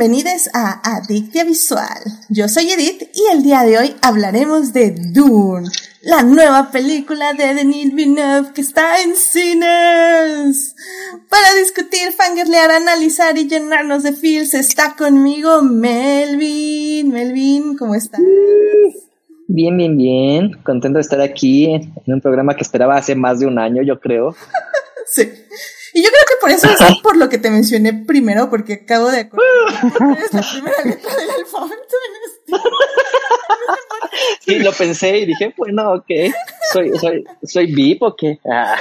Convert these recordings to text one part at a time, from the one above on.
Bienvenidos a Adictia Visual. Yo soy Edith y el día de hoy hablaremos de Dune, la nueva película de Denis Villeneuve que está en cines. Para discutir, fangirlear, analizar y llenarnos de feels está conmigo Melvin. Melvin, ¿cómo estás? Bien, bien, bien. Contento de estar aquí en un programa que esperaba hace más de un año, yo creo. sí. Y yo creo que por eso es por lo que te mencioné primero, porque acabo de acordar es la primera letra del alfabeto en este. Sí, lo pensé y dije, bueno, ok, soy, soy, soy VIP o qué. Ah.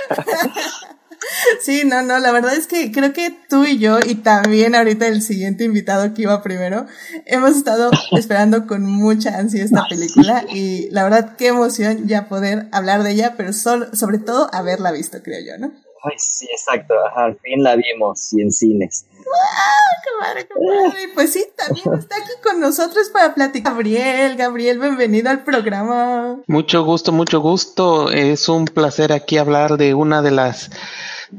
Sí, no, no, la verdad es que creo que tú y yo, y también ahorita el siguiente invitado que iba primero, hemos estado esperando con mucha ansia esta película y la verdad qué emoción ya poder hablar de ella, pero sobre todo haberla visto, creo yo, ¿no? Ay, sí, exacto. al fin la vimos y en cines. ¡Ah, qué madre, qué madre! Pues sí, también está aquí con nosotros para platicar. Gabriel, Gabriel, bienvenido al programa. Mucho gusto, mucho gusto. Es un placer aquí hablar de una de las,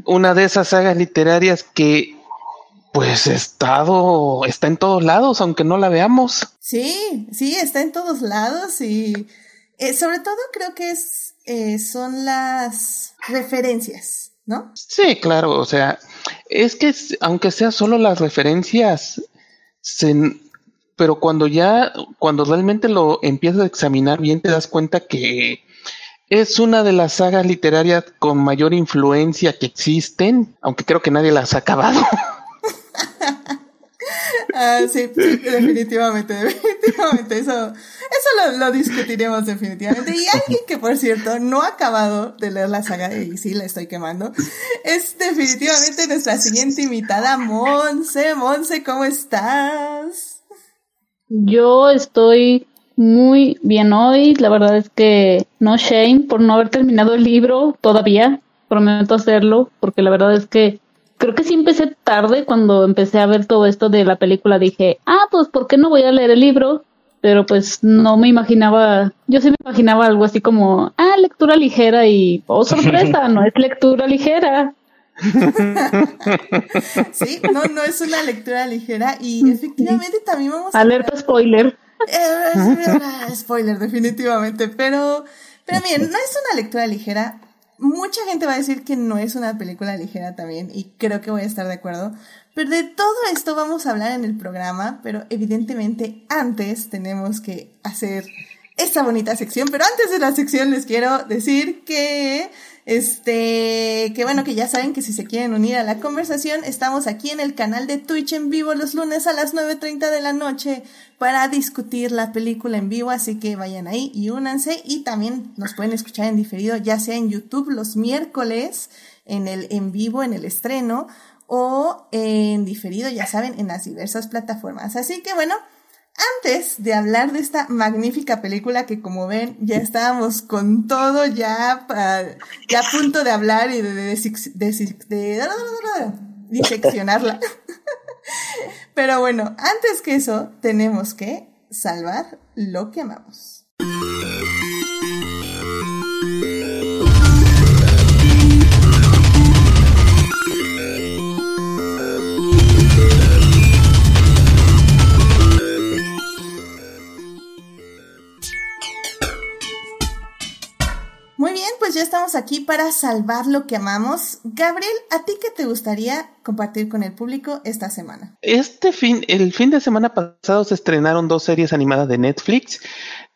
una de esas sagas literarias que pues estado, está en todos lados, aunque no la veamos. Sí, sí, está en todos lados y eh, sobre todo creo que es, eh, son las referencias ¿no? Sí, claro, o sea, es que aunque sea solo las referencias, pero cuando ya, cuando realmente lo empiezas a examinar bien, te das cuenta que es una de las sagas literarias con mayor influencia que existen, aunque creo que nadie las ha acabado. Ah, sí, definitivamente, definitivamente. Eso, eso lo, discutiremos definitivamente. Y alguien que, por cierto, no ha acabado de leer la saga, y sí, la estoy quemando, es definitivamente nuestra siguiente invitada, Monse. Monse, ¿cómo estás? Yo estoy muy bien hoy. La verdad es que no shame por no haber terminado el libro todavía. Prometo hacerlo, porque la verdad es que creo que sí empecé tarde cuando empecé a ver todo esto de la película. Dije, ah, pues, ¿por qué no voy a leer el libro? Pero pues no me imaginaba, yo sí me imaginaba algo así como, ah, lectura ligera y, oh, sorpresa, no es lectura ligera. sí, no, no es una lectura ligera y efectivamente también vamos a... Alerta spoiler. Eh, spoiler, definitivamente, pero, pero miren, no es una lectura ligera, mucha gente va a decir que no es una película ligera también, y creo que voy a estar de acuerdo. Pero de todo esto vamos a hablar en el programa, pero evidentemente antes tenemos que hacer esta bonita sección. Pero antes de la sección les quiero decir que este, que bueno, que ya saben que si se quieren unir a la conversación, estamos aquí en el canal de Twitch en vivo los lunes a las 9.30 de la noche para discutir la película en vivo, así que vayan ahí y únanse y también nos pueden escuchar en diferido, ya sea en YouTube los miércoles, en el en vivo, en el estreno, o en diferido, ya saben, en las diversas plataformas. Así que bueno, antes de hablar de esta magnífica película que como ven ya estábamos con todo ya, ya a punto de hablar y de, de, diseccionarla. Pero bueno, antes que eso tenemos que salvar lo que amamos. Aquí para salvar lo que amamos. Gabriel, ¿a ti qué te gustaría compartir con el público esta semana? Este fin, el fin de semana pasado se estrenaron dos series animadas de Netflix.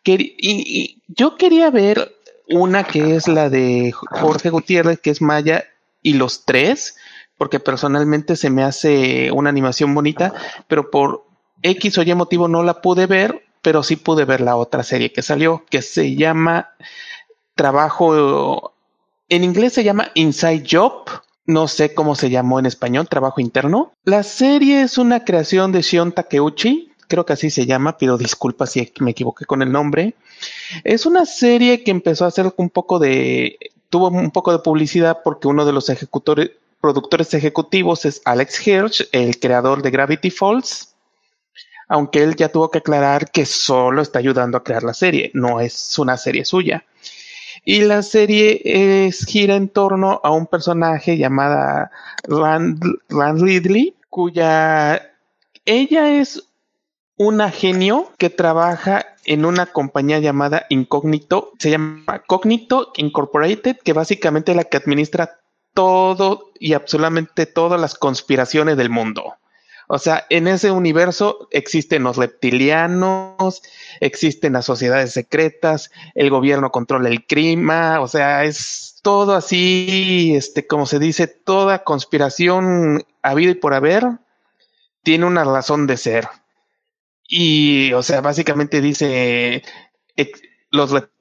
y, yo quería ver una que es la de Jorge Gutiérrez, que es Maya y los tres, porque personalmente se me hace una animación bonita, pero por X o Y motivo no la pude ver, pero sí pude ver la otra serie que salió, que se llama trabajo, en inglés se llama Inside Job, no sé cómo se llamó en español, trabajo interno. La serie es una creación de Shion Takeuchi, creo que así se llama, pido disculpas si me equivoqué con el nombre. Es una serie que empezó a hacer un poco de, tuvo un poco de publicidad porque uno de los ejecutores, productores ejecutivos es Alex Hirsch, el creador de Gravity Falls aunque él ya tuvo que aclarar que solo está ayudando a crear la serie, no es una serie suya. Y la serie es, gira en torno a un personaje llamada Rand, Ridley, cuya ella es una genio que trabaja en una compañía llamada Incognito, se llama Cognito Incorporated, que básicamente es la que administra todo y absolutamente todas las conspiraciones del mundo. O sea, en ese universo existen los reptilianos, existen las sociedades secretas, el gobierno controla el crimen, o sea, es todo así, este, como se dice, toda conspiración habida y por haber tiene una razón de ser. Y, o sea, básicamente dice, los reptilianos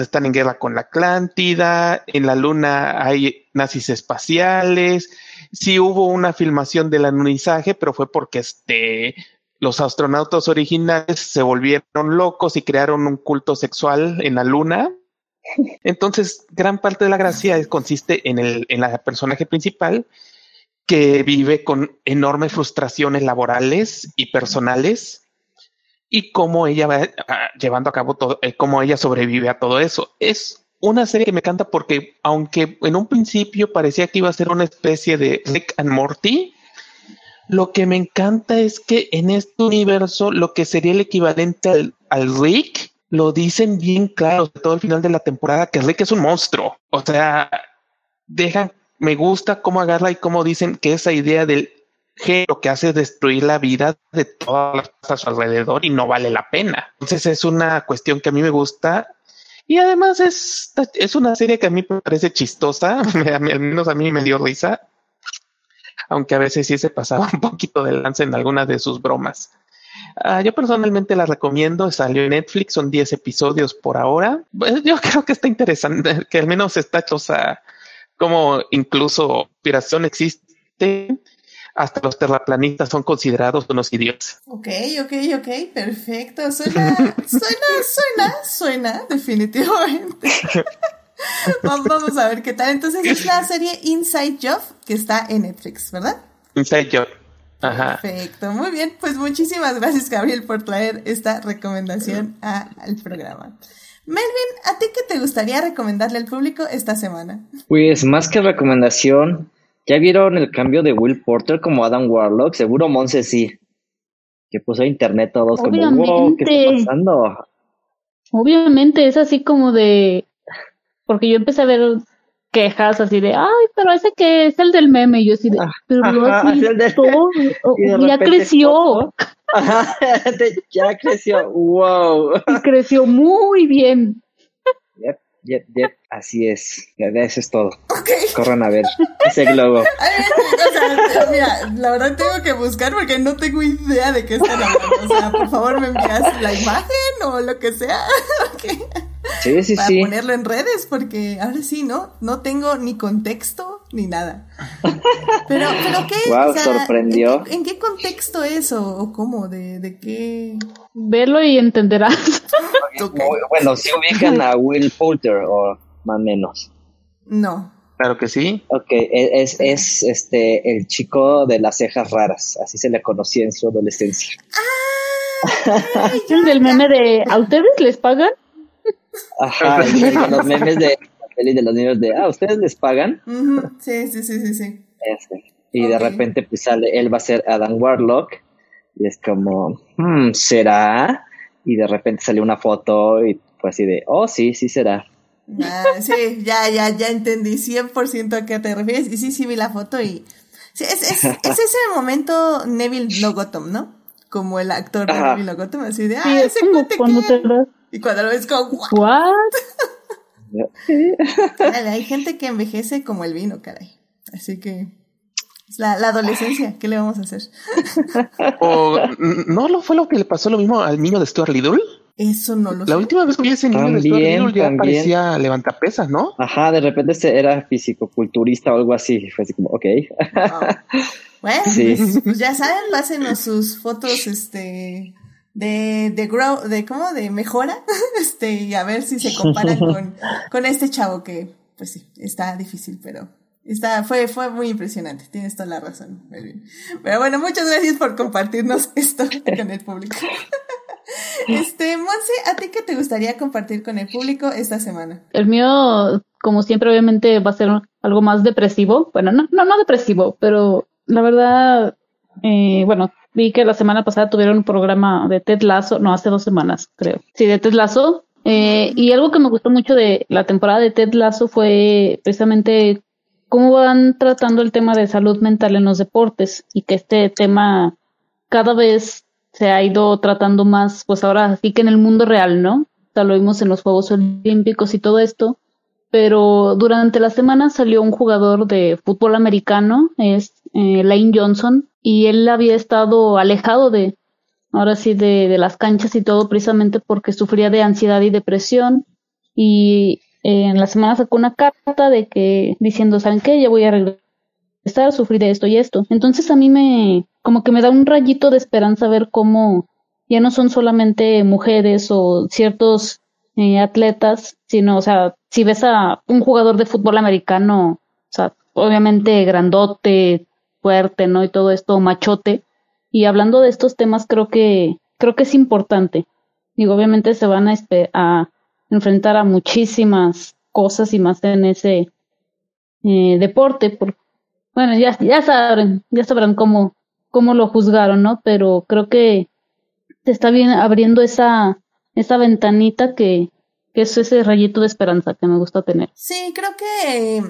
están en guerra con la Atlántida, en la Luna hay nazis espaciales, sí hubo una filmación del alunizaje, pero fue porque este, los astronautas originales se volvieron locos y crearon un culto sexual en la Luna. Entonces, gran parte de la gracia consiste en el en la personaje principal que vive con enormes frustraciones laborales y personales y cómo ella va llevando a cabo todo, eh, cómo ella sobrevive a todo eso. Es una serie que me encanta porque aunque en un principio parecía que iba a ser una especie de Rick and Morty, lo que me encanta es que en este universo lo que sería el equivalente al, al Rick lo dicen bien claro todo el final de la temporada que Rick es un monstruo. O sea, dejan me gusta cómo agarra y cómo dicen que esa idea del lo que hace es destruir la vida de todas las a su alrededor y no vale la pena. Entonces es una cuestión que a mí me gusta y además es, es una serie que a mí me parece chistosa, al menos a mí me dio risa, aunque a veces sí se pasaba un poquito de lance en algunas de sus bromas. Uh, yo personalmente la recomiendo, salió en Netflix, son 10 episodios por ahora. Pues yo creo que está interesante, que al menos está chosa como incluso inspiración existe, hasta los terraplanistas son considerados unos idiotas. Ok, ok, ok, perfecto. Suena, suena, suena, suena, definitivamente. Vamos a ver qué tal. Entonces es la serie Inside Job que está en Netflix, ¿verdad? Inside Job. Ajá. Perfecto, muy bien. Pues muchísimas gracias, Gabriel, por traer esta recomendación al programa. Melvin, ¿a ti qué te gustaría recomendarle al público esta semana? Pues más que recomendación, ¿ya vieron el cambio de Will Porter como Adam Warlock? Seguro Monse sí. Que puso a internet todos como, wow, ¿qué está pasando? Obviamente, es así como de... Porque yo empecé a ver quejas así de, ay, pero ese que es el del meme, y yo así de, ah, pero lo has ya creció. Ajá, ya creció, wow. Y creció muy bien. Yep, yep, así es. Eso es todo. Corran a ver ese globo. o sea, mira, la verdad tengo que buscar porque no tengo idea de qué están hablando. O sea, por favor me envías la imagen o lo que sea. Sí, sí, para sí. ponerlo en redes, porque ahora sí, ¿no? No tengo ni contexto ni nada. Pero, pero ¿qué? Wow, sorprendió. ¿en qué, contexto es o, cómo? ¿De, ¿De qué? Verlo y entenderás. Bueno, si ubican a Will Poulter o más o menos. No. Claro que sí. Ok, e, es, es este el chico de las cejas raras, así se le conocía en su adolescencia. ¡Ah! ¿El del meme de ¿a ustedes les pagan? Ajá, los memes de de los niños de, ah, ¿ustedes les pagan? Sí, sí, sí, sí, sí. Y de repente pues sale, él va a ser Adam Warlock y es como, hmm, ¿será? Y de repente sale una foto y fue así de, oh, sí, sí será. Ah, sí, ya, ya, ya entendí 100% a qué te refieres. Y sí, sí vi la foto y... Sí, es, es, es ese momento Neville Logotom, ¿no? Como el actor de Neville Logotom, así de, ah, ese cuate que... Y cuando lo ves como, ¿what? Hay gente que envejece como el vino, caray. Así que es la, adolescencia, ¿qué le vamos a hacer? o, ¿No lo fue lo que le pasó lo mismo al niño de Stuart Little? Eso no lo La última vez que vi ese niño de Stuart Little ya parecía levantapesas, ¿no? Ajá, de repente era físico-culturista o algo así. Fue así como, ok. Bueno, pues, pues, ya saben, pásenos sus fotos, este, de, de grow, de cómo, de mejora, este, y a ver si se comparan con, con este chavo que, pues sí, está difícil, pero está, fue, fue muy impresionante, tienes toda la razón, Pero bueno, muchas gracias por compartirnos esto con el público. Este, Monse, ¿a ti qué te gustaría compartir con el público esta semana? El mío, como siempre, obviamente va a ser algo más depresivo. Bueno, no, no, no depresivo, pero la verdad, eh, bueno, vi que la semana pasada tuvieron un programa de Ted Lasso, no, hace dos semanas, creo. Sí, de Ted Lasso. Eh, y algo que me gustó mucho de la temporada de Ted Lasso fue precisamente cómo van tratando el tema de salud mental en los deportes y que este tema cada vez se ha ido tratando más, pues ahora sí que en el mundo real, ¿no? O sea, lo vimos en los Juegos Olímpicos y todo esto, pero durante la semana salió un jugador de fútbol americano, es eh, Lane Johnson, y él había estado alejado de, ahora sí, de, de las canchas y todo, precisamente porque sufría de ansiedad y depresión, y en la semana sacó una carta de que diciendo, ¿saben qué? Ya voy a regresar a sufrir de esto y esto. Entonces a mí me, como que me da un rayito de esperanza ver cómo ya no son solamente mujeres o ciertos eh, atletas, sino, o sea, si ves a un jugador de fútbol americano, o sea, obviamente grandote, fuerte, ¿no? Y todo esto, machote. Y hablando de estos temas, creo que, creo que es importante. Digo, obviamente se van a, enfrentar a muchísimas cosas y más en ese eh, deporte. Por, bueno, ya, ya saben, ya sabrán cómo, cómo lo juzgaron, ¿no? Pero creo que se está bien abriendo esa, esa ventanita que, que es ese rayito de esperanza que me gusta tener. Sí, creo que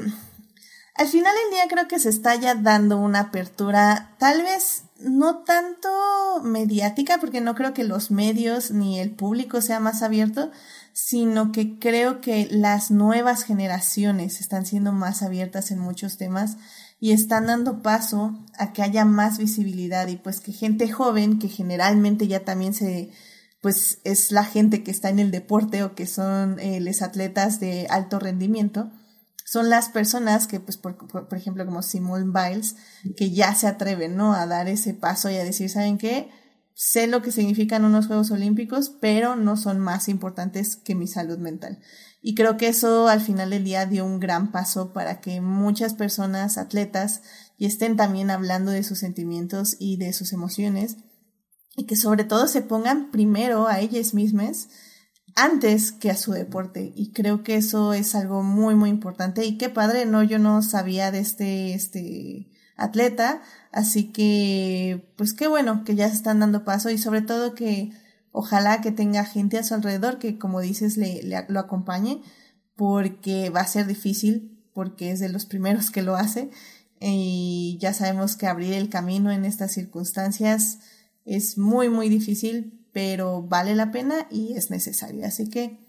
al final del día creo que se está ya dando una apertura, tal vez no tanto mediática, porque no creo que los medios ni el público sea más abierto, sino que creo que las nuevas generaciones están siendo más abiertas en muchos temas y están dando paso a que haya más visibilidad y pues que gente joven, que generalmente ya también se, pues es la gente que está en el deporte o que son eh, los atletas de alto rendimiento, son las personas que, pues, por, por, ejemplo, como Simone Biles, que ya se atreven, ¿no? A dar ese paso y a decir, ¿saben qué? sé lo que significan unos Juegos Olímpicos, pero no son más importantes que mi salud mental. Y creo que eso al final del día dio un gran paso para que muchas personas, atletas, y estén también hablando de sus sentimientos y de sus emociones, y que sobre todo se pongan primero a ellas mismas antes que a su deporte. Y creo que eso es algo muy, muy importante. Y qué padre, no, yo no sabía de este, este atleta, Así que, pues qué bueno que ya se están dando paso y sobre todo que ojalá que tenga gente a su alrededor que, como dices, le, lo acompañe, porque va a ser difícil, porque es de los primeros que lo hace. Y ya sabemos que abrir el camino en estas circunstancias es muy, muy difícil, pero vale la pena y es necesario. Así que,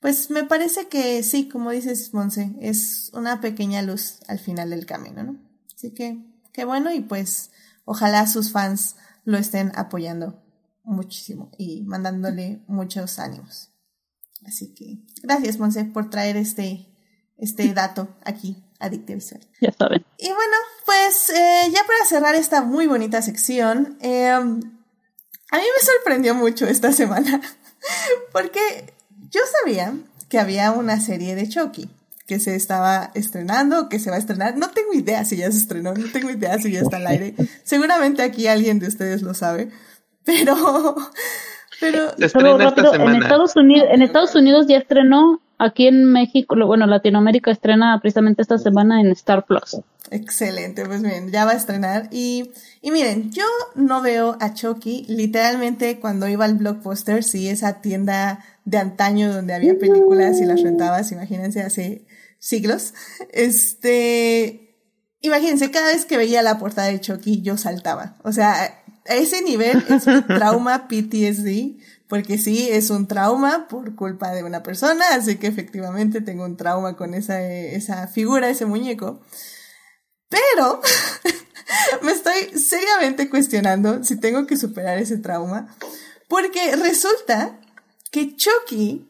pues me parece que sí, como dices, Monse, es una pequeña luz al final del camino, ¿no? Así que qué bueno y pues ojalá sus fans lo estén apoyando muchísimo y mandándole muchos ánimos. Así que gracias, Monse, por traer este, este dato aquí a Visual. Ya saben. Y bueno, pues eh, ya para cerrar esta muy bonita sección, eh, a mí me sorprendió mucho esta semana porque yo sabía que había una serie de Chucky que se estaba estrenando, que se va a estrenar. No tengo idea si ya se estrenó, no tengo idea si ya está al aire. Seguramente aquí alguien de ustedes lo sabe, pero... Pero, En, Estados Unidos, en Estados Unidos ya estrenó, aquí en México, bueno, Latinoamérica estrena precisamente esta semana en Star Plus. Excelente, pues bien, ya va a estrenar. Y, y miren, yo no veo a Chucky, literalmente cuando iba al Blockbuster, sí, esa tienda de antaño donde había películas y las rentabas, imagínense, hace siglos. Este, imagínense, cada vez que veía la portada de Chucky, yo saltaba. O sea, a ese nivel es un trauma PTSD, porque sí, es un trauma por culpa de una persona, así que efectivamente tengo un trauma con esa, esa figura, ese muñeco. Pero me estoy seriamente cuestionando si tengo que superar ese trauma, porque resulta que Chucky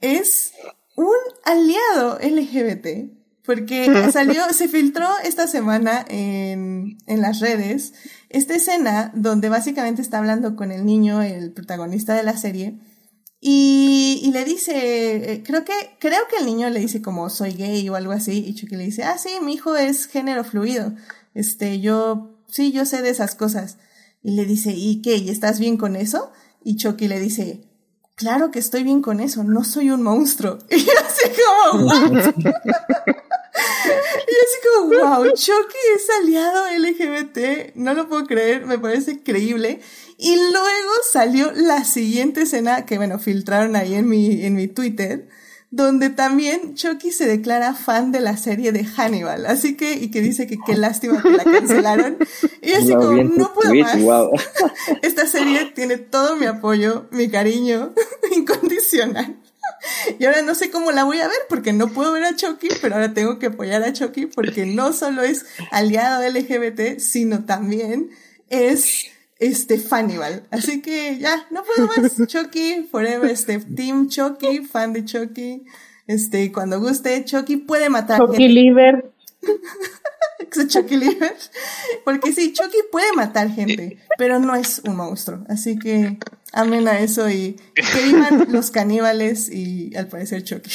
es un aliado LGBT, porque salió, se filtró esta semana en, en las redes esta escena donde básicamente está hablando con el niño, el protagonista de la serie, y, y, le dice, eh, creo que, creo que el niño le dice como soy gay o algo así, y Chucky le dice, ah, sí, mi hijo es género fluido. Este, yo, sí, yo sé de esas cosas. Y le dice, ¿y qué? ¿Y estás bien con eso? Y Chucky le dice, claro que estoy bien con eso, no soy un monstruo. Y así como, y así como, wow, Chucky es aliado LGBT, no lo puedo creer, me parece increíble. Y luego salió la siguiente escena que, bueno, filtraron ahí en mi, en mi Twitter, donde también Chucky se declara fan de la serie de Hannibal, así que, y que dice que qué lástima que la cancelaron. Y así como, no puedo más. Esta serie tiene todo mi apoyo, mi cariño incondicional. Y ahora no sé cómo la voy a ver porque no puedo ver a Chucky, pero ahora tengo que apoyar a Chucky porque no solo es aliado LGBT, sino también es este Fanival. Así que ya, no puedo más. Chucky, forever, este Team Chucky, fan de Chucky. Este, cuando guste, Chucky puede matar. Chucky Liver. Chucky Liver. Porque sí, Chucky puede matar gente, pero no es un monstruo. Así que amen a eso y que vivan los caníbales y al parecer Chucky.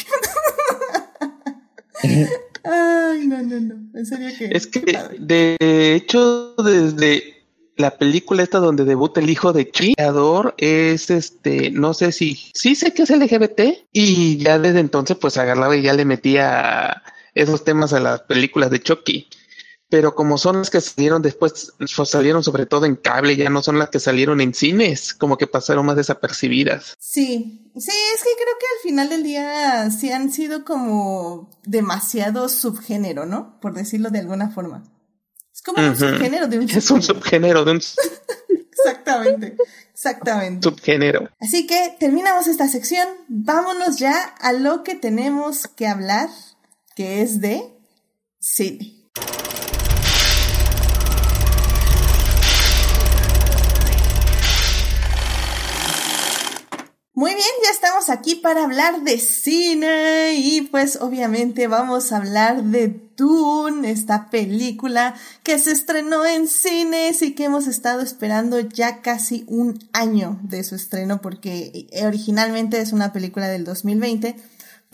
Ay, no, no, no. En serio que. Es que, de hecho, desde la película esta donde debuta el hijo de Creador es este, no sé si, sí sé que es LGBT y ya desde entonces pues agarraba y ya le metía esos temas a las películas de Chucky. Pero como son las que salieron después, salieron sobre todo en cable, ya no son las que salieron en cines, como que pasaron más desapercibidas. Sí, sí, es que creo que al final del día sí han sido como demasiado subgénero, ¿no? Por decirlo de alguna forma. Es como un subgénero de un Es un subgénero de un. exactamente, exactamente. Subgénero. Así que terminamos esta sección. Vámonos ya a lo que tenemos que hablar, que es de cine. Muy bien, ya estamos aquí para hablar de cine y pues obviamente vamos a hablar de Dune, esta película que se estrenó en cines y que hemos estado esperando ya casi un año de su estreno porque originalmente es una película del 2020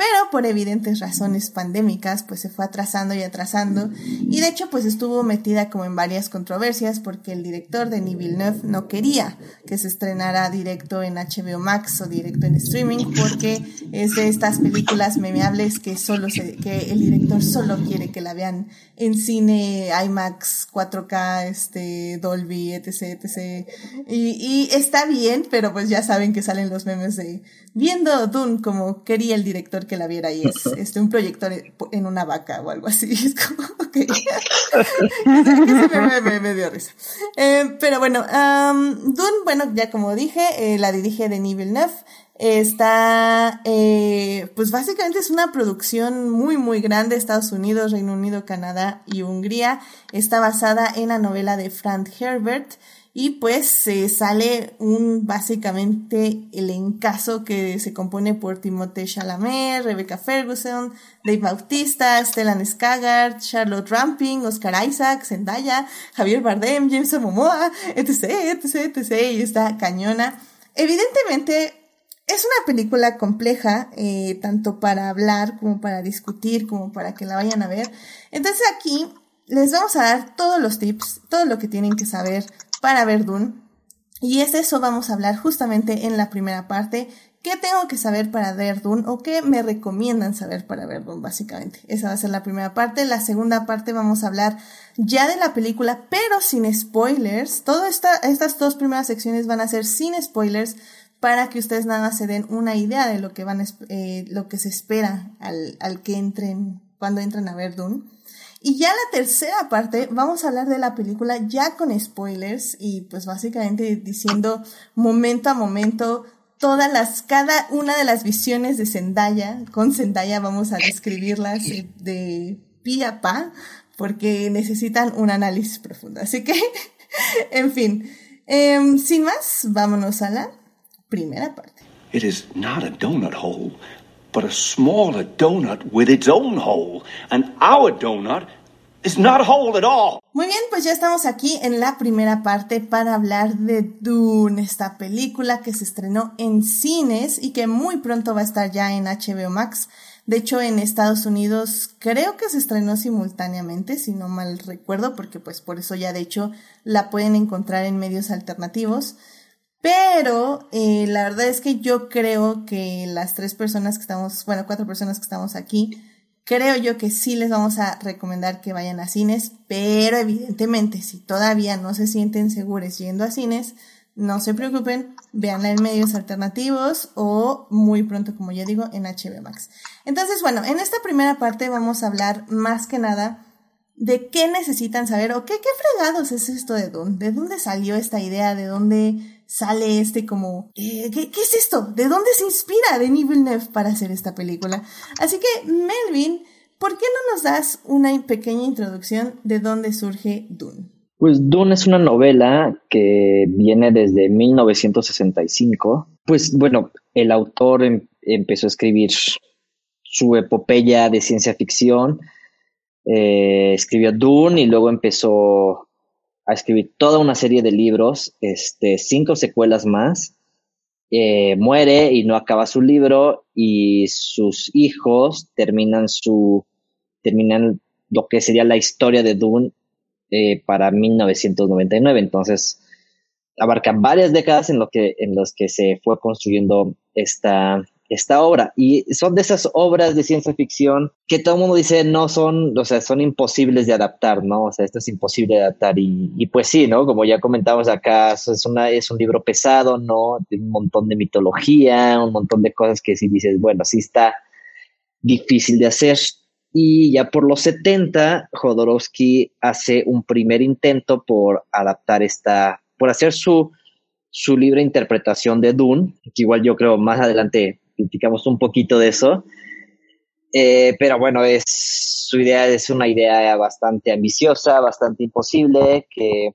pero por evidentes razones pandémicas pues se fue atrasando y atrasando. Y de hecho pues estuvo metida como en varias controversias porque el director de Villeneuve no quería que se estrenara directo en HBO Max o directo en streaming porque es de estas películas memeables que solo se, que el director solo quiere que la vean en cine IMAX 4K este Dolby etc etc y, y está bien pero pues ya saben que salen los memes de viendo Dune como quería el director que la viera y es este, un proyector en una vaca o algo así. Es como, ok. me, me, me, dio risa. Eh, pero bueno, um, Dune, bueno, ya como dije, eh, la dirige Denis Villeneuve. Está, eh, pues básicamente es una producción muy, muy grande, Estados Unidos, Reino Unido, Canadá y Hungría. Está basada en la novela de Frank Herbert. Y pues se sale un básicamente el encaso que se compone por Timothée Chalamet, Rebecca Ferguson, Dave Bautista, Stellan Skaggart, Charlotte Ramping, Oscar Isaac, Zendaya, Javier Bardem, James Momoa, etc, etc, etc. Y está cañona. Evidentemente es una película compleja, eh, tanto para hablar como para discutir, como para que la vayan a ver. Entonces aquí les vamos a dar todos los tips, todo lo que tienen que saber para ver Dune. Y es eso vamos a hablar justamente en la primera parte. ¿Qué tengo que saber para ver Dune o qué me recomiendan saber para ver Dune, básicamente? Esa va a ser la primera parte. La segunda parte vamos a hablar ya de la película, pero sin spoilers. Todas esta, estas dos primeras secciones van a ser sin spoilers para que ustedes nada más se den una idea de lo que van, eh, lo que se espera al, al que entren, cuando entren a ver. Y ya la tercera parte vamos a hablar de la película ya con spoilers y pues básicamente diciendo momento a momento todas las, cada una de las visiones de Zendaya, con Zendaya vamos a describirlas de pi a pa porque necesitan un análisis profundo. Así que, en fin, eh, sin más, vámonos a la primera parte. It is not a donut hole. but a smaller donut with its own hole. And our donut is not a hole at all. Muy bien, pues ya estamos aquí en la primera parte para hablar de Dune, esta película que se estrenó en cines y que muy pronto va a estar ya en HBO Max. De hecho, en Estados Unidos creo que se estrenó simultáneamente, si no mal recuerdo, porque pues por eso ya de hecho la pueden encontrar en medios alternativos. Pero eh, la verdad es que yo creo que las tres personas que estamos, bueno, cuatro personas que estamos aquí, creo yo que sí les vamos a recomendar que vayan a cines, pero evidentemente si todavía no se sienten seguros yendo a cines, no se preocupen, véanla en medios alternativos o muy pronto, como yo digo, en HBO Max. Entonces, bueno, en esta primera parte vamos a hablar más que nada de qué necesitan saber o qué, qué fregados es esto de dónde, de dónde salió esta idea, de dónde sale este como, eh, ¿qué, ¿qué, es esto? ¿De dónde se inspira Denis Villeneuve para hacer esta película? Así que, Melvin, ¿por qué no nos das una pequeña introducción de dónde surge Dune? Pues Dune es una novela que viene desde 1965. Pues bueno, el autor em, empezó a escribir su epopeya de ciencia ficción, eh, escribió Dune y luego empezó a escribir toda una serie de libros, este, cinco secuelas más. Eh, muere y no acaba su libro y sus hijos terminan su terminan lo que sería la historia de Dune eh, para 1999. Entonces, abarca varias décadas en, lo que, en las que se fue construyendo esta, esta obra. Y son de esas obras de ciencia ficción que todo el mundo dice no son, o sea, son imposibles de adaptar, ¿no? O sea, esto es imposible de adaptar. Y, pues sí, ¿no? Como ya comentamos acá, es, una, es un libro pesado, ¿no? Un montón de mitología, un montón de cosas que si dices, bueno, sí está difícil de hacer. Y ya por los 70, Jodorowsky hace un primer intento por adaptar esta, por hacer su, su libre interpretación de Dune, que igual yo creo más adelante criticamos un poquito de eso. Eh, pero bueno, es, su idea es una idea bastante ambiciosa, bastante imposible, que,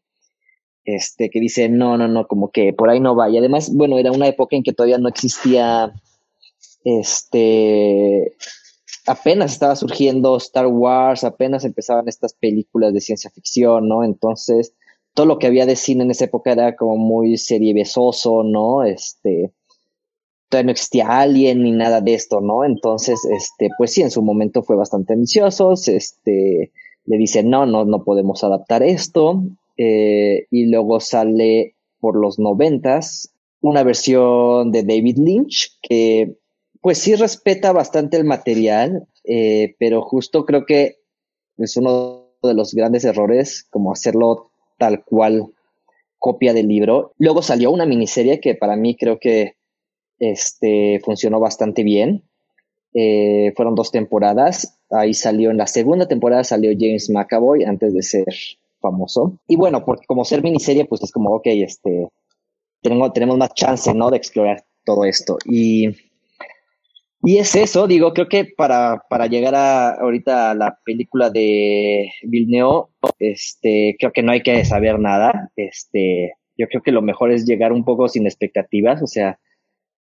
este, que dice, no, no, no, como que por ahí no va. Y además, bueno, era una época en que todavía no existía, este, apenas estaba surgiendo Star Wars, apenas empezaban estas películas de ciencia ficción, ¿no? Entonces, todo lo que había de cine en esa época era como muy serie besoso, ¿no? Este, todavía no existía Alien ni nada de esto, ¿no? Entonces, este, pues sí, en su momento fue bastante ambicioso, este, le dicen, no, no, no podemos adaptar esto, eh, y luego sale por los noventas una versión de David Lynch que pues sí respeta bastante el material, eh, pero justo creo que es uno de los grandes errores, como hacerlo tal cual copia del libro. Luego salió una miniserie que para mí creo que este, funcionó bastante bien. Eh, fueron dos temporadas. Ahí salió, en la segunda temporada salió James McAvoy antes de ser famoso. Y bueno, porque como ser miniserie, pues es como, ok, este, tenemos, tenemos más chance, ¿no? De explorar todo esto. Y y es eso, digo, creo que para, para llegar a ahorita a la película de Vilneo, este, creo que no hay que saber nada. Este, yo creo que lo mejor es llegar un poco sin expectativas, o sea,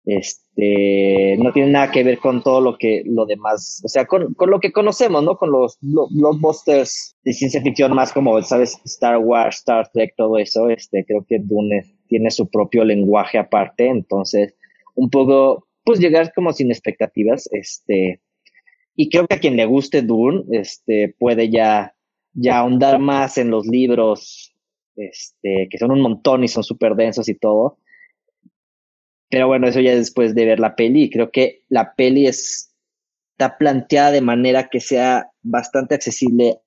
este, no tiene nada que ver con todo lo que, lo demás, o sea, con, con lo que conocemos, ¿no? Con los blockbusters de ciencia ficción más como, ¿sabes? Star Wars, Star Trek, todo eso, este, creo que Dune tiene su propio lenguaje aparte, entonces, un poco pues llegar como sin expectativas, este, y creo que a quien le guste Dune, este, puede ya, ya ahondar más en los libros, este, que son un montón y son súper densos y todo. Pero bueno, eso ya después de ver la peli, creo que la peli es, está planteada de manera que sea bastante accesible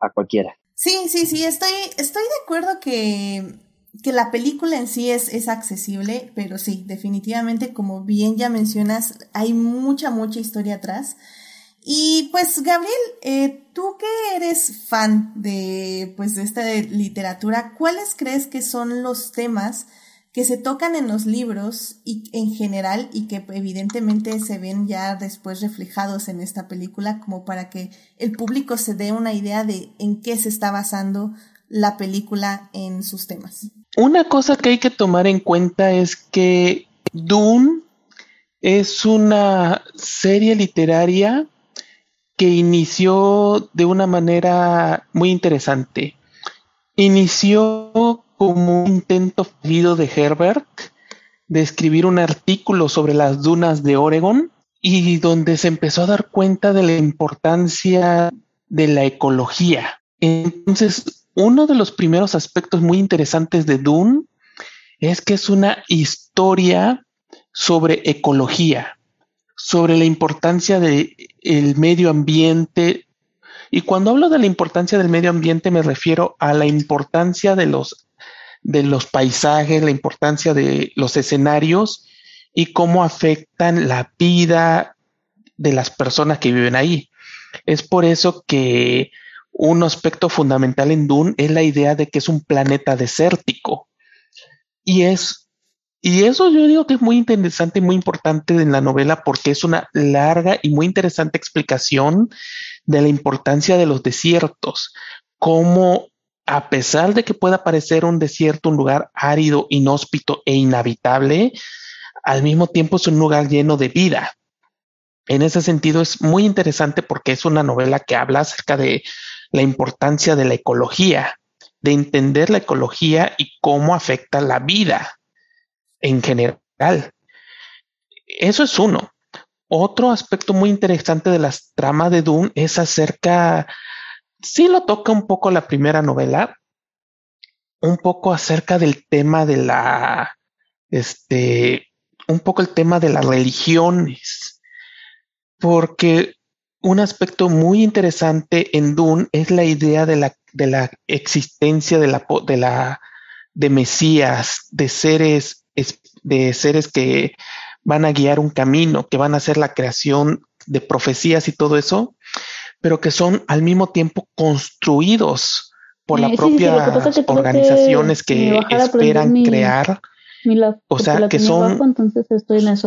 a cualquiera. Sí, sí, sí, estoy, estoy de acuerdo que que la película en sí es, es accesible, pero sí, definitivamente, como bien ya mencionas, hay mucha, mucha historia atrás. Y pues, Gabriel, eh, tú que eres fan de, pues, de esta literatura, ¿cuáles crees que son los temas que se tocan en los libros y en general y que evidentemente se ven ya después reflejados en esta película como para que el público se dé una idea de en qué se está basando la película en sus temas? Una cosa que hay que tomar en cuenta es que Dune es una serie literaria que inició de una manera muy interesante. Inició como un intento fallido de Herbert de escribir un artículo sobre las dunas de Oregon y donde se empezó a dar cuenta de la importancia de la ecología. Entonces, uno de los primeros aspectos muy interesantes de Dune es que es una historia sobre ecología, sobre la importancia del medio ambiente. Y cuando hablo de la importancia del medio ambiente me refiero a la importancia de los, de los paisajes, la importancia de los escenarios y cómo afectan la vida de las personas que viven ahí. Es por eso que un aspecto fundamental en Dune es la idea de que es un planeta desértico. Y es y eso yo digo que es muy interesante y muy importante en la novela porque es una larga y muy interesante explicación de la importancia de los desiertos, cómo a pesar de que pueda parecer un desierto un lugar árido, inhóspito e inhabitable, al mismo tiempo es un lugar lleno de vida. En ese sentido es muy interesante porque es una novela que habla acerca de la importancia de la ecología, de entender la ecología y cómo afecta la vida en general. Eso es uno. Otro aspecto muy interesante de las tramas de Dune es acerca, sí lo toca un poco la primera novela, un poco acerca del tema de la, este, un poco el tema de las religiones, porque un aspecto muy interesante en Dune es la idea de la, de la existencia de la, de la, de Mesías, de seres de seres que van a guiar un camino, que van a hacer la creación de profecías y todo eso, pero que son al mismo tiempo construidos por las propias organizaciones que, esperan crear. o sea, que son,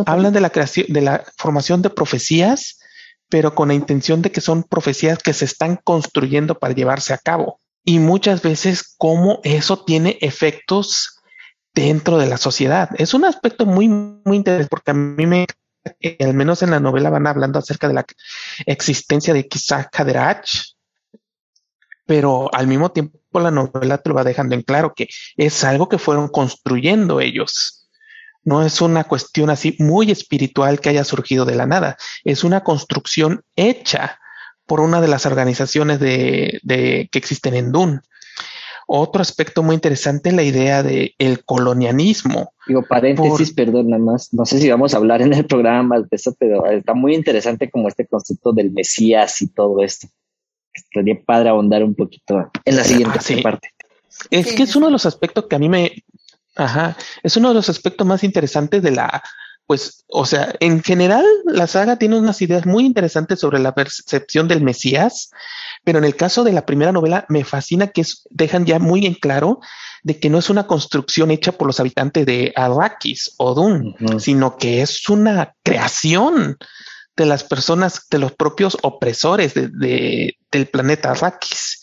hablan de la creación, de la formación de profecías, pero con la intención de que son profecías que se están construyendo para llevarse a cabo. Y muchas veces cómo eso tiene efectos dentro de la sociedad. Es un aspecto muy, muy interesante porque a mí me, al menos en la novela van hablando acerca de la existencia de quizá Kaderach, pero al mismo tiempo la novela te lo va dejando en claro que es algo que fueron construyendo ellos. No es una cuestión así muy espiritual que haya surgido de la nada. Es una construcción hecha por una de las organizaciones de que existen en Dune. Otro aspecto muy interesante es la idea del el colonialismo. Digo, paréntesis, perdón, nada más. No sé si vamos a hablar en el programa de eso, pero está muy interesante como este concepto del Mesías y todo esto. Estaría padre ahondar un poquito en la siguiente ah, parte. Es que es uno de los aspectos que a mí me, ajá, es uno de los aspectos más interesantes de la, pues, o sea, en general la saga tiene unas ideas muy interesantes sobre la percepción del Mesías, pero en el caso de la primera novela me fascina que dejan ya muy en claro de que no es una construcción hecha por los habitantes de Arrakis o Dune, sino que es una creación de las personas, de los propios opresores de, del planeta Arrakis,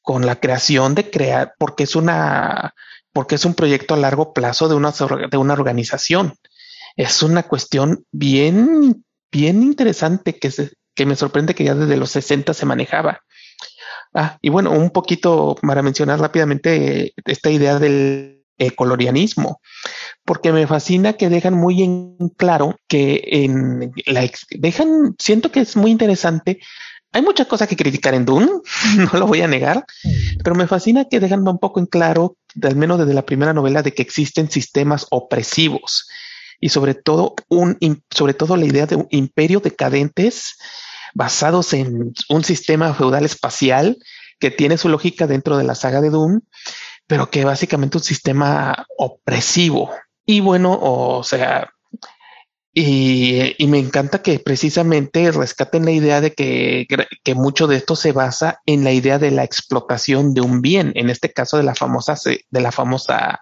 con la creación de crear, porque es una, porque es un proyecto a largo plazo de una, de una organización. Es una cuestión bien, bien interesante que, que me sorprende que ya desde los 60 se manejaba. Ah, y bueno, un poquito para mencionar rápidamente esta idea del colonialismo, porque me fascina que dejan muy en claro que en la dejan, siento que es muy interesante. Hay muchas cosas que criticar en Dune, no lo voy a negar, pero me fascina que dejan un poco en claro, al menos desde la primera novela, de que existen sistemas opresivos y sobre todo un, sobre todo la idea de un imperio decadentes basados en un sistema feudal espacial que tiene su lógica dentro de la saga de Doom, pero que básicamente un sistema opresivo. Y bueno, o sea, y, me encanta que precisamente rescaten la idea de que, que, mucho de esto se basa en la idea de la explotación de un bien, en este caso de la famosa, de la famosa,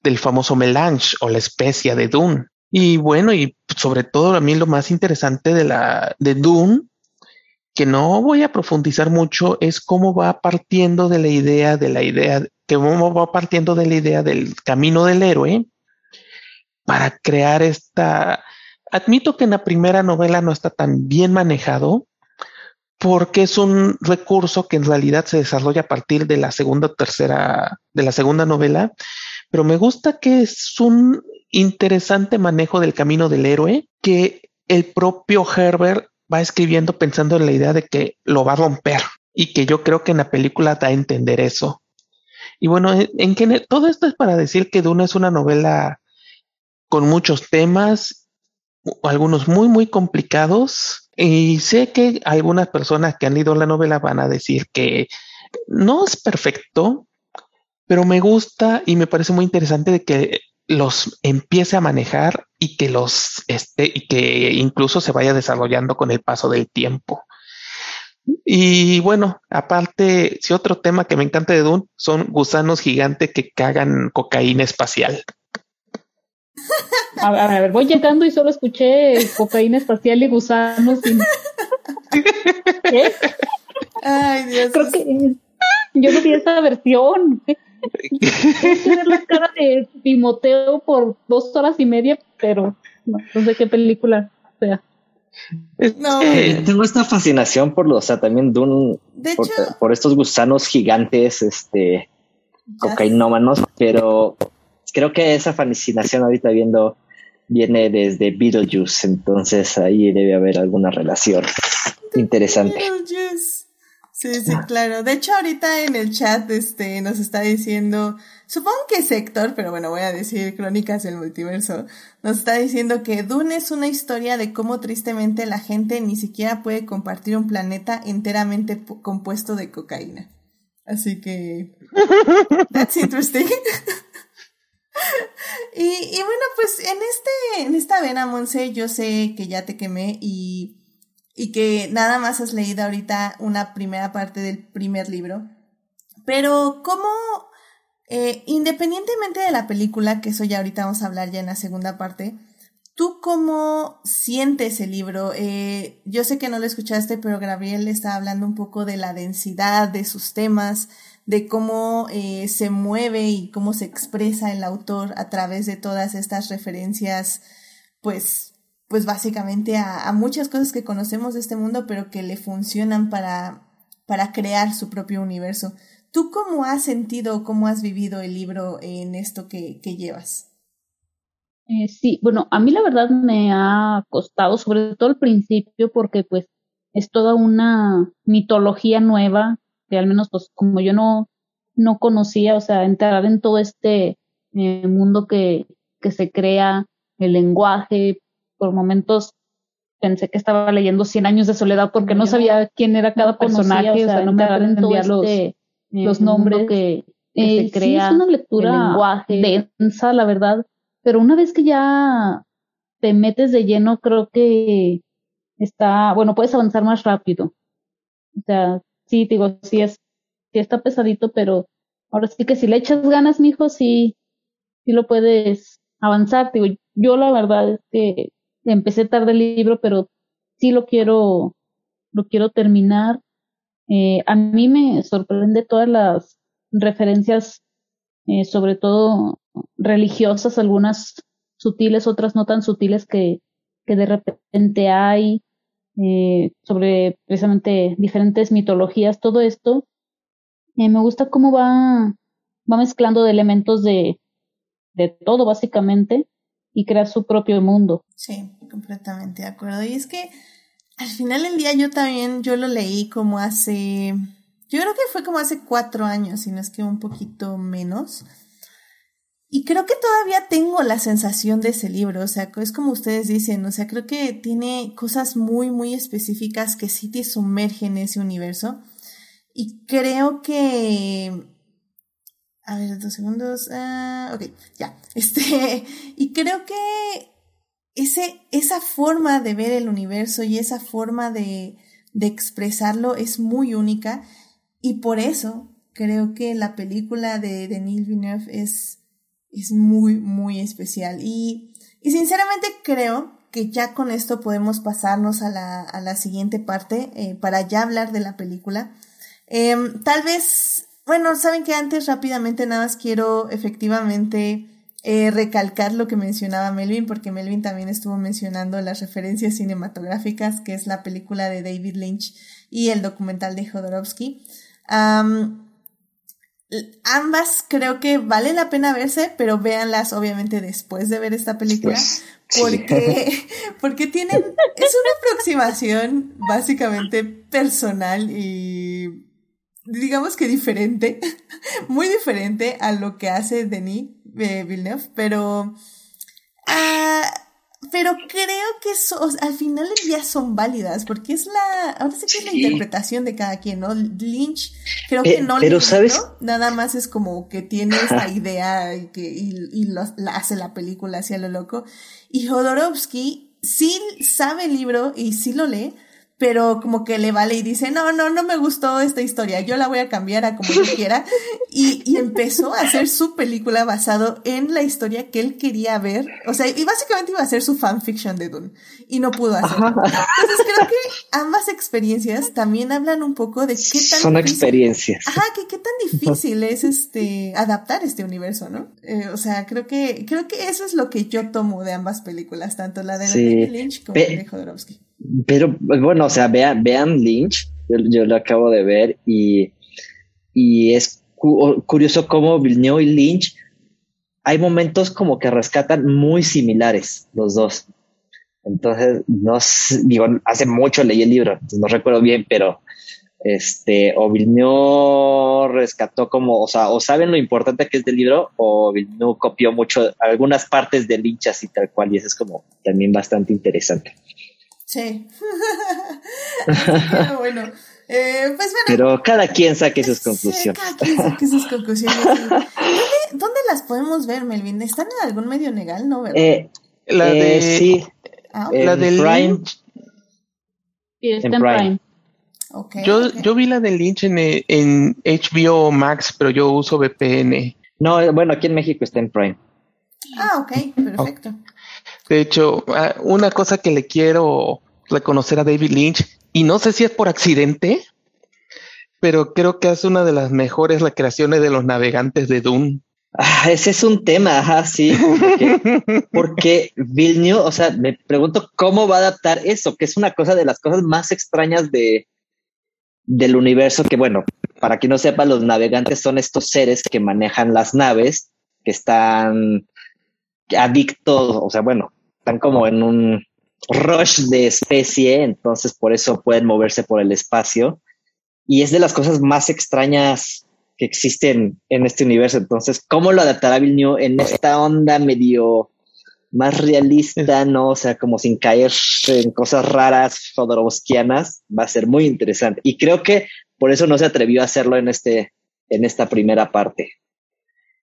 del famoso melange o la especia de Dune. Y bueno, y sobre todo a mí lo más interesante de la de Dune que no voy a profundizar mucho es cómo va partiendo de la idea de la idea que cómo va partiendo de la idea del camino del héroe para crear esta admito que en la primera novela no está tan bien manejado porque es un recurso que en realidad se desarrolla a partir de la segunda o tercera de la segunda novela pero me gusta que es un interesante manejo del camino del héroe que el propio Herbert va escribiendo pensando en la idea de que lo va a romper y que yo creo que en la película da a entender eso. Y bueno, en, que todo esto es para decir que Duna es una novela con muchos temas, algunos muy, muy complicados. Y sé que algunas personas que han leído la novela van a decir que no es perfecto, pero me gusta y me parece muy interesante de que los empiece a manejar y que los esté y que incluso se vaya desarrollando con el paso del tiempo. Y bueno, aparte, si otro tema que me encanta de Dune son gusanos gigantes que cagan cocaína espacial. A ver, a ver, voy llegando y solo escuché cocaína espacial y gusanos. ¿Qué? Ay, Dios. Creo que yo no vi esa versión. Tener la cara de Timoteo por dos horas y media, pero no, sé qué película sea. No, tengo esta fascinación por los, o sea, también Dune, por, estos gusanos gigantes, este, cocainómanos, pero creo que esa fascinación ahorita viendo viene desde Beetlejuice, entonces ahí debe haber alguna relación interesante. Sí, sí, claro. De hecho, ahorita en el chat este, nos está diciendo, supongo que es Héctor, pero bueno, voy a decir Crónicas del Multiverso, nos está diciendo que Dune es una historia de cómo tristemente la gente ni siquiera puede compartir un planeta enteramente compuesto de cocaína. Así que... That's interesting. y, y bueno, pues en este, en esta vena, Monse, yo sé que ya te quemé y y que nada más has leído ahorita una primera parte del primer libro. Pero ¿cómo, eh, independientemente de la película, que eso ya ahorita vamos a hablar ya en la segunda parte, ¿tú cómo sientes el libro? Eh, yo sé que no lo escuchaste, pero Gabriel está hablando un poco de la densidad de sus temas, de cómo eh, se mueve y cómo se expresa el autor a través de todas estas referencias, pues pues básicamente a, muchas cosas que conocemos de este mundo, pero que le funcionan para, para crear su propio universo. ¿Tú cómo has sentido, cómo has vivido el libro en esto que, que llevas? Eh, sí, bueno, a mí la verdad me ha costado, sobre todo al principio, porque pues es toda una mitología nueva, que al menos pues como yo no, no conocía, o sea, entrar en todo este eh, mundo que, que se crea, el lenguaje, por momentos pensé que estaba leyendo Cien años de soledad porque no sabía quién era cada personaje, o sea, no me entendía los, este, los nombres que, se crea. es una lectura lenguaje. densa, la verdad, pero una vez que ya te metes de lleno, creo que está, bueno, puedes avanzar más rápido. O sea, sí, digo, sí es, sí está pesadito, pero ahora sí que si le echas ganas, mijo, sí, sí lo puedes avanzar. Digo, yo la verdad es que empecé tarde el libro, pero sí lo quiero, lo quiero terminar. Eh, a mí me sorprende todas las referencias, eh, sobre todo religiosas, algunas sutiles, otras no tan sutiles que, que de repente hay, eh, sobre precisamente diferentes mitologías, todo esto. Eh, me gusta cómo va, va mezclando de elementos de, de todo, básicamente y crear su propio mundo. Sí, completamente de acuerdo. Y es que al final del día yo también, yo lo leí como hace, yo creo que fue como hace cuatro años, si no es que un poquito menos. Y creo que todavía tengo la sensación de ese libro, o sea, es como ustedes dicen, o sea, creo que tiene cosas muy, muy específicas que sí te sumergen en ese universo. Y creo que a ver, dos segundos. Uh, ok, ya. Este, y creo que ese, esa forma de ver el universo y esa forma de, de expresarlo es muy única. Y por eso creo que la película de Denis Villeneuve es, es muy, muy especial. Y, y sinceramente creo que ya con esto podemos pasarnos a la, a la siguiente parte eh, para ya hablar de la película. Eh, tal vez bueno, saben que antes rápidamente nada más quiero efectivamente eh, recalcar lo que mencionaba Melvin, porque Melvin también estuvo mencionando las referencias cinematográficas, que es la película de David Lynch y el documental de Jodorowsky. ambas creo que vale la pena verse, pero véanlas obviamente después de ver esta película, porque, porque tienen, es una aproximación básicamente personal y digamos que diferente, muy diferente a lo que hace Denis eh, Villeneuve, pero... ah, pero creo que so- al final del día son válidas, porque es la, ahora sí que es la interpretación de cada quien, ¿no? Lynch, creo Pe- que no pero, le nada más es como que tiene esa idea y que, y, y lo- la hace la película hacia lo loco. Y Jodorowsky sí sabe el libro y sí lo lee, pero como que le vale y dice, no, no, no me gustó esta historia, yo la voy a cambiar a como yo quiera. Y, y empezó a hacer su película basado en la historia que él quería ver. O sea, y básicamente iba a ser su fanfiction de Dune. Y no pudo hacerlo. Entonces creo que ambas experiencias también hablan un poco de qué tan Son difícil- experiencias. Ajá, que qué tan difícil es este adaptar este universo, ¿no? Eh, o sea, creo que creo que eso es lo que yo tomo de ambas películas, tanto la de Sí. Lynch como Pe- la de Jodorowsky. Pero bueno, o sea, vean, vean Lynch, yo, yo lo acabo de ver y, y es cu- curioso cómo Villeneuve y Lynch hay momentos como que rescatan muy similares los dos. Entonces, no sé, digo, hace mucho leí el libro, no recuerdo bien, pero este, o Villeneuve rescató como, o sea, o saben lo importante que es del libro, o Villeneuve copió mucho algunas partes de Lynch así tal cual, y eso es como también bastante interesante. Sí. Pero bueno, eh, pues bueno. Pero cada quien saque sus sí, conclusiones. cada quien saque sus conclusiones. ¿Dónde, dónde las podemos ver, Melvin? ¿Están en algún medio legal? No, ¿verdad? Eh, La eh, de sí, ah, la del Prime. Lynch, Y está en Prime. Yo, yo vi la de Lynch en, en HBO Max, pero yo uso VPN. No, bueno, aquí en México está en Prime. Ah, ok, perfecto. De hecho, ah, una cosa que le quiero reconocer a David Lynch, y no sé si es por accidente, pero creo que es una de las mejores recreaciones de los navegantes de Dune. Ah, ese es un tema, ajá, sí. Porque, porque Villeneuve, o sea, me pregunto cómo va a adaptar eso, que es una cosa de las cosas más extrañas de del universo, que bueno, para quien no sepa, los navegantes son estos seres que manejan las naves, que están adictos, o sea, bueno, están como en un rush de especie, entonces por eso pueden moverse por el espacio. Y es de las cosas más extrañas que existen en este universo. Entonces, ¿cómo lo adaptará Villeneuve en esta onda medio más realista, no? O sea, como sin caer en cosas raras, jodorowskianas, va a ser muy interesante. Y creo que por eso no se atrevió a hacerlo en este, en esta primera parte.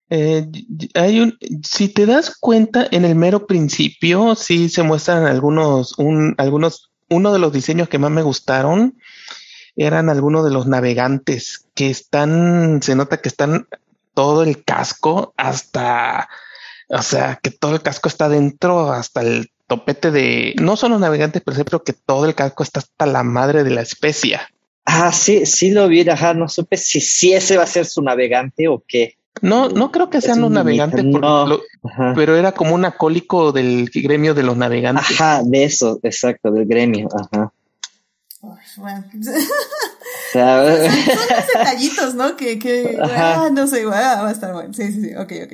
Eh, hay un, si te das cuenta, en el mero principio sí se muestran algunos, un, algunos, uno de los diseños que más me gustaron eran algunos de los navegantes que están, se nota que están todo el casco hasta, o sea, que todo el casco está dentro hasta el topete de, no son los navegantes, pero creo que todo el casco está hasta la madre de la especia. Ah, sí, sí lo vi, ajá, no supe si, si ese va a ser su navegante o qué. No, no creo que sean los un navegantes, mito, por no. lo- Ajá. pero era como un acólico del gremio de los navegantes. Ajá, de eso, exacto, del gremio, ajá. Uf, bueno. O sea, Son los detallitos, ¿no? Que, que, ah, no sé, ah, va a estar bueno. Sí, sí, sí, ok, ok.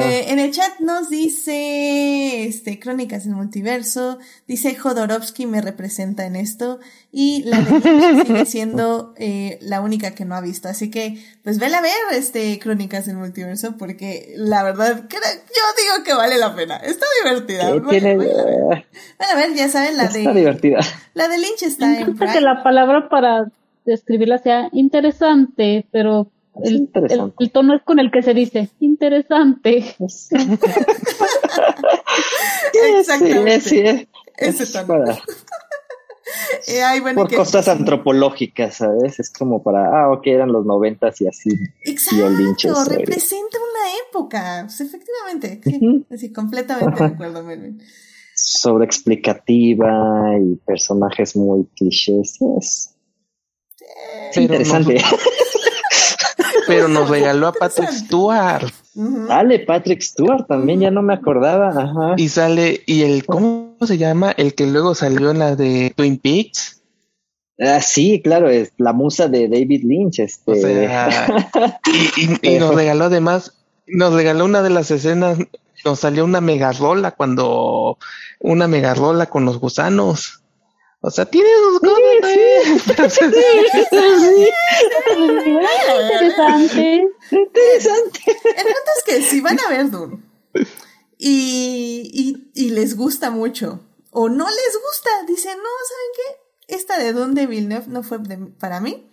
Eh, en el chat nos dice, este, Crónicas del Multiverso, dice Jodorowsky me representa en esto, y la de Lynch sigue siendo eh, la única que no ha visto. Así que, pues vela a ver, este, Crónicas del Multiverso, porque la verdad, era- yo digo que vale la pena. Está divertida. Vale- tiene, Van a ver, ya saben, la está de, divertida. la de Lynch está en que la palabra para describirla sea interesante, pero el, interesante. el- el tono es con el que se dice interesante. Exactamente. Sí, sí, Ese es tono. para- Eh, ay, bueno, por que- cosas antropológicas, ¿sabes? Es como para, ah, ok, eran los noventas y así. Exacto, Lynch es, eh, representa una época. Pues, efectivamente, sí, Ujú. así, completamente de acuerdo, Melvin. sobre explicativa y personajes muy clichés. Es Pero interesante. Pero nos regaló a Patrick. Stewart. Dale, Patrick Stewart, también ya no me acordaba. Ajá. y sale, y el, ¿cómo se llama? El que luego salió en la de Twin Peaks. Ah, sí, claro, es la musa de David Lynch. Este. O sea, y, y- y nos regaló además, nos regaló una de las escenas, nos salió una megarola cuando, una megarola con los gusanos. O sea, tiene sus cosas interesante. Interesante. El punto es que si van a ver Dune y, y, y les gusta mucho o no les gusta, dicen, no, ¿saben qué? Esta de Dune de Villeneuve no fue de- para mí.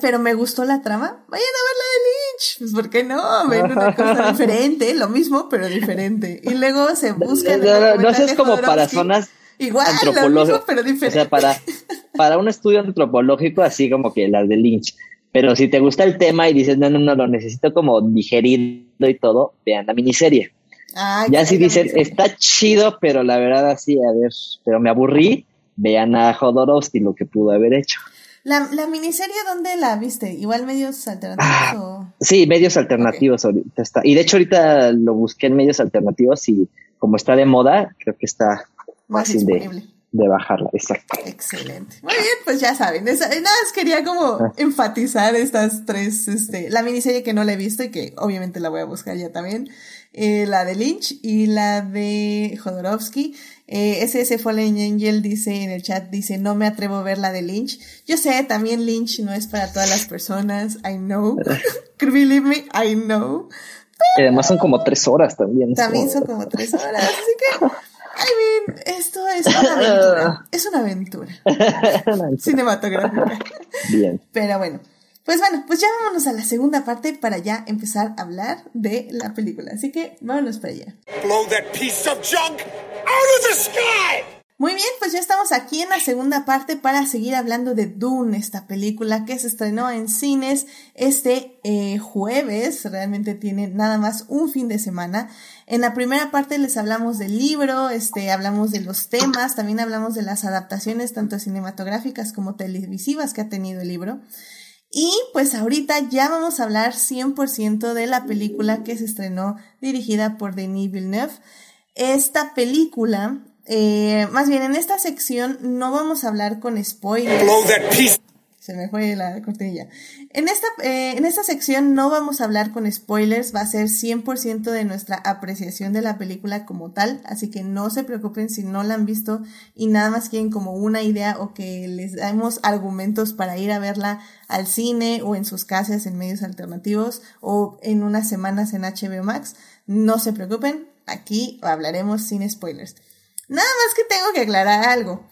Pero me gustó la trama. Vayan a ver la de Lynch. Pues, ¿por qué no? Ven una cosa diferente, lo mismo, pero diferente. Y luego se buscan. No, no, como para zonas Igual, lo mismo, pero O diferente. sea, para, para un estudio antropológico, así como que las de Lynch. Pero si te gusta el tema y dices, no, no, no, lo necesito como digerido y todo, vean la miniserie. Ah, Ya si dicen, está chido, pero la verdad así, a ver, pero me aburrí, vean a Jodorowsky lo que pudo haber hecho. La, la miniserie, ¿dónde la viste? ¿Igual medios alternativos Ah, o...? Sí, medios alternativos ahorita está. Y de hecho ahorita lo busqué en medios alternativos y como está de moda, creo que está Más fácil de, disponible. de bajarla. Exacto. Excelente. Muy bien, pues ya saben. esa- nada más quería como Ah. enfatizar estas tres, este, la miniserie que no la he visto y que obviamente la voy a buscar ya también. eh, la de Lynch y la de Jodorowsky. Eh, SS Fallen Angel dice en el chat, dice, no me atrevo a ver la de Lynch. Yo sé, también Lynch no es para todas las personas. I know. Believe me, I know. Y además son como tres horas también. También son como tres horas, así que, I mean, esto es una aventura. Es una aventura cinematográfica. Bien. Pero bueno, pues bueno, pues ya vámonos a la segunda parte para ya empezar a hablar de la película. Así que vámonos para allá. Blow that piece of junk out of the sky! Muy bien, pues ya estamos aquí en la segunda parte para seguir hablando de Dune, esta película que se estrenó en cines este eh, jueves. Realmente tiene nada más un fin de semana. En la primera parte les hablamos del libro, este, hablamos de los temas, también hablamos de las adaptaciones tanto cinematográficas como televisivas que ha tenido el libro. Y pues ahorita ya vamos a hablar 100% de la película que se estrenó dirigida por Denis Villeneuve. Esta película, eh, más bien en esta sección no vamos a hablar con spoilers. Se me fue la cortinilla. En esta, eh, en esta sección no vamos a hablar con spoilers, va a ser 100% de nuestra apreciación de la película como tal, así que no se preocupen si no la han visto y nada más quieren como una idea o que les damos argumentos para ir a verla al cine o en sus casas en medios alternativos o en unas semanas en HBO Max. No se preocupen, aquí hablaremos sin spoilers. Nada más que tengo que aclarar algo.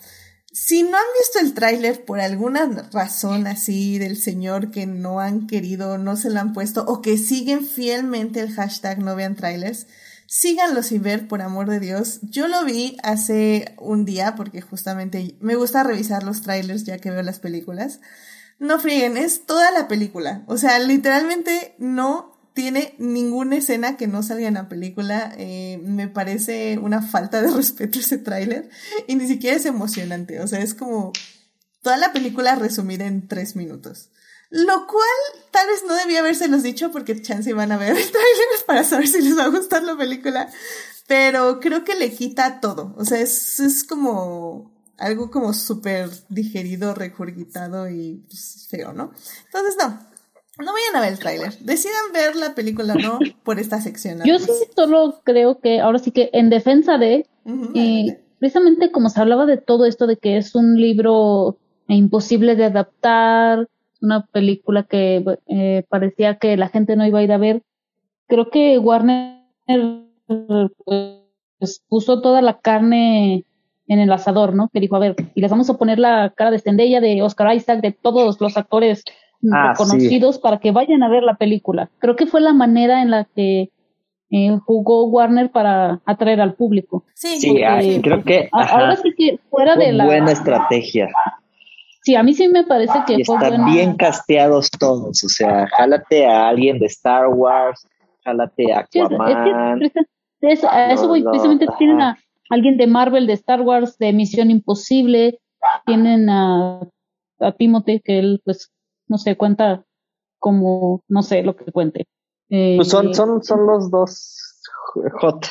Si no han visto el tráiler por alguna razón así del señor que no han querido, no se lo han puesto o que siguen fielmente el hashtag no vean trailers, síganlo sin ver, por amor de Dios. Yo lo vi hace un día porque justamente me gusta revisar los trailers ya que veo las películas. No frieguen, es toda la película. O sea, literalmente no tiene ninguna escena que no salga en la película. Eh, me parece una falta de respeto ese tráiler. Y ni siquiera es emocionante. O sea, es como toda la película resumida en tres minutos. Lo cual tal vez no debía habérselos dicho porque chance van a ver el tráiler para saber si les va a gustar la película. Pero creo que le quita todo. O sea, es, es como algo como súper digerido, recurgitado y pues, feo, ¿no? Entonces, no. No vayan a ver el tráiler. Decidan ver la película o no por esta sección. Yo sí solo creo que ahora sí que en defensa de, eh, precisamente como se hablaba de todo esto de que es un libro imposible de adaptar, una película que eh, parecía que la gente no iba a ir a ver, creo que Warner pues, puso toda la carne en el asador, ¿no? Que dijo, a ver, y les vamos a poner la cara de Zendaya, de Oscar Isaac, de todos los actores Ah, reconocidos para que vayan a ver la película. Creo que fue la manera en la que eh, jugó Warner para atraer al público. Sí, Sí, porque- creo que A- Ahora sí que fuera fue de la... buena estrategia. Sí, a mí sí me parece que Y fue están buena. bien casteados todos. O sea, jálate a alguien de Star Wars, jálate a Sí, es- es que Aquaman. es- a eso voy, no, precisamente ajá. tienen a alguien de Marvel, de Star Wars, de Misión Imposible, tienen a, a Timothy, que él, pues, no sé, cuenta como, no sé, lo que cuente. Eh, Pues son, son, son los dos hot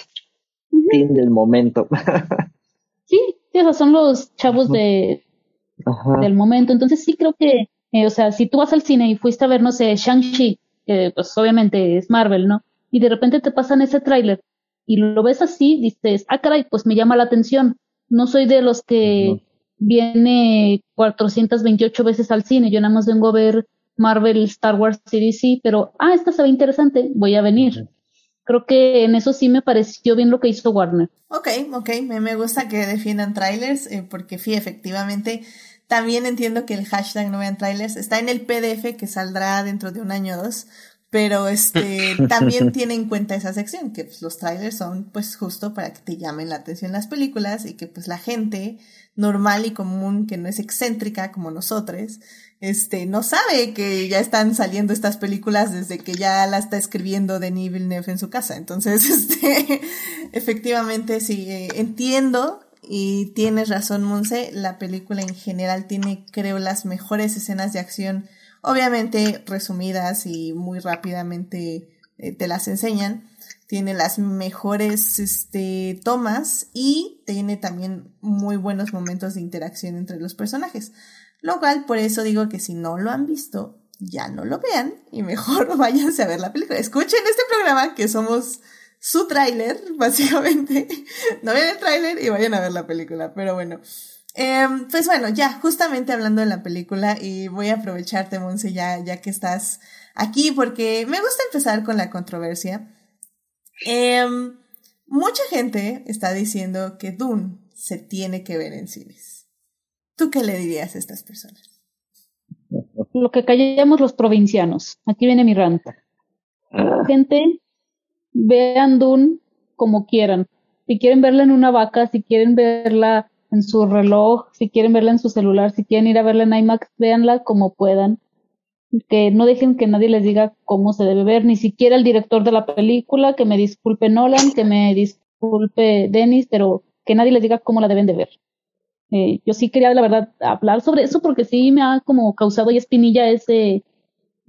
team del momento. Sí, sea, son los chavos de, Ajá. del momento. Entonces sí creo que, eh, o sea, si tú vas al cine y fuiste a ver, no sé, Shang-Chi, que pues obviamente es Marvel, ¿no? Y de repente te pasan ese tráiler y lo ves así, dices, ah, caray, pues me llama la atención. No soy de los que viene 428 veces al cine. Yo nada más vengo a ver Marvel, Star Wars, CDC, pero, ah, esta se ve interesante, voy a venir. Creo que en eso sí me pareció bien lo que hizo Warner. Ok, ok, me, me gusta que defiendan trailers, eh, porque sí, efectivamente, también entiendo que el hashtag no vean trailers está en el PDF que saldrá dentro de un año o dos, pero este también tiene en cuenta esa sección, que pues, los trailers son pues justo para que te llamen la atención las películas y que pues la gente normal y común que no es excéntrica como nosotros, este, no sabe que ya están saliendo estas películas desde que ya la está escribiendo Denis Villeneuve en su casa. Entonces, este, efectivamente sí, eh, entiendo y tienes razón, Monse, la película en general tiene, creo, las mejores escenas de acción, obviamente resumidas y muy rápidamente eh, te las enseñan. Tiene las mejores este, tomas y tiene también muy buenos momentos de interacción entre los personajes. Lo cual, por eso digo que si no lo han visto, ya no lo vean y mejor váyanse a ver la película. Escuchen este programa que somos su tráiler, básicamente. no vean el tráiler y vayan a ver la película, pero bueno. Em, pues bueno, ya, justamente hablando de la película, y voy a aprovecharte, Monse, ya, ya que estás aquí, porque me gusta empezar con la controversia. Em, mucha gente está diciendo que Dune se tiene que ver en cines. ¿Tú qué le dirías a estas personas? Lo que callamos los provincianos. Aquí viene mi ranta. Ah. Gente, vean Dune como quieran. Si quieren verla en una vaca, si quieren verla en su reloj, si quieren verla en su celular, si quieren ir a verla en IMAX, véanla como puedan. Que no dejen que nadie les diga cómo se debe ver, ni siquiera el director de la película, que me disculpe Nolan, que me disculpe Dennis, pero que nadie les diga cómo la deben de ver. Eh, yo sí quería, la verdad, hablar sobre eso porque sí me ha como causado y espinilla ese,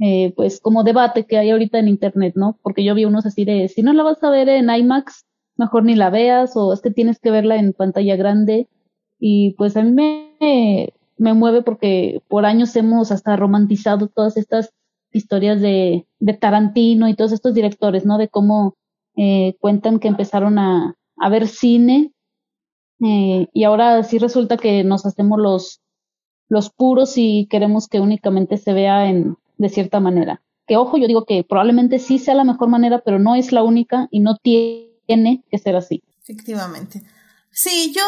eh, pues, como debate que hay ahorita en Internet, ¿no? Porque yo vi unos así de, si no la vas a ver en IMAX, mejor ni la veas, o es que tienes que verla en pantalla grande. Y pues a mí me, me mueve porque por años hemos hasta romantizado todas estas historias de, Tarantino y todos estos directores, ¿no? De cómo eh, cuentan que empezaron a, a ver cine eh, y ahora sí resulta que nos hacemos los, los puros y queremos que únicamente se vea en, de cierta manera. Que ojo, yo digo que probablemente sí sea la mejor manera, pero no es la única y no tiene que ser así. Efectivamente. Sí, yo,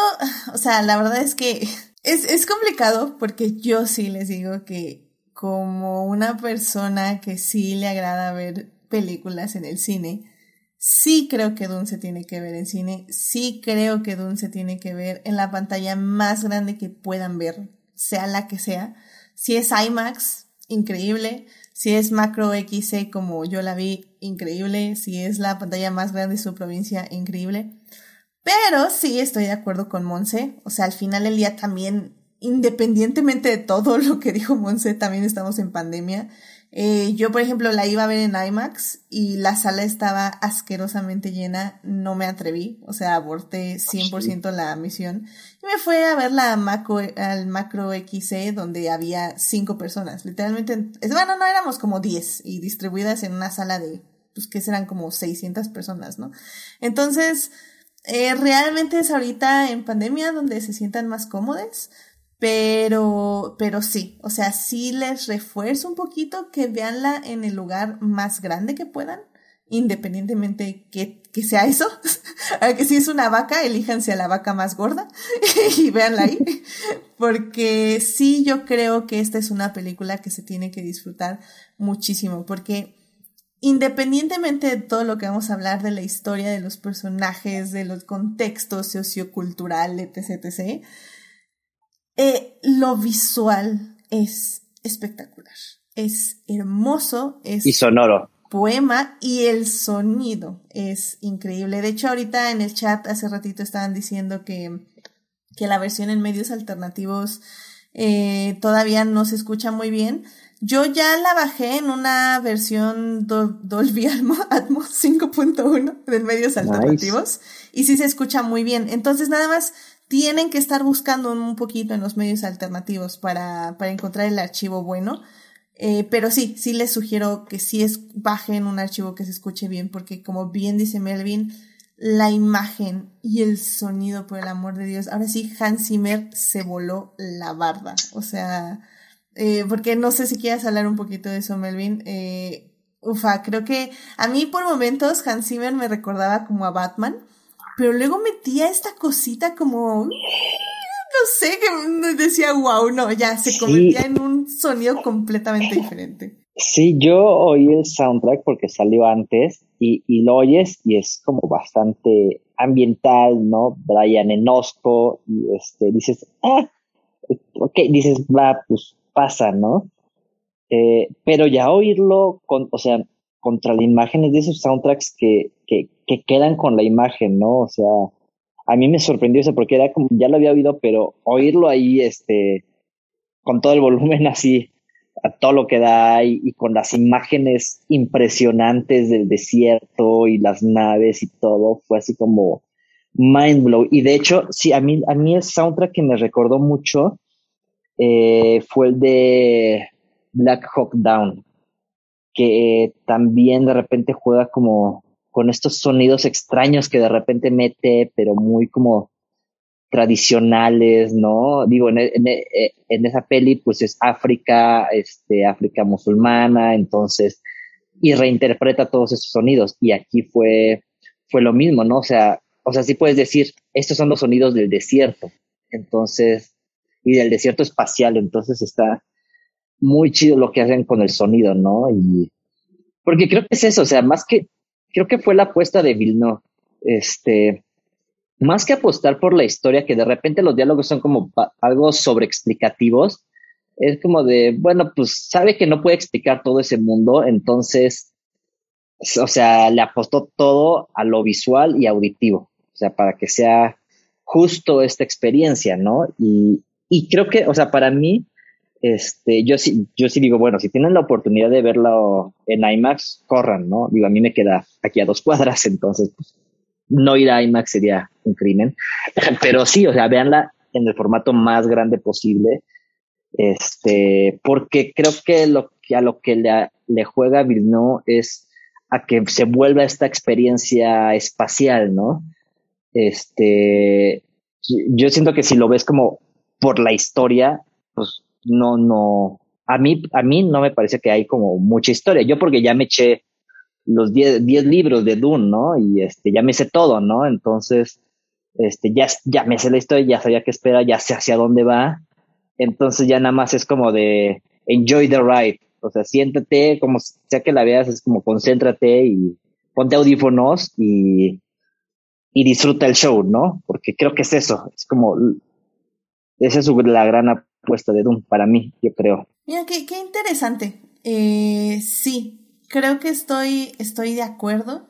o sea, la verdad es que es, es complicado porque yo sí les digo que como una persona que sí le agrada ver películas en el cine, Sí creo que Dune se tiene que ver en cine, sí creo que Dune se tiene que ver en la pantalla más grande que puedan ver, sea la que sea. Si es IMAX, increíble. Si es Macro XC como yo la vi, increíble. Si es la pantalla más grande de su provincia, increíble. Pero sí estoy de acuerdo con Monse. O sea, al final del día también, independientemente de todo lo que dijo Monse, también estamos en pandemia. Eh, yo, por ejemplo, la iba a ver en IMAX y la sala estaba asquerosamente llena, no me atreví, o sea, aborté 100% la misión. Y me fui a ver la macro, al macro XC donde había cinco personas, literalmente, bueno, no éramos como 10 y distribuidas en una sala de, pues que serán como 600 personas, ¿no? Entonces, eh, realmente es ahorita en pandemia donde se sientan más cómodos pero, pero sí, o sea, sí les refuerzo un poquito que veanla en el lugar más grande que puedan, independientemente que, que sea eso. que si es una vaca, elíjanse a la vaca más gorda y véanla ahí. Porque sí, yo creo que esta es una película que se tiene que disfrutar muchísimo, porque independientemente de todo lo que vamos a hablar de la historia de los personajes, de los contextos socioculturales, etc., etc., eh, lo visual es espectacular. Es hermoso, es... Y sonoro. Poema y el sonido es increíble. De hecho, ahorita en el chat hace ratito estaban diciendo que, que la versión en medios alternativos eh, todavía no se escucha muy bien. Yo ya la bajé en una versión Dolby Atmos 5.1 de medios alternativos y sí se escucha muy bien. Entonces nada más tienen que estar buscando un poquito en los medios alternativos para, para encontrar el archivo bueno. Eh, pero sí, sí les sugiero que sí es, bajen un archivo que se escuche bien, porque como bien dice Melvin, la imagen y el sonido, por el amor de Dios. Ahora sí, Hans Zimmer se voló la barda. O sea, eh, porque no sé si quieras hablar un poquito de eso, Melvin. Eh, ufa, creo que a mí por momentos Hans Zimmer me recordaba como a Batman, pero luego metía esta cosita como no sé, que decía, wow, no, ya se convertía en un sonido completamente diferente. Sí, yo oí el soundtrack porque salió antes y, y lo oyes y es como bastante ambiental, ¿no? Brian Enosco y este, dices, ah, ok, dices, va, pues pasa, ¿no? Eh, pero ya oírlo, con, o sea, contra la imagen es de esos soundtracks que, que, que quedan con la imagen, ¿no? O sea, a mí me sorprendió eso porque era como, ya lo había oído, pero oírlo ahí, este, con todo el volumen así, a todo lo que da y, y, con las imágenes impresionantes del desierto y las naves y todo, fue así como mind blow. Y de hecho, sí, a mí, a mí el soundtrack que me recordó mucho eh, fue el de Black Hawk Down, que también de repente juega como con estos sonidos extraños que de repente mete, pero muy como tradicionales, ¿no? Digo, en, en, en, esa peli, pues es África, este, África musulmana, entonces, y reinterpreta todos esos sonidos. Y aquí fue, fue lo mismo, ¿no? O sea, o sea, sí puedes decir, estos son los sonidos del desierto. Entonces, y del desierto espacial, entonces está muy chido lo que hacen con el sonido, ¿no? Y, porque creo que es eso, o sea, más que creo que fue la apuesta de Villeneuve. Este, más que apostar por la historia, que de repente los diálogos son como algo sobreexplicativos, es como de, bueno, pues sabe que no puede explicar todo ese mundo, entonces, o sea, le apostó todo a lo visual y auditivo, o sea, para que sea justo esta experiencia, ¿no? Y, y creo que, o sea, para mí, este, yo sí, yo sí digo, bueno, si tienen la oportunidad de verlo en IMAX, corran, ¿no? Digo, a mí me queda aquí a dos cuadras, entonces, pues, no ir a IMAX sería un crimen. Pero sí, o sea, véanla en el formato más grande posible. Este, porque creo que lo que a lo que le, le juega Villeneuve es a que se vuelva esta experiencia espacial, ¿no? Este, yo siento que si lo ves como por la historia, pues no, no, a mí, a mí no me parece que hay como mucha historia. Yo porque ya me eché los 10 libros de Dune, ¿no? Y este, ya me sé todo, ¿no? Entonces, este, ya, ya me sé la historia, ya sabía qué espera, ya sé hacia dónde va. Entonces ya nada más es como de enjoy the ride. O sea, siéntate, como sea que la veas, es como concéntrate y ponte audífonos y, y disfruta el show, ¿no? Porque creo que es eso. Es como, esa es la gran puesta de Doom para mí, yo creo. Mira, qué, qué interesante. Eh, sí, creo que estoy, estoy de acuerdo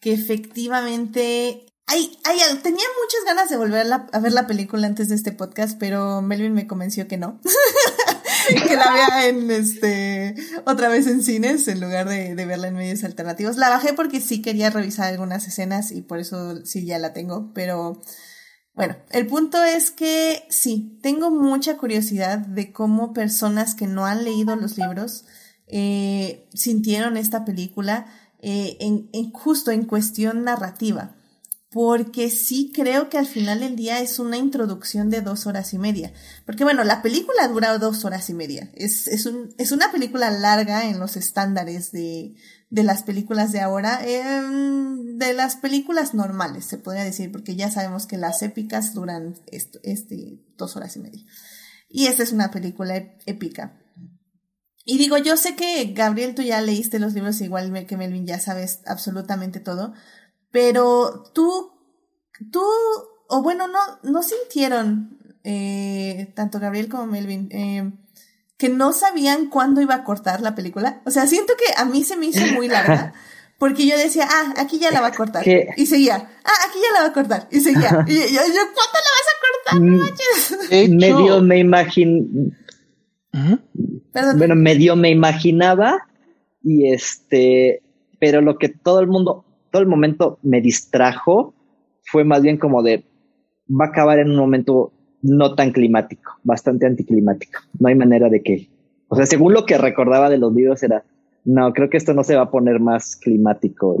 que efectivamente hay, hay, tenía muchas ganas de volver a, ver la película antes de este podcast, pero Melvin me convenció que no. que la vea en este, otra vez en cines en lugar de, de, verla en medios alternativos. La bajé porque sí quería revisar algunas escenas y por eso sí ya la tengo, pero bueno, el punto es que sí, tengo mucha curiosidad de cómo personas que no han leído los libros eh, sintieron esta película eh, en, en, justo en cuestión narrativa. Porque sí creo que al final del día es una introducción de dos horas y media. Porque bueno, la película dura dos horas y media. Es, es, un, es una película larga en los estándares de, de las películas de ahora, eh, de las películas normales, se podría decir, porque ya sabemos que las épicas duran esto, este, dos horas y media. Y esta es una película épica. Y digo, yo sé que Gabriel, tú ya leíste los libros igual que Melvin, ya sabes absolutamente todo, pero tú, tú, o bueno, no, no sintieron, eh, tanto Gabriel como Melvin, eh, que no sabían cuándo iba a cortar la película. O sea, siento que a mí se me hizo muy larga. Porque yo decía, ah, aquí ya la va a cortar. Y seguía, ah, aquí ya la va a cortar. Y seguía. Y yo, ¿cuándo la vas a cortar? Mm, medio me imagino. Bueno, medio me imaginaba. Y este, pero lo que todo el mundo, todo el momento me distrajo fue más bien como de, va a acabar en un momento no tan climático, bastante anticlimático. No hay manera de que, o sea, según lo que recordaba de los libros era, no, creo que esto no se va a poner más climático.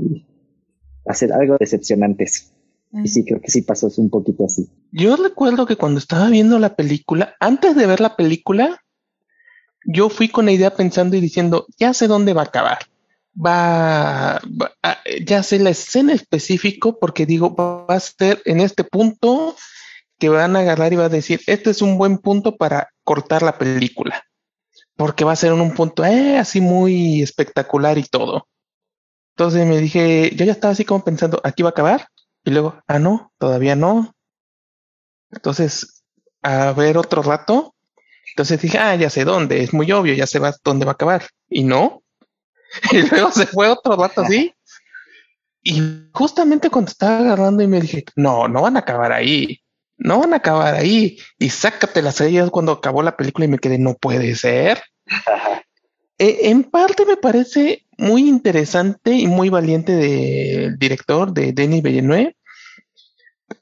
hacer algo decepcionantes. Y sí, creo que sí pasó un poquito así. Yo recuerdo que cuando estaba viendo la película, antes de ver la película, yo fui con la idea pensando y diciendo, ya sé dónde va a acabar. Va, va a- ya sé la escena específico porque digo, va a ser en este punto que van a agarrar y va a decir, este es un buen punto para cortar la película. Porque va a ser en un punto eh, así muy espectacular y todo. Entonces me dije, yo ya estaba así como pensando, aquí va a acabar. Y luego, ah, no, todavía no. Entonces, a ver otro rato. Entonces dije, ah, ya sé dónde, es muy obvio, ya sé dónde va a acabar. Y no. Y luego se fue otro rato así. Y justamente cuando estaba agarrando y me dije, no, no van a acabar ahí. No van a acabar ahí. Y sácate las sellas cuando acabó la película y me quedé, no puede ser. Eh, en parte me parece muy interesante y muy valiente del director, de Denis Villeneuve,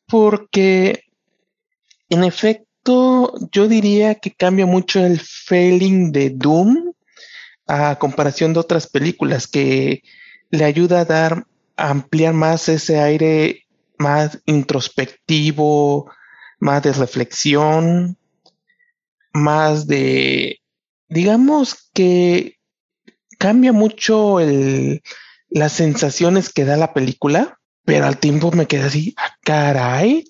porque en efecto yo diría que cambia mucho el feeling de Doom a comparación de otras películas que le ayuda a dar, a ampliar más ese aire más introspectivo, más de reflexión, más de, digamos que cambia mucho el, las sensaciones que da la película, pero al tiempo me quedé así, "Ah, caray,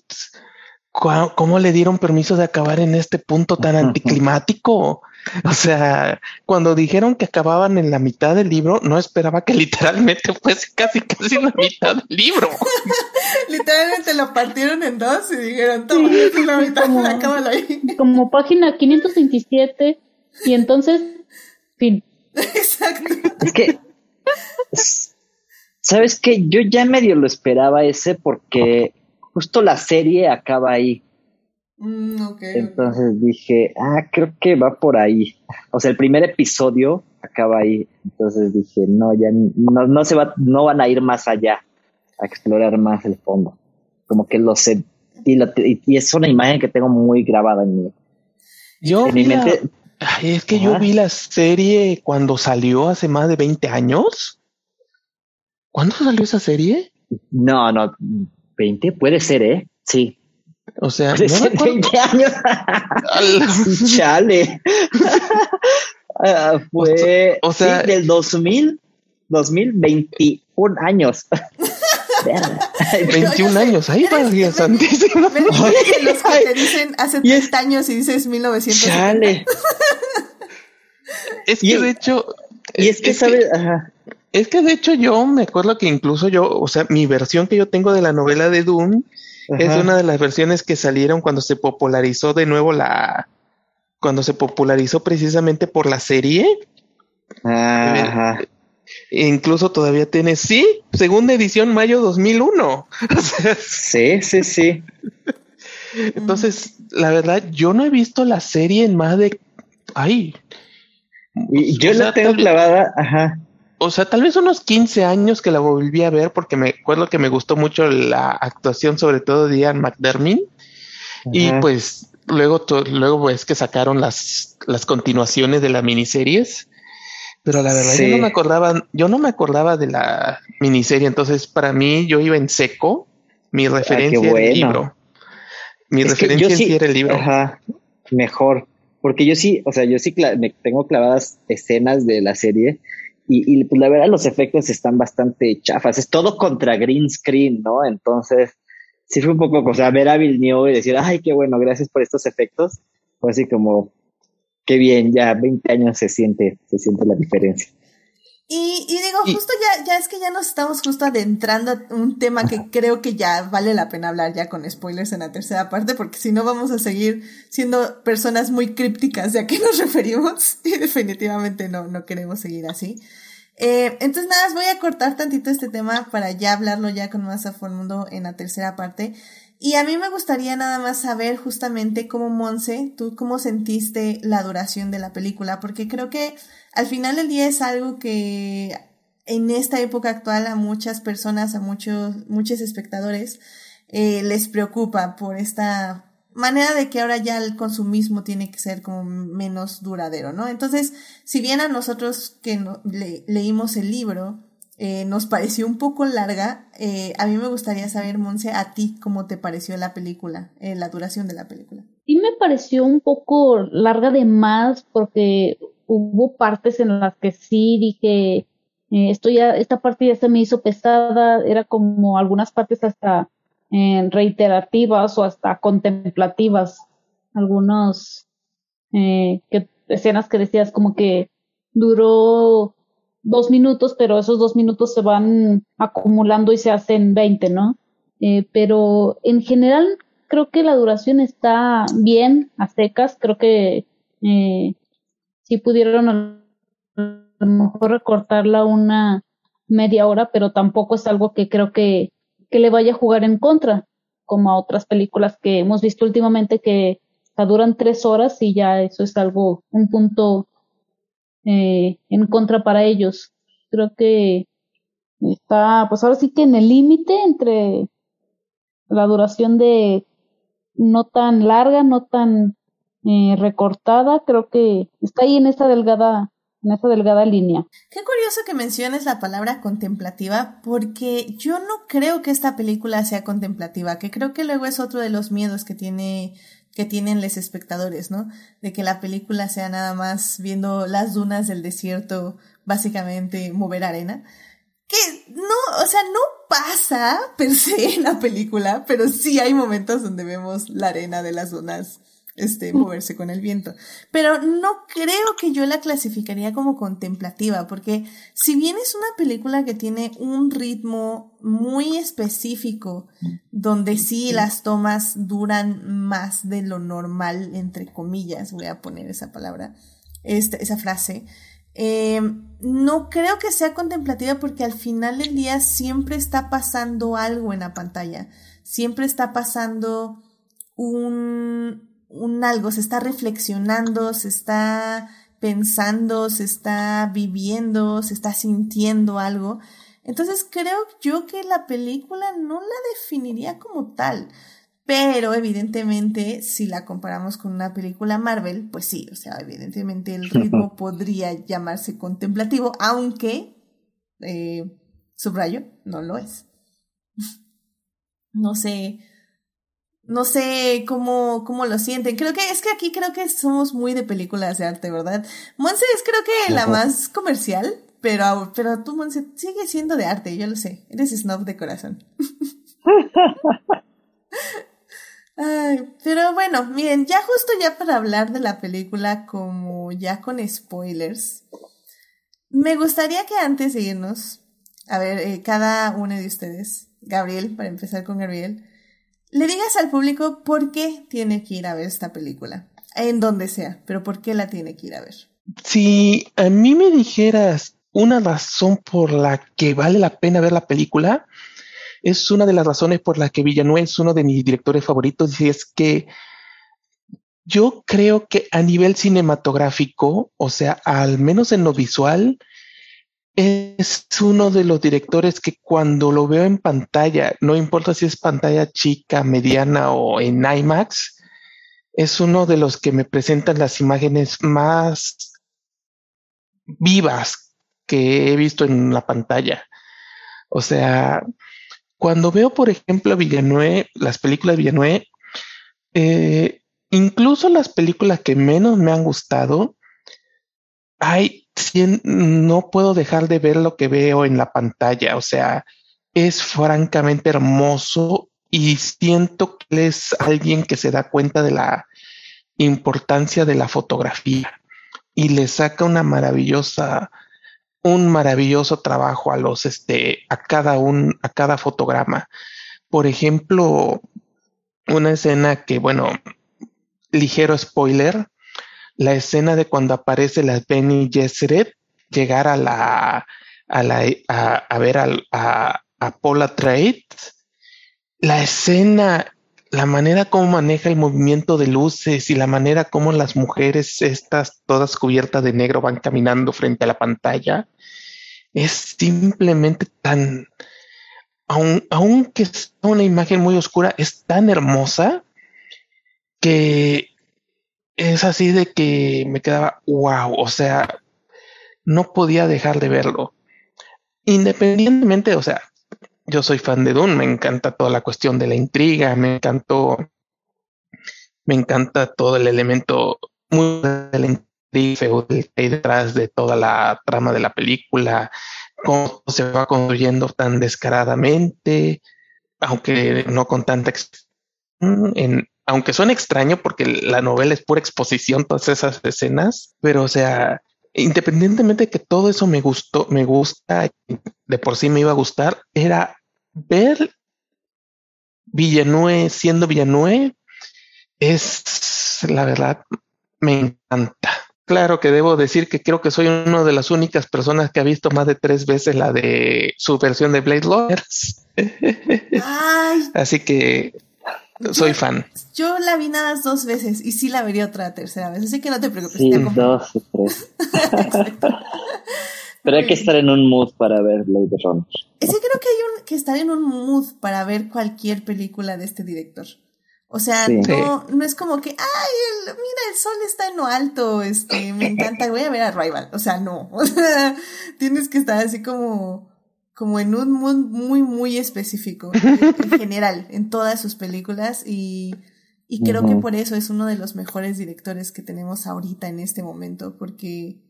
¿cu- ¿cómo le dieron permiso de acabar en este punto tan anticlimático? O sea, cuando dijeron que acababan en la mitad del libro, no esperaba que literalmente fuese casi casi la mitad del libro. Literalmente lo partieron en dos y dijeron, toma, es la mitad, Como- acábalo ahí. Como página 527 y entonces, fin. Exacto. Es que, ¿sabes qué? Yo ya medio lo esperaba ese porque justo la serie acaba ahí. Mm. Entonces dije, ah, creo que va por ahí. O sea, el primer episodio acaba ahí. Entonces dije, no, ya no, no se va, no van a ir más allá a explorar más el fondo. Como que lo sé. Y, lo- y- y es una imagen que tengo muy grabada en mi, Yo en mi la- mente. Ay, es que yo vi la serie cuando salió hace más de 20 años. ¿Cuándo salió esa serie? No, no, 20 puede ser, ¿eh? Sí. O sea, Puede no ser recuerdo- 20 años. Al- Sí, Chale. Ah, fue O sea- sí, del 2000, 2021 años. Verga. 21 años, ahí va Dios santísimo. Me refiero que los que te dicen hace Y es- 30 años y dices 1900. Chale. Es que Y- de hecho, Y es que, es ¿sabes? Ajá. Es que de hecho yo me acuerdo que incluso yo, o sea, mi versión que yo tengo de la novela de Doom es Ajá. una de las versiones que salieron cuando se popularizó de nuevo la, cuando se popularizó precisamente por la serie. Ajá. E incluso todavía tiene, sí, segunda edición mayo 2001. O sea, Sí, sí, sí. entonces, la verdad, yo no he visto la serie en más de, ay, yo O sea, la tengo clavada, ajá. O sea, tal vez unos 15 años que la volví a ver porque me acuerdo que me gustó mucho la actuación, sobre todo de Ian McDermott. Y pues luego, luego es que sacaron las, las continuaciones de las miniseries. Pero la verdad, Sí. yo no me acordaba, yo no me acordaba de la miniserie. Entonces, para mí, yo iba en seco. Mi referencia era Ah, bueno. el libro. Mi Es referencia sí era el libro. Ajá, mejor. Porque yo sí, o sea, yo sí cla- me tengo clavadas escenas de la serie y, y pues la verdad los efectos están bastante chafas. Es todo contra green screen, ¿no? Entonces, sí fue un poco, o sea, ver a Villeneuve y decir, ay, qué bueno, gracias por estos efectos. Fue así como, qué bien, ya 20 años se siente, se siente la diferencia. Y, y digo, Y- justo ya, ya es que ya nos estamos justo adentrando a un tema que creo que ya vale la pena hablar ya con spoilers en la tercera parte, porque si no vamos a seguir siendo personas muy crípticas de a qué nos referimos, y definitivamente no, no queremos seguir así. Eh, entonces nada, voy a cortar tantito este tema para ya hablarlo ya con más a fondo en la tercera parte. Y a mí me gustaría nada más saber justamente cómo Monse, tú cómo sentiste la duración de la película, porque creo que al final del día es algo que en esta época actual a muchas personas, a muchos, muchos espectadores, eh, les preocupa por esta manera de que ahora ya el consumismo tiene que ser como menos duradero, ¿no? Entonces, si bien a nosotros que no, le, leímos el libro, eh, nos pareció un poco larga. Eh, a mí me gustaría saber, Monse, a ti cómo te pareció la película, eh, la duración de la película. Sí me pareció un poco larga de más porque hubo partes en las que sí dije, esto ya, esta parte ya se me hizo pesada, era como algunas partes hasta reiterativas o hasta contemplativas, algunos que, escenas que decías como que duró dos minutos, pero esos dos minutos se van acumulando y se hacen veinte, ¿no? Eh, pero en general creo que la duración está bien a secas, creo que eh, sí pudieron a lo mejor recortarla una media hora, pero tampoco es algo que creo que, que le vaya a jugar en contra, como a otras películas que hemos visto últimamente que duran tres horas y ya eso es algo, un punto eh, en contra para ellos. Creo que está, pues ahora sí que en el límite entre la duración de no tan larga, no tan eh, recortada, creo que está ahí en esa delgada en esa delgada línea. Qué curioso que menciones la palabra contemplativa, porque yo no creo que esta película sea contemplativa, que creo que luego es otro de los miedos que tiene que tienen los espectadores, ¿no? De que la película sea nada más viendo las dunas del desierto, básicamente mover arena. Que no, o sea, no pasa per se en la película, pero sí hay momentos donde vemos la arena de las dunas este, moverse con el viento. Pero no creo que yo la clasificaría como contemplativa, porque si bien es una película que tiene un ritmo muy específico, donde sí las tomas duran más de lo normal, entre comillas, voy a poner esa palabra, esta, esa frase, eh, no creo que sea contemplativa porque al final del día siempre está pasando algo en la pantalla, siempre está pasando un, un algo, se está reflexionando, se está pensando, se está viviendo, se está sintiendo algo. Entonces creo yo que la película no la definiría como tal. Pero evidentemente, si la comparamos con una película Marvel, pues sí, o sea, evidentemente el ritmo podría llamarse contemplativo, aunque, eh, subrayo, no lo es. no sé, no sé cómo, cómo lo sienten. Creo que es que aquí creo que somos muy de películas de arte, ¿verdad? Monse es creo que la más comercial, pero, pero tú, Monse, sigue siendo de arte, yo lo sé. Eres snob de corazón. Ay, pero bueno, miren, ya justo ya para hablar de la película como ya con spoilers, me gustaría que antes de irnos, a ver, eh, cada uno de ustedes, Gabriel, para empezar con Gabriel, le digas al público por qué tiene que ir a ver esta película, en donde sea, pero por qué la tiene que ir a ver. Si a mí me dijeras una razón por la que vale la pena ver la película, es una de las razones por las que Villanueva es uno de mis directores favoritos y es que yo creo que a nivel cinematográfico, o sea, al menos en lo visual, es uno de los directores que cuando lo veo en pantalla, no importa si es pantalla chica, mediana o en IMAX, es uno de los que me presentan las imágenes más vivas que he visto en la pantalla. O sea, cuando veo, por ejemplo, Villanueva, las películas de Villanueva, eh, incluso las películas que menos me han gustado, hay no puedo dejar de ver lo que veo en la pantalla. O sea, es francamente hermoso y siento que es alguien que se da cuenta de la importancia de la fotografía y le saca una maravillosa, un maravilloso trabajo a los, este, a cada un, a cada fotograma. Por ejemplo, una escena que, bueno, ligero spoiler, la escena de cuando aparece la Benny Gesserit llegar a la a la a, ver a, a Paula Trade, la escena, la manera como maneja el movimiento de luces y la manera como las mujeres estas todas cubiertas de negro van caminando frente a la pantalla es simplemente tan aunque es una imagen muy oscura, es tan hermosa que es así de que me quedaba wow, o sea, no podía dejar de verlo. independientemente, o sea, yo soy fan de Dune, me encanta toda la cuestión de la intriga, me encantó, me encanta todo el elemento muy del intriga que hay detrás de toda la trama de la película, cómo se va construyendo tan descaradamente, aunque no con tanta en, aunque suene extraño porque la novela es pura exposición, todas esas escenas, pero o sea, independientemente de que todo eso me gustó, me gusta, de por sí me iba a gustar, era ver Villeneuve siendo Villeneuve, es la verdad, me encanta. Claro que debo decir que creo que soy una de las únicas personas que ha visto más de tres veces la de su versión de Blade Lawyers. Así que soy fan. Yo la vi nada más dos veces y sí la vería otra tercera vez, así que no te preocupes. Sí, dos o tres. Pero hay que estar en un mood para ver Blade Runner. Sí, creo que hay que estar en un mood para ver cualquier película de este director. O sea, no, no es como que, ay, mira, el sol está en lo alto, este, me encanta, voy a ver a Rival. O sea, no. O sea, tienes que estar así como, como en un mood muy, muy específico, en general, en todas sus películas y, y creo que por eso es uno de los mejores directores que tenemos ahorita en este momento, porque,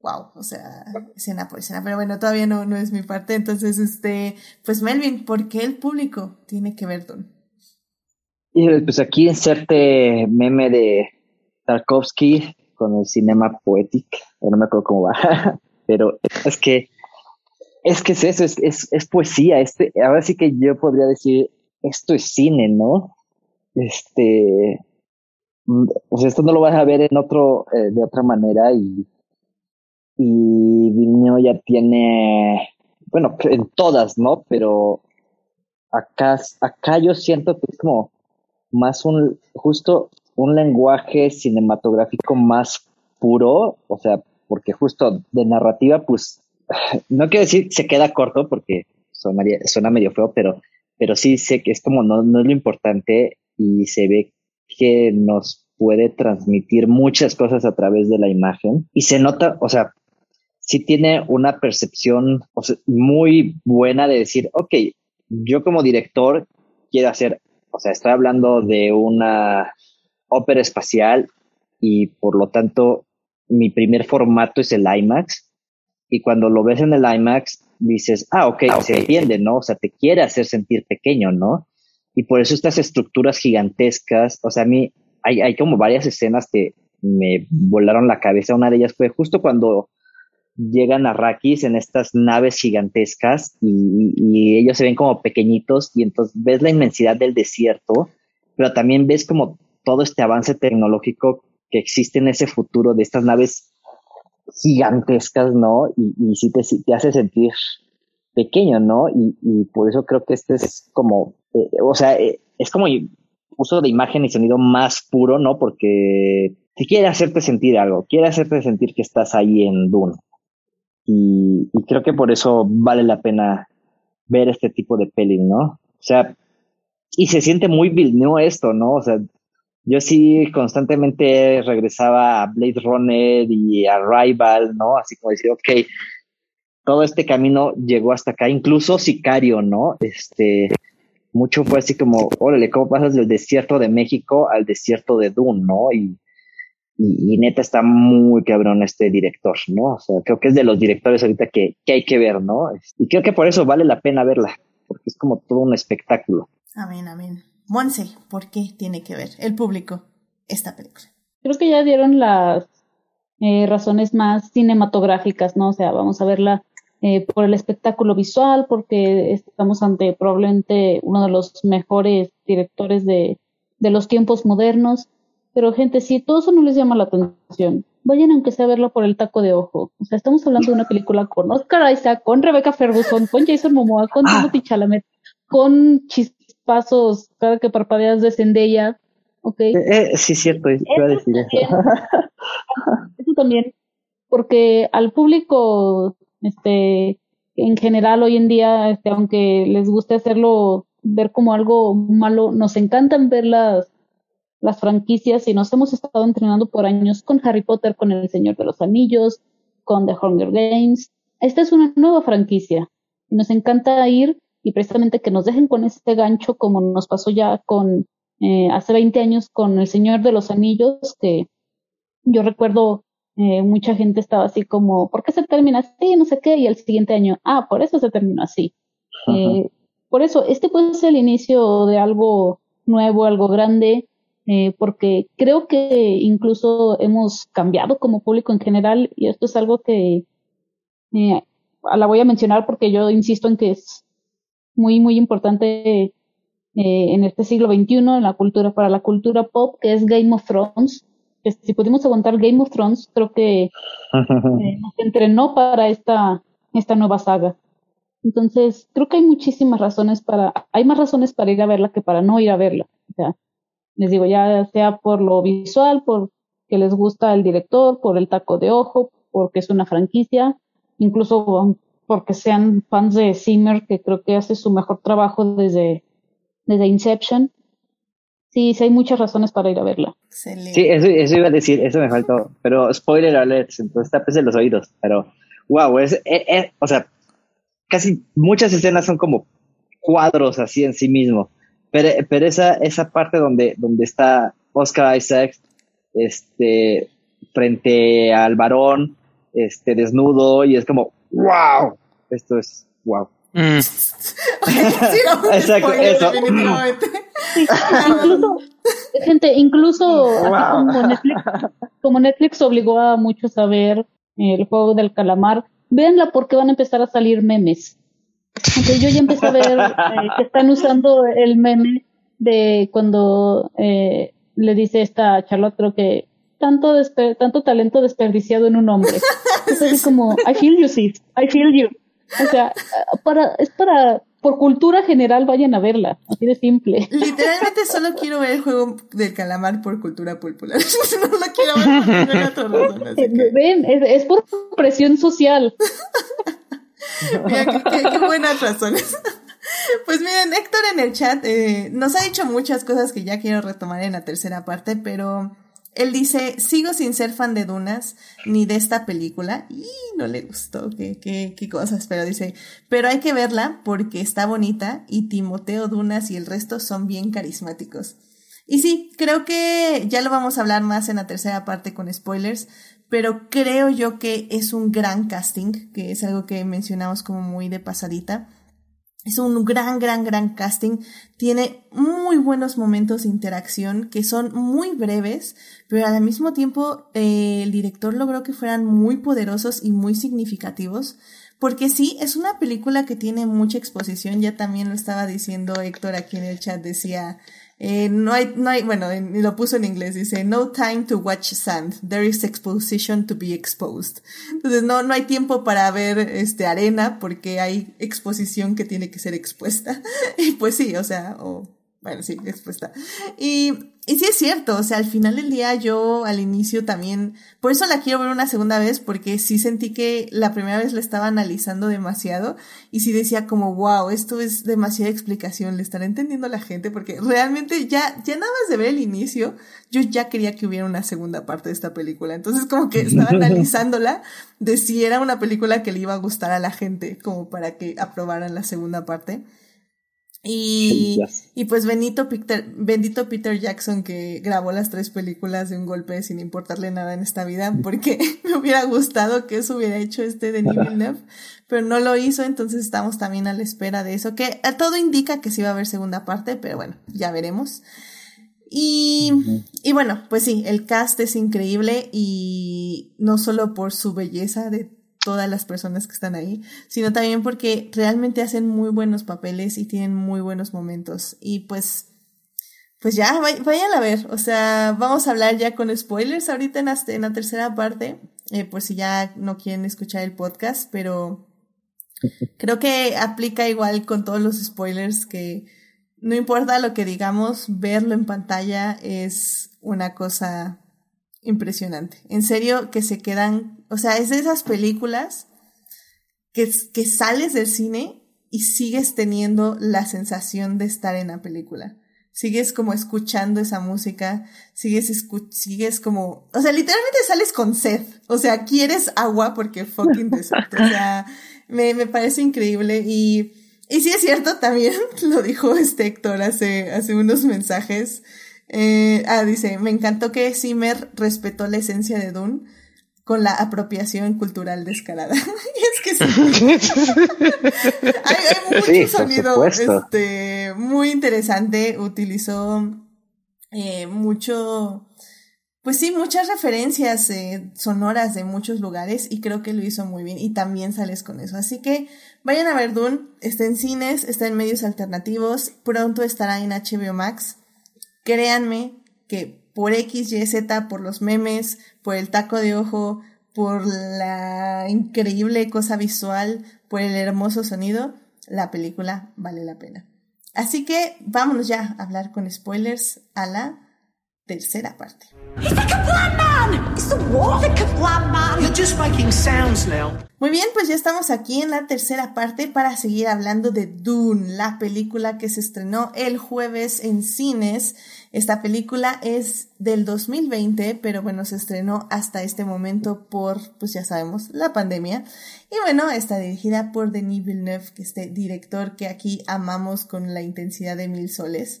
wow, o sea, escena por escena, pero bueno, todavía no, no es mi parte, entonces, este, pues Melvin, ¿por qué el público tiene que ver Don? Pues aquí inserte meme de Tarkovsky con el cinema poético, no me acuerdo cómo va, pero es que es que es eso, es, es, es poesía. Este, ahora sí que yo podría decir, esto es cine, ¿no? Este, mm, sea, esto no lo vas a ver en otro, eh, de otra manera y, y ya tiene, bueno, en todas, ¿no? Pero acá, acá yo siento que es como más un, justo un lenguaje cinematográfico más puro, o sea, porque justo de narrativa, pues no quiero decir se queda corto porque suena medio feo, pero, pero sí sé que es como no, no es lo importante y se ve que nos puede transmitir muchas cosas a través de la imagen y se nota, o sea, sí tiene una percepción muy buena de decir, ok, yo como director quiero hacer, o sea, estoy hablando de una ópera espacial y por lo tanto mi primer formato es el IMAX y cuando lo ves en el IMAX dices, ah, ok, ah, se entiende, ¿no? O sea, te quiere hacer sentir pequeño, ¿no? Y por eso estas estructuras gigantescas, o sea, a mí hay, hay como varias escenas que me volaron la cabeza. Una de ellas fue justo cuando llegan a Rakis en estas naves gigantescas y, y, ellos se ven como pequeñitos y entonces ves la inmensidad del desierto, pero también ves como todo este avance tecnológico que existe en ese futuro de estas naves gigantescas, ¿no? Y, y sí te, te, hace sentir pequeño, ¿no? Y, y, por eso creo que este es como, eh, o sea, eh, es como uso de imagen y sonido más puro, ¿no? Porque te quiere hacerte sentir algo, quiere hacerte sentir que estás ahí en Dune. Y, y creo que por eso vale la pena ver este tipo de peli, ¿no? O sea, y se siente muy Villeneuve esto, ¿no? O sea, yo sí constantemente regresaba a Blade Runner y a Rival, ¿no? Así como decir, ok, todo este camino llegó hasta acá, incluso Sicario, ¿no? Este, mucho fue así como, órale, ¿cómo pasas del desierto de México al desierto de Dune, ¿no? Y, y, neta está muy cabrón este director, ¿no? O sea, creo que es de los directores ahorita que, que hay que ver, ¿no? Y creo que por eso vale la pena verla, porque es como todo un espectáculo. Amén, amén. Monse, ¿por qué tiene que ver el público esta película? Creo que ya dieron las eh, razones más cinematográficas, ¿no? O sea, vamos a verla eh, por el espectáculo visual, porque estamos ante probablemente uno de los mejores directores de, de los tiempos modernos. Pero gente, si todo eso no les llama la atención, vayan aunque sea a verlo por el taco de ojo. O sea, estamos hablando de una película con Oscar Isaac, con Rebecca Ferguson, con Jason Momoa, con ah. Timothy Chalamet, con Chis pasos cada que parpadeas de Zendaya, ¿ok? Eh, eh, sí, cierto, iba a decir eso. eso también, porque al público, este, en general hoy en día, este, aunque les guste hacerlo ver como algo malo, nos encantan ver las, las franquicias y nos hemos estado entrenando por años con Harry Potter, con El Señor de los Anillos, con The Hunger Games, esta es una nueva franquicia y nos encanta ir y precisamente que nos dejen con este gancho como nos pasó ya con eh, hace 20 años con El Señor de los Anillos, que yo recuerdo eh, mucha gente estaba así como, ¿por qué se termina así? No sé qué, y el siguiente año, ah, por eso se terminó así. Eh, por eso, este puede ser el inicio de algo nuevo, algo grande, eh, porque creo que incluso hemos cambiado como público en general, y esto es algo que la voy a mencionar porque yo insisto en que es muy, muy importante eh, en este siglo XXI, en la cultura, para la cultura pop, que es Game of Thrones. Que si pudimos aguantar Game of Thrones, creo que eh, nos entrenó para esta, esta nueva saga. Entonces, creo que hay muchísimas razones para, hay más razones para ir a verla que para no ir a verla. O sea, les digo, ya sea por lo visual, por que les gusta el director, por el taco de ojo, porque es una franquicia, incluso porque sean fans de Zimmer, que creo que hace su mejor trabajo desde, desde Inception. Sí, sí hay muchas razones para ir a verla. Excelente. Sí, eso, eso iba a decir, eso me faltó. Pero spoiler alert, entonces tápese los oídos. Pero, wow, es, es- es- o sea, casi muchas escenas son como cuadros así en sí mismo. Pero, pero esa, esa parte donde, donde está Oscar Isaac, este, frente al varón, este, desnudo, y es como, wow, esto es wow. Mm. Sí, no, un Exacto, eso. definitivamente. incluso, gente, incluso así como Netflix, como Netflix obligó a muchos a ver el juego del calamar, véanla porque van a empezar a salir memes. Entonces yo ya empecé a ver eh, que están usando el meme de cuando eh, le dice esta Charlotte, creo que tanto tanto talento desperdiciado en un hombre. Es así como, I feel you, sis, I feel you. O sea, para, es para, por cultura general vayan a verla, así de simple. Literalmente solo quiero ver el juego del calamar por cultura popular. no lo quiero ver por otra razón. Que, Ven, es, es por presión social. mira, qué, qué- qué buenas razones. Pues miren, Héctor en el chat eh, nos ha dicho muchas cosas que ya quiero retomar en la tercera parte, pero él dice, sigo sin ser fan de Dunas ni de esta película. Y no le gustó, qué, qué, qué cosas, pero dice, pero hay que verla porque está bonita y Timoteo Dunas y el resto son bien carismáticos. Y sí, creo que ya lo vamos a hablar más en la tercera parte con spoilers, pero creo yo que es un gran casting, que es algo que mencionamos como muy de pasadita. Es un gran, gran, gran casting. Tiene muy buenos momentos de interacción que son muy breves, pero al mismo tiempo eh, el director logró que fueran muy poderosos y muy significativos. Porque sí, es una película que tiene mucha exposición. Ya también lo estaba diciendo Héctor aquí en el chat. Decía, eh, no hay, no hay, bueno, en- lo puso en inglés, dice, no time to watch sand, there is exposition to be exposed. Entonces no, no hay tiempo para ver este arena porque hay exposición que tiene que ser expuesta. Y pues sí, o sea, o, bueno, sí, expuesta. Y, y sí es cierto, o sea, al final del día yo al inicio también, por eso la quiero ver una segunda vez porque sí sentí que la primera vez la estaba analizando demasiado y sí decía como, wow, esto es demasiada explicación, le estará entendiendo a la gente porque realmente ya, ya nada más de ver el inicio, yo ya quería que hubiera una segunda parte de esta película. Entonces como que estaba analizándola de si era una película que le iba a gustar a la gente como para que aprobaran la segunda parte. Y, y pues Benito Peter, bendito Peter Jackson que grabó las tres películas de un golpe sin importarle nada en esta vida, porque me hubiera gustado que eso hubiera hecho este de Villeneuve, pero no lo hizo, entonces estamos también a la espera de eso, que todo indica que sí va a haber segunda parte, pero bueno, ya veremos. Y, y bueno, pues sí, el cast es increíble y no solo por su belleza de todas las personas que están ahí, sino también porque realmente hacen muy buenos papeles y tienen muy buenos momentos. Y pues, pues ya, vay- vayan a ver. O sea, vamos a hablar ya con spoilers ahorita en la, en la tercera parte, eh, por si ya no quieren escuchar el podcast, pero creo que aplica igual con todos los spoilers que no importa lo que digamos, verlo en pantalla es una cosa impresionante. En serio, que se quedan, o sea, es de esas películas que, que sales del cine y sigues teniendo la sensación de estar en la película. sigues como escuchando esa música, sigues, sigues como, o sea, literalmente sales con sed, o sea, quieres agua porque fucking desierto, o sea, me, me parece increíble y, y sí es cierto, también lo dijo este Héctor hace, hace unos mensajes, eh, ah, dice, me encantó que Zimmer respetó la esencia de Dune con la apropiación cultural descarada. y es que sí. hay, hay, mucho sonido este, muy interesante. Utilizó eh, mucho, pues sí, muchas referencias eh, sonoras de muchos lugares y creo que lo hizo muy bien y también sales con eso. Así que vayan a ver Dune, está en cines, está en medios alternativos, pronto estará en HBO Max. Créanme que por X, Y, Z, por los memes, por el taco de ojo, por la increíble cosa visual, por el hermoso sonido, la película vale la pena. Así que vámonos ya a hablar con spoilers a la tercera parte. Muy bien, pues ya estamos aquí en la tercera parte para seguir hablando de Dune, la película que se estrenó el jueves en cines. Esta película es del 2020, pero bueno, se estrenó hasta este momento por, pues ya sabemos, la pandemia. Y bueno, está dirigida por Denis Villeneuve, que es este director que aquí amamos con la intensidad de mil soles.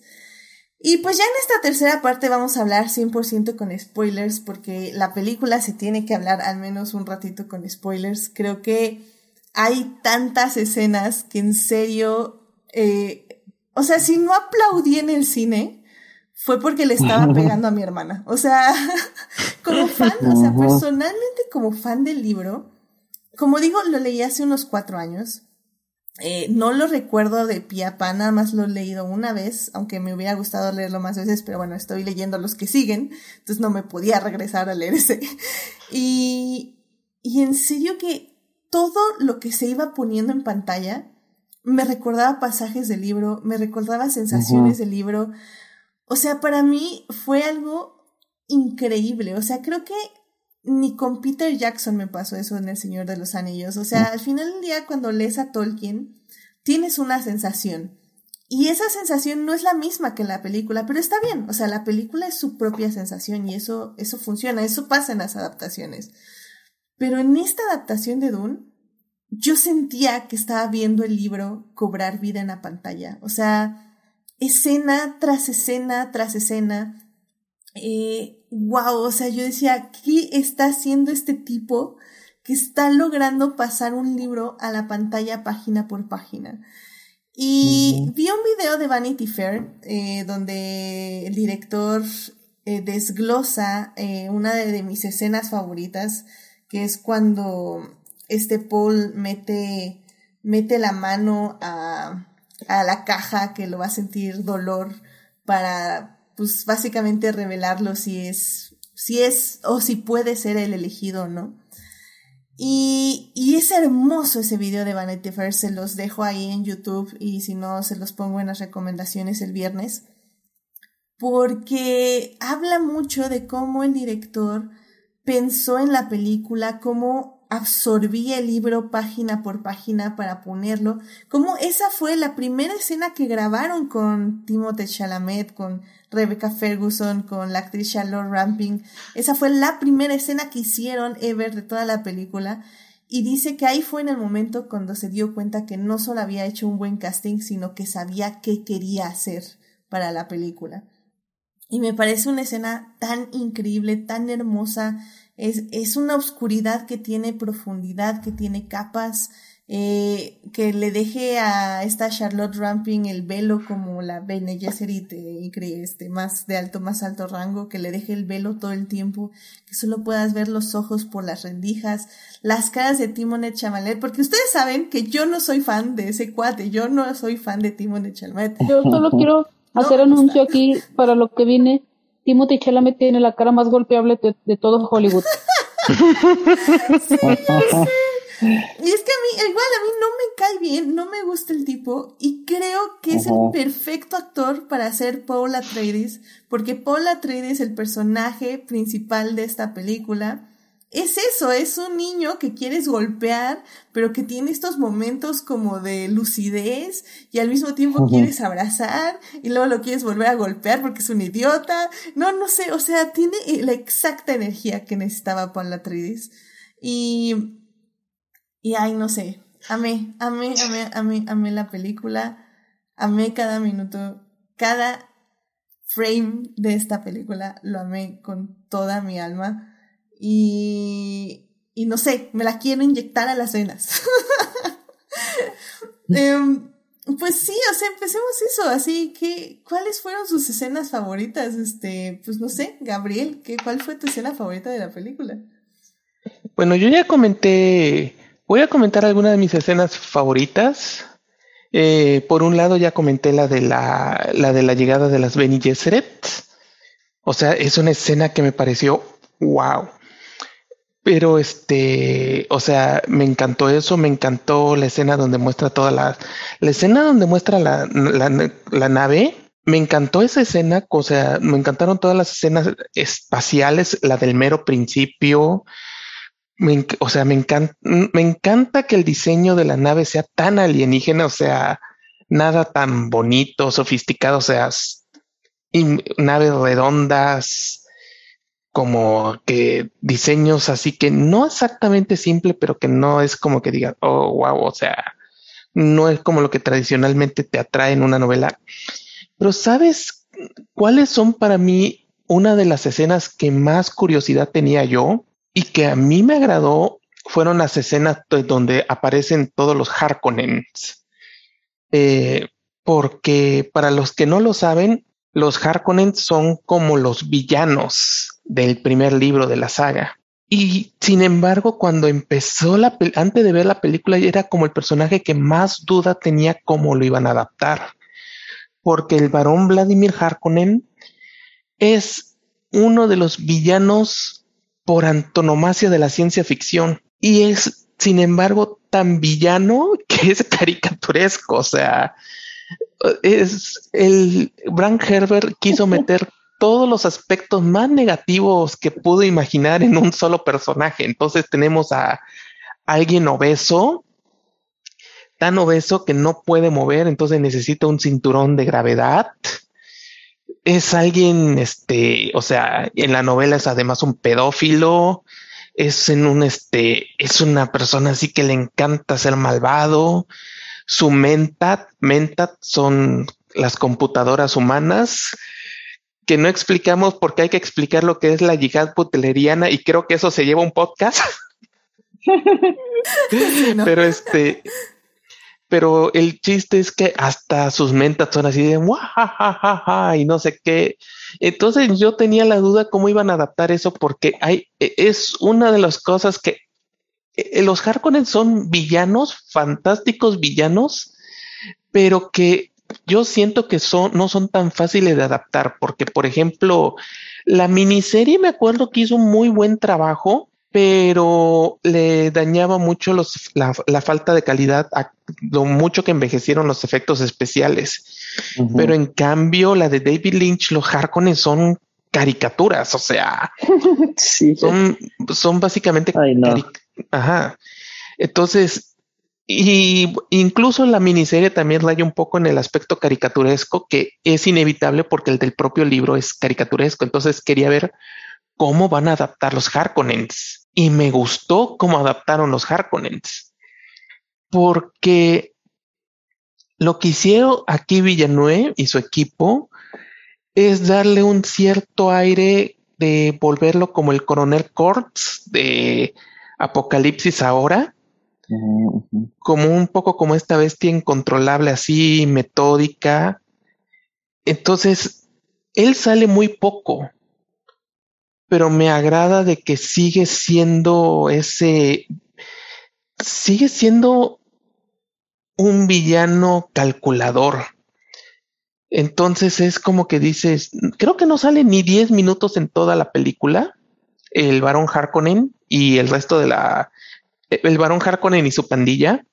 Y pues ya en esta tercera parte vamos a hablar 100% con spoilers porque la película se tiene que hablar al menos un ratito con spoilers. Creo que hay tantas escenas que en serio, eh, o sea, si no aplaudí en el cine, fue porque le estaba pegando a mi hermana. O sea, como fan, o sea, personalmente como fan del libro, como digo, lo leí hace unos cuatro años. Eh, no lo recuerdo de pie a nada más lo he leído una vez, aunque me hubiera gustado leerlo más veces, pero bueno, estoy leyendo los que siguen, entonces no me podía regresar a leer ese. Y, y en serio que todo lo que se iba poniendo en pantalla me recordaba pasajes del libro, me recordaba sensaciones del libro. O sea, para mí fue algo increíble. O sea, creo que ni con Peter Jackson me pasó eso en El Señor de los Anillos. O sea, al final del día, cuando lees a Tolkien, tienes una sensación. Y esa sensación no es la misma que la película, pero está bien. O sea, la película es su propia sensación y eso, eso funciona, eso pasa en las adaptaciones. Pero en esta adaptación de Dune, yo sentía que estaba viendo el libro cobrar vida en la pantalla. O sea, escena tras escena tras escena. Eh, wow, o sea, yo decía, ¿qué está haciendo este tipo que está logrando pasar un libro a la pantalla página por página? Y vi un video de Vanity Fair eh, donde el director eh, desglosa eh, una de, mis escenas favoritas, que es cuando este Paul mete, mete la mano a, a la caja que lo va a sentir dolor para pues básicamente revelarlo si es, si es o si puede ser el elegido no. Y, y es hermoso ese video de Vanity Fair, se los dejo ahí en YouTube y si no, se los pongo en las recomendaciones el viernes, porque habla mucho de cómo el director pensó en la película, cómo absorbí el libro página por página para ponerlo, como esa fue la primera escena que grabaron con Timothée Chalamet, con Rebecca Ferguson, con la actriz Charlotte Ramping. Esa fue la primera escena que hicieron ever de toda la película. Y dice que ahí fue en el momento cuando se dio cuenta que no solo había hecho un buen casting, sino que sabía qué quería hacer para la película. Y me parece una escena tan increíble, tan hermosa, es, es una oscuridad que tiene profundidad, que tiene capas, eh, que le deje a esta Charlotte Ramping el velo como la Bene Gesserit este, más de alto, más alto rango, que le deje el velo todo el tiempo, que solo puedas ver los ojos por las rendijas, las caras de Timonet Chalamet, porque ustedes saben que yo no soy fan de ese cuate, yo no soy fan de Timonet Chalamet. Yo solo quiero hacer anuncio aquí para lo que viene Timothy Chalamet tiene la cara más golpeable de, todo Hollywood. Y es que a mí, igual a mí no me cae bien, no me gusta el tipo y creo que es el perfecto actor para ser Paul Atreides, porque Paul Atreides, el personaje principal de esta película, es eso, es un niño que quieres golpear, pero que tiene estos momentos como de lucidez y al mismo tiempo quieres abrazar y luego lo quieres volver a golpear porque es un idiota. No, no sé, o sea, tiene la exacta energía que necesitaba Paul Atreides. Y, y ay, no sé, amé, amé, amé, amé, amé la película, amé cada minuto, cada frame de esta película, lo amé con toda mi alma. Y, y no sé, me la quiero inyectar a las venas. Em, pues sí, o sea, empecemos eso, así que, ¿cuáles fueron sus escenas favoritas? Este, pues no sé, Gabriel, ¿qué, ¿cuál fue tu escena favorita de la película? Bueno, yo ya comenté, voy a comentar algunas de mis escenas favoritas. Eh, por un lado ya comenté la de la, la de la llegada de las Bene Gesserit. O sea, es una escena que me pareció wow. Pero este, o sea, me encantó eso, me encantó la escena donde muestra toda la, la escena donde muestra la, la, nave. Me encantó esa escena, o sea, me encantaron todas las escenas espaciales, la del mero principio. o sea, me encanta, me encanta que el diseño de la nave sea tan alienígena, o sea, nada tan bonito, sofisticado, o sea, naves redondas, como que diseños así que no exactamente simple, pero que no es como que diga, oh, wow, o sea, no es como lo que tradicionalmente te atrae en una novela. Pero ¿sabes cuáles son para mí una de las escenas que más curiosidad tenía yo y que a mí me agradó? Fueron las escenas donde aparecen todos los Harkonnens. Eh, porque para los que no lo saben, los Harkonnen son como los villanos del primer libro de la saga. Y sin embargo, cuando empezó la antes de ver la película, era como el personaje que más duda tenía cómo lo iban a adaptar. Porque el varón Vladimir Harkonnen es uno de los villanos por antonomasia de la ciencia ficción. Y es, sin embargo, tan villano que es caricaturesco. O sea, es el Frank Herbert quiso meter todos los aspectos más negativos que pudo imaginar en un solo personaje. Entonces tenemos a alguien obeso, tan obeso que no puede mover, entonces necesita un cinturón de gravedad. Es alguien, este, o sea, en la novela es además un pedófilo, es en un, este, es una persona así que le encanta ser malvado. Su mentat, mentat son las computadoras humanas que no explicamos porque hay que explicar lo que es la yihad butleriana y creo que eso se lleva un podcast. Pero este, pero el chiste es que hasta sus mentas son así de y no sé qué. Entonces yo tenía la duda cómo iban a adaptar eso porque hay, e, es una de las cosas que e, los Harkonnen son villanos, fantásticos villanos, pero que yo siento que son, no son tan fáciles de adaptar, porque, por ejemplo, la miniserie me acuerdo que hizo un muy buen trabajo, pero le dañaba mucho los, la, falta de calidad a lo mucho que envejecieron los efectos especiales. Pero en cambio, la de David Lynch, los Harkonnen son caricaturas, o sea, son, son básicamente, ajá. Entonces, y incluso la miniserie también raya un poco en el aspecto caricaturesco, que es inevitable porque el del propio libro es caricaturesco. Entonces quería ver cómo van a adaptar los Harkonnens. Y me gustó cómo adaptaron los Harkonnens. Porque lo que hicieron aquí Villanueva y su equipo es darle un cierto aire de volverlo como el coronel Kurtz de Apocalipsis ahora como un poco como esta bestia incontrolable, así metódica. Entonces, él sale muy poco, pero me agrada de que sigue siendo ese, sigue siendo un villano calculador. Entonces es como que dices, creo que no sale ni 10 minutos en toda la película, el varón Harkonnen y el resto de la el varón Harkonnen y su pandilla,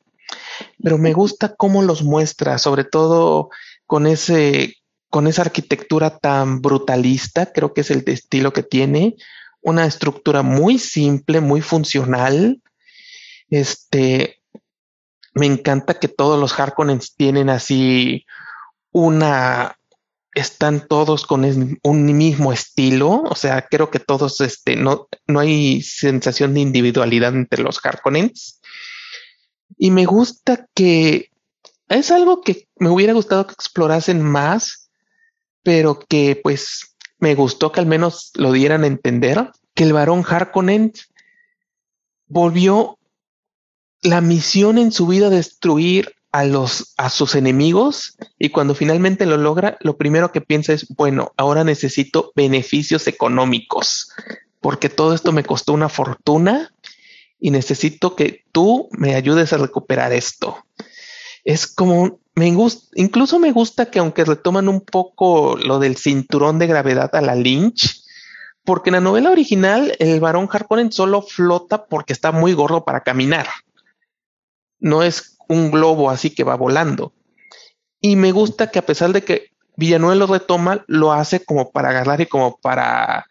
pero me gusta cómo los muestra, sobre todo con ese, con esa arquitectura tan brutalista, creo que es el estilo que tiene, una estructura muy simple, muy funcional. Este, me encanta que todos los Harkonnens tienen así una, están todos con un mismo estilo, o sea, creo que todos, este, no, no hay sensación de individualidad entre los Harkonnens. Y me gusta que es algo que me hubiera gustado que explorasen más, pero que pues me gustó que al menos lo dieran a entender, que el varón Harkonnen volvió la misión en su vida destruir a los a sus enemigos y cuando finalmente lo logra, lo primero que piensa es, bueno, ahora necesito beneficios económicos, porque todo esto me costó una fortuna y necesito que tú me ayudes a recuperar esto. Es como me gusta, incluso me gusta que aunque retoman un poco lo del cinturón de gravedad a la Lynch, porque en la novela original el varón Harkonnen solo flota porque está muy gordo para caminar. No es un globo así que va volando. Y me gusta que a pesar de que Villanueva lo retoma, lo hace como para agarrar y como para,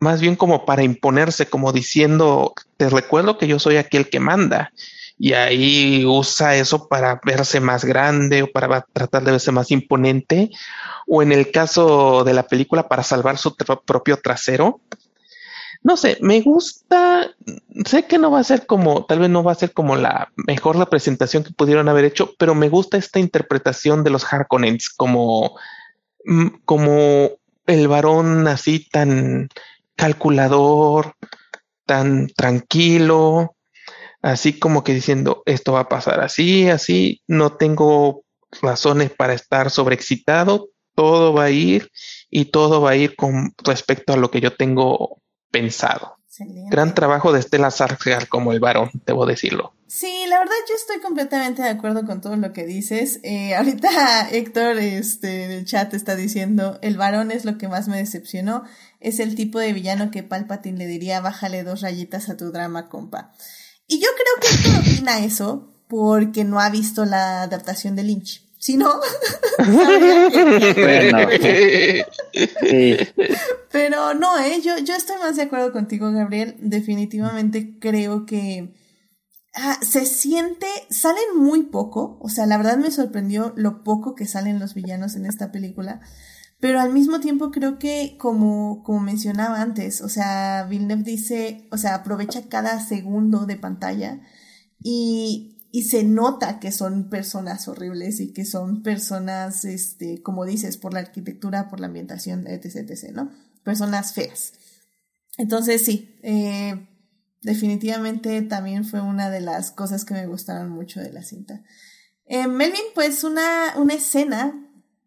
más bien como para imponerse, como diciendo, te recuerdo que yo soy aquel que manda. Y ahí usa eso para verse más grande o para tratar de verse más imponente. O en el caso de la película, para salvar su propio trasero no sé, me gusta, sé que no va a ser como, tal vez no va a ser como la mejor representación que pudieron haber hecho, pero me gusta esta interpretación de los Harkonnens como, mm, como el varón así tan calculador, tan tranquilo, así como que diciendo esto va a pasar así, así, no tengo razones para estar sobreexcitado, todo va a ir y todo va a ir con respecto a lo que yo tengo pensado. Gran trabajo de Estela Sargar como el varón, debo decirlo. Sí, la verdad yo estoy completamente de acuerdo con todo lo que dices. Eh, ahorita Héctor este, del chat está diciendo, el varón es lo que más me decepcionó. Es el tipo de villano que Palpatine le diría, bájale dos rayitas a tu drama, compa. Y yo creo que Héctor opina eso porque no ha visto la adaptación de Lynch. Si no, Pero no, ¿eh? yo, yo estoy más de acuerdo contigo, Gabriel. Definitivamente creo que ah, se siente, salen muy poco, o sea, la verdad me sorprendió lo poco que salen los villanos en esta película. Pero al mismo tiempo creo que, como, como mencionaba antes, o sea, Villeneuve dice, o sea, aprovecha cada segundo de pantalla y y se nota que son personas horribles y que son personas, este, como dices, por la arquitectura, por la ambientación, etc, etc, ¿no? Personas feas. Entonces sí, eh, definitivamente también fue una de las cosas que me gustaron mucho de la cinta. Eh, Melvin, pues una, una escena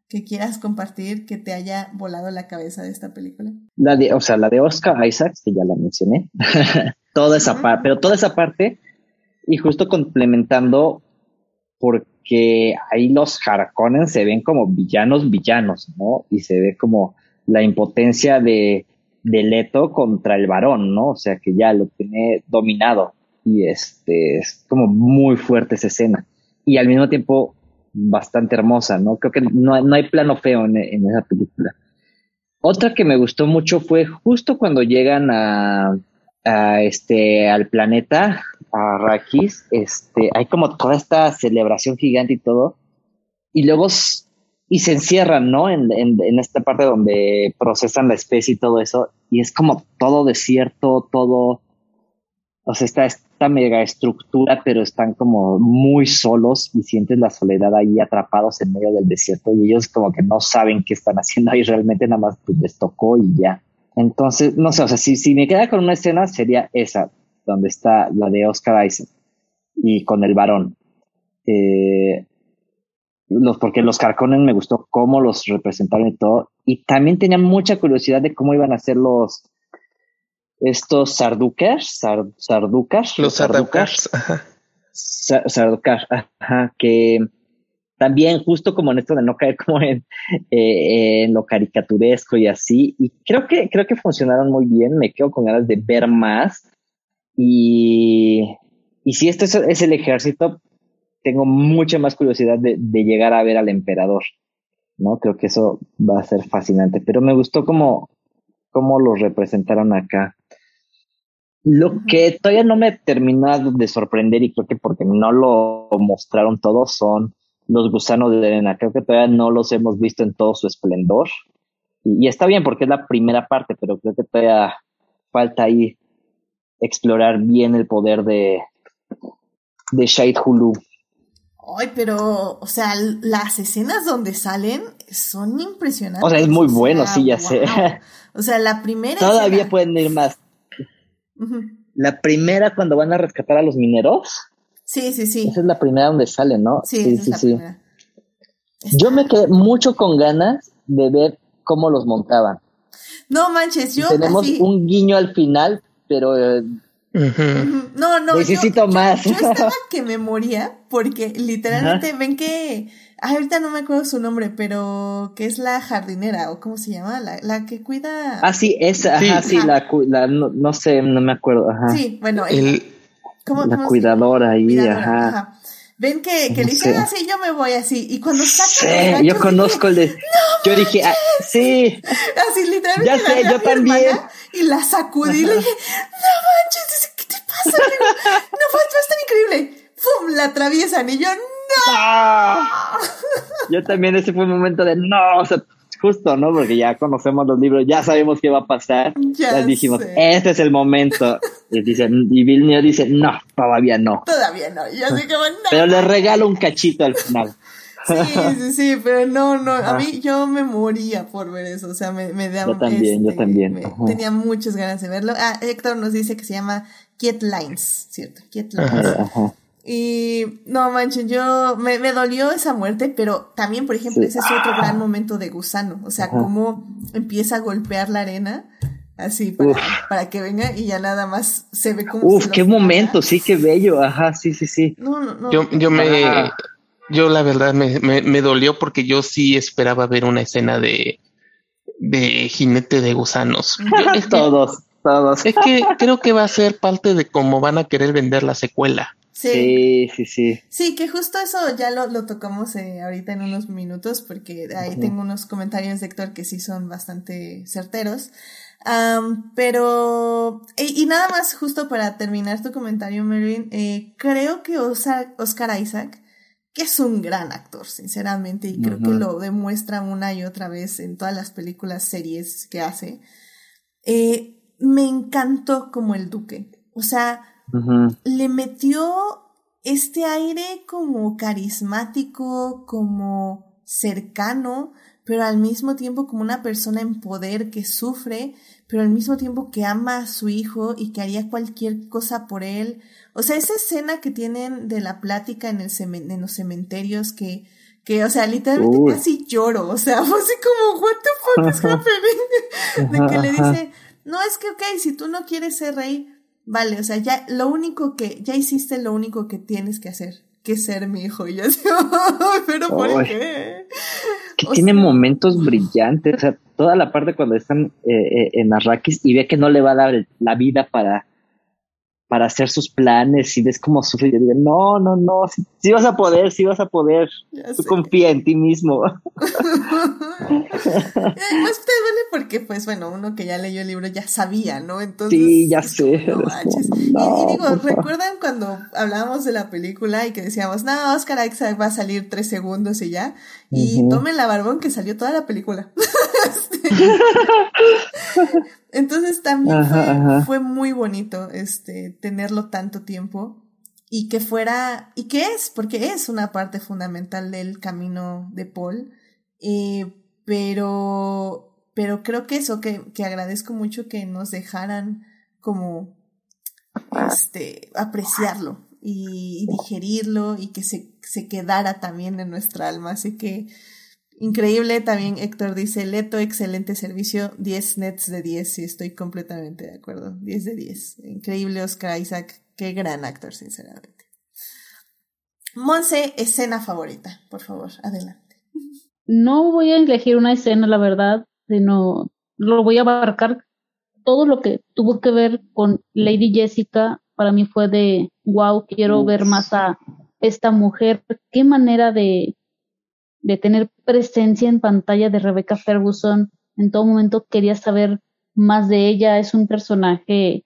que quieras compartir que te haya volado la cabeza de esta película. La de, o sea, la de Oscar Isaacs, que ya la mencioné. toda esa parte, pero toda esa parte y justo complementando, porque ahí los Harkonnen se ven como villanos, villanos, ¿no? Y se ve como la impotencia de, de Leto contra el varón, ¿no? O sea, que ya lo tiene dominado. Y este, es como muy fuerte esa escena. Y al mismo tiempo bastante hermosa, ¿no? Creo que no, no hay plano feo en, en esa película. Otra que me gustó mucho fue justo cuando llegan a, a este, al planeta a Rakis, este, hay como toda esta celebración gigante y todo, y luego y se encierran, ¿no? En, en, esta parte donde procesan la especie y todo eso, y es como todo desierto, todo, o sea, está esta mega estructura, pero están como muy solos y sientes la soledad ahí atrapados en medio del desierto y ellos como que no saben qué están haciendo ahí, realmente nada más pues, les tocó y ya. Entonces, no sé, o sea, si, si me queda con una escena sería esa, donde está la de Oscar Isaac y con el varón. Eh, los, porque los Carconen me gustó cómo los representaron y todo. Y también tenía mucha curiosidad de cómo iban a ser los estos sarducas, sarducas, los sarducas, sarducas, ajá, que también justo como en esto de no caer como en, eh, en lo caricaturesco y así, y creo que creo que funcionaron muy bien. Me quedo con ganas de ver más y, y si este es, el ejército, tengo mucha más curiosidad de, llegar a ver al emperador, ¿no? Creo que eso va a ser fascinante, pero me gustó cómo los representaron acá. Lo que todavía no me termina de sorprender y creo que porque no lo mostraron todos son los gusanos de arena. Creo que todavía no los hemos visto en todo su esplendor. Y, y está bien porque es la primera parte, pero creo que todavía falta ahí explorar bien el poder de, de Shade Hulu. Ay, pero, o sea, las escenas donde salen son impresionantes. O sea, es muy bueno, sí, ya wow. sé. O sea, la primera. Todavía escena- pueden ir más. La primera cuando van a rescatar a los mineros, Sí, sí, sí. esa es la primera donde salen, ¿no? Sí, esa es la primera. Yo me quedé mucho con ganas de ver cómo los montaban. No manches, yo Tenemos así. un guiño al final, pero eh. No, no. yo- necesito más. Yo estaba que me moría porque literalmente ven que ahorita no me acuerdo su nombre, pero que es la jardinera o cómo se llama, la, la que cuida. ah, sí, esa, Sí. ajá, sí, Ajá. la, la- no, no sé, no me acuerdo, ajá. Sí, bueno. El, ¿Cómo- la cómo cuidadora ahí, cuidadora, ajá. ajá. Ven que, que No le dice, sé. ah, yo me voy así. Y cuando saca Sí, yo dije, conozco el de. yo dije, ah, sí, Así literalmente. Ya sé, yo también. hermana Y la sacudí y le dije, no manches, ¿qué te pasa? Digo, no, va a estar increíble. ¡Pum! La atraviesan y yo, ¡no! ¡Ah! Yo también ese fue un momento de no, o sea, justo, ¿no? Porque ya conocemos los libros, ya sabemos qué va a pasar. Ya dijimos, sé. este es el momento. Y, dice, y Vilneo dice, no, todavía no. Todavía no. Y yo así no. Pero le regalo un cachito al final. Sí, sí, sí, pero no, no, a mí yo me moría por ver eso, o sea, me, me da Yo también, yo también, me- ajá. tenía muchas ganas de verlo. Ah, Héctor nos dice que se llama Kiet Lines, ¿cierto? Kiet Lines. Ajá. Y no manchen, yo me, me dolió esa muerte, pero también, por ejemplo, Sí. ese es otro gran momento de gusano, o sea, cómo empieza a golpear la arena así para, para que venga y ya nada más se ve como Uf, qué momento, sí, qué bello. Ajá, sí, sí, sí. No, no, no. yo, yo me, Ajá. Yo la verdad me, me, me dolió porque yo sí esperaba ver una escena de, de jinete de gusanos. Yo- es, que, Todos, todos. es que creo que va a ser parte de cómo van a querer vender la secuela. sí. Sí, sí, sí. Sí, que justo eso ya lo, lo tocamos eh, ahorita en unos minutos, porque ahí tengo unos comentarios de Héctor que sí son bastante certeros. Pero, e- y nada más justo para terminar tu comentario, Mervin, eh, creo que Oscar, Oscar Isaac, que es un gran actor, sinceramente, y creo que lo demuestra una y otra vez en todas las películas, series que hace, eh, me encantó como el duque. O sea, le metió este aire como carismático, como cercano, pero al mismo tiempo como una persona en poder que sufre, pero al mismo tiempo que ama a su hijo y que haría cualquier cosa por él. O sea, esa escena que tienen de la plática en, el en los cementerios que, que, o sea, literalmente Uy. casi lloro, o sea, fue así como, what the fuck is happening? De que le dice, no, es que, ok, si tú no quieres ser rey, vale, o sea, ya lo único que, ya hiciste lo único que tienes que hacer, que es ser mi hijo. Y yo así, "Ay, pero ¿por qué? que O tiene sea- momentos brillantes, o sea, toda la parte cuando están eh, eh, en Arrakis y ve que no le va a dar la vida para para hacer sus planes y ves cómo sufre y yo digo, no, no, no, sí, vas a poder, sí vas a poder, Ya tú sé. confía en ti mismo. Más te duele porque, pues bueno, uno que ya leyó el libro ya sabía, ¿no? Entonces. Sí, ya sé, No es manches. Y- digo. ¿recuerdan cuando hablábamos de la película y que decíamos, no, Oscar Isaac va a salir tres segundos y ya? Y tomen la barbón que salió toda la película. Entonces también Ajá, fue, ajá. fue muy bonito este tenerlo tanto tiempo y que fuera, y que es, porque es una parte fundamental del camino de Paul, eh, pero, pero creo que eso, que, que agradezco mucho que nos dejaran como este apreciarlo y, y digerirlo y que se, se quedara también en nuestra alma. Así que increíble también Héctor dice, Leto, excelente servicio, 10 nets de 10, sí estoy completamente de acuerdo, 10 de 10. Increíble Oscar Isaac, qué gran actor, sinceramente. Monse, escena favorita, por favor, adelante. No voy a elegir una escena, la verdad, sino lo voy a abarcar. Todo lo que tuvo que ver con Lady Jessica para mí fue de wow, quiero ver más a esta mujer. Qué manera de, de tener presencia en pantalla de Rebecca Ferguson. En todo momento quería saber más de ella. Es un personaje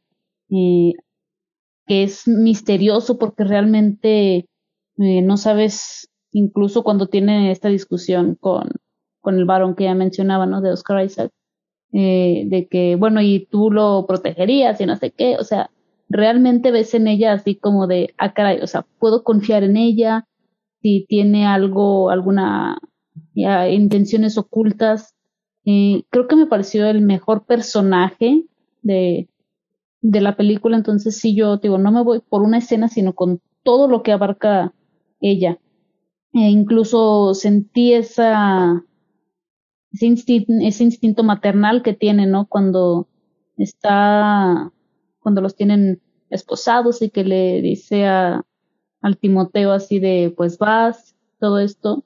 eh, que es misterioso porque realmente eh, no sabes, incluso cuando tiene esta discusión con, con el varón que ya mencionaba, ¿no? De Oscar Isaac, eh, de que, bueno, y tú lo protegerías y no sé qué, o sea, realmente ves en ella así como de, ah, caray, o sea, puedo confiar en ella, si tiene algo, alguna ya, intenciones ocultas. Eh, creo que me pareció el mejor personaje de, de la película, entonces sí yo digo, no me voy por una escena, sino con todo lo que abarca ella. E incluso sentí esa, ese, instinto, ese instinto maternal que tiene, ¿no? Cuando está, cuando los tienen esposados y que le dice a, al Timoteo así de, pues vas, todo esto.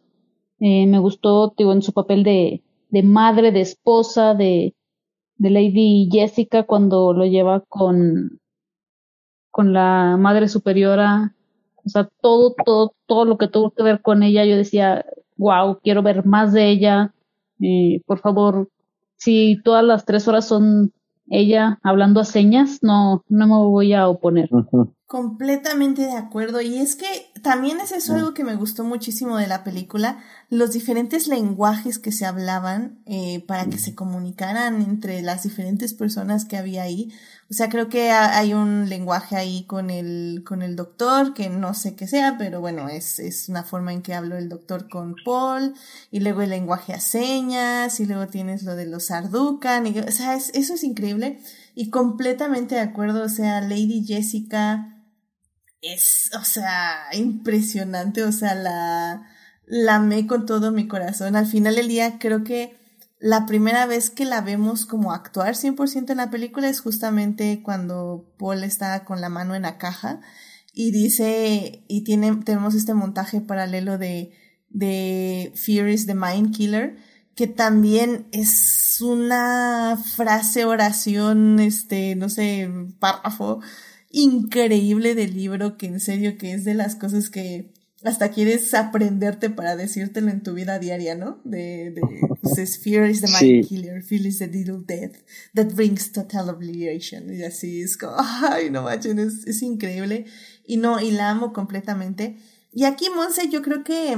Eh, me gustó, digo, en su papel de, de madre, de esposa, de, de Lady Jessica cuando lo lleva con, con la madre superiora. O sea, todo, todo, todo lo que tuvo que ver con ella, yo decía, wow, quiero ver más de ella. Eh, por favor, si todas las tres horas son ella hablando a señas, no, no me voy a oponer. Completamente de acuerdo. Y es que también es eso algo que me gustó muchísimo de la película, los diferentes lenguajes que se hablaban eh, para que se comunicaran entre las diferentes personas que había ahí. O sea, creo que hay un lenguaje ahí con el, con el doctor, que no sé qué sea, pero bueno, es, es una forma en que habló el doctor con Paul, y luego el lenguaje a señas, y luego tienes lo de los Arducan, y, o sea, eso es increíble. Y completamente de acuerdo, o sea, Lady Jessica, es, o sea, impresionante, o sea, la, la amé con todo mi corazón. Al final del día creo que la primera vez que la vemos como actuar 100% en la película es justamente cuando Paul está con la mano en la caja y dice, y tiene, tenemos este montaje paralelo de, de Fear is the Mind Killer, que también es una frase, oración, este, no sé, párrafo, increíble del libro que en serio que es de las cosas que hasta quieres aprenderte para decírtelo en tu vida diaria, ¿no? De, de pues fear is the mind killer, fear is the little death that brings total obliteration. Y así es como, ay, no manches, es, es increíble. Y no, y la amo completamente. Y aquí, Monse, yo creo que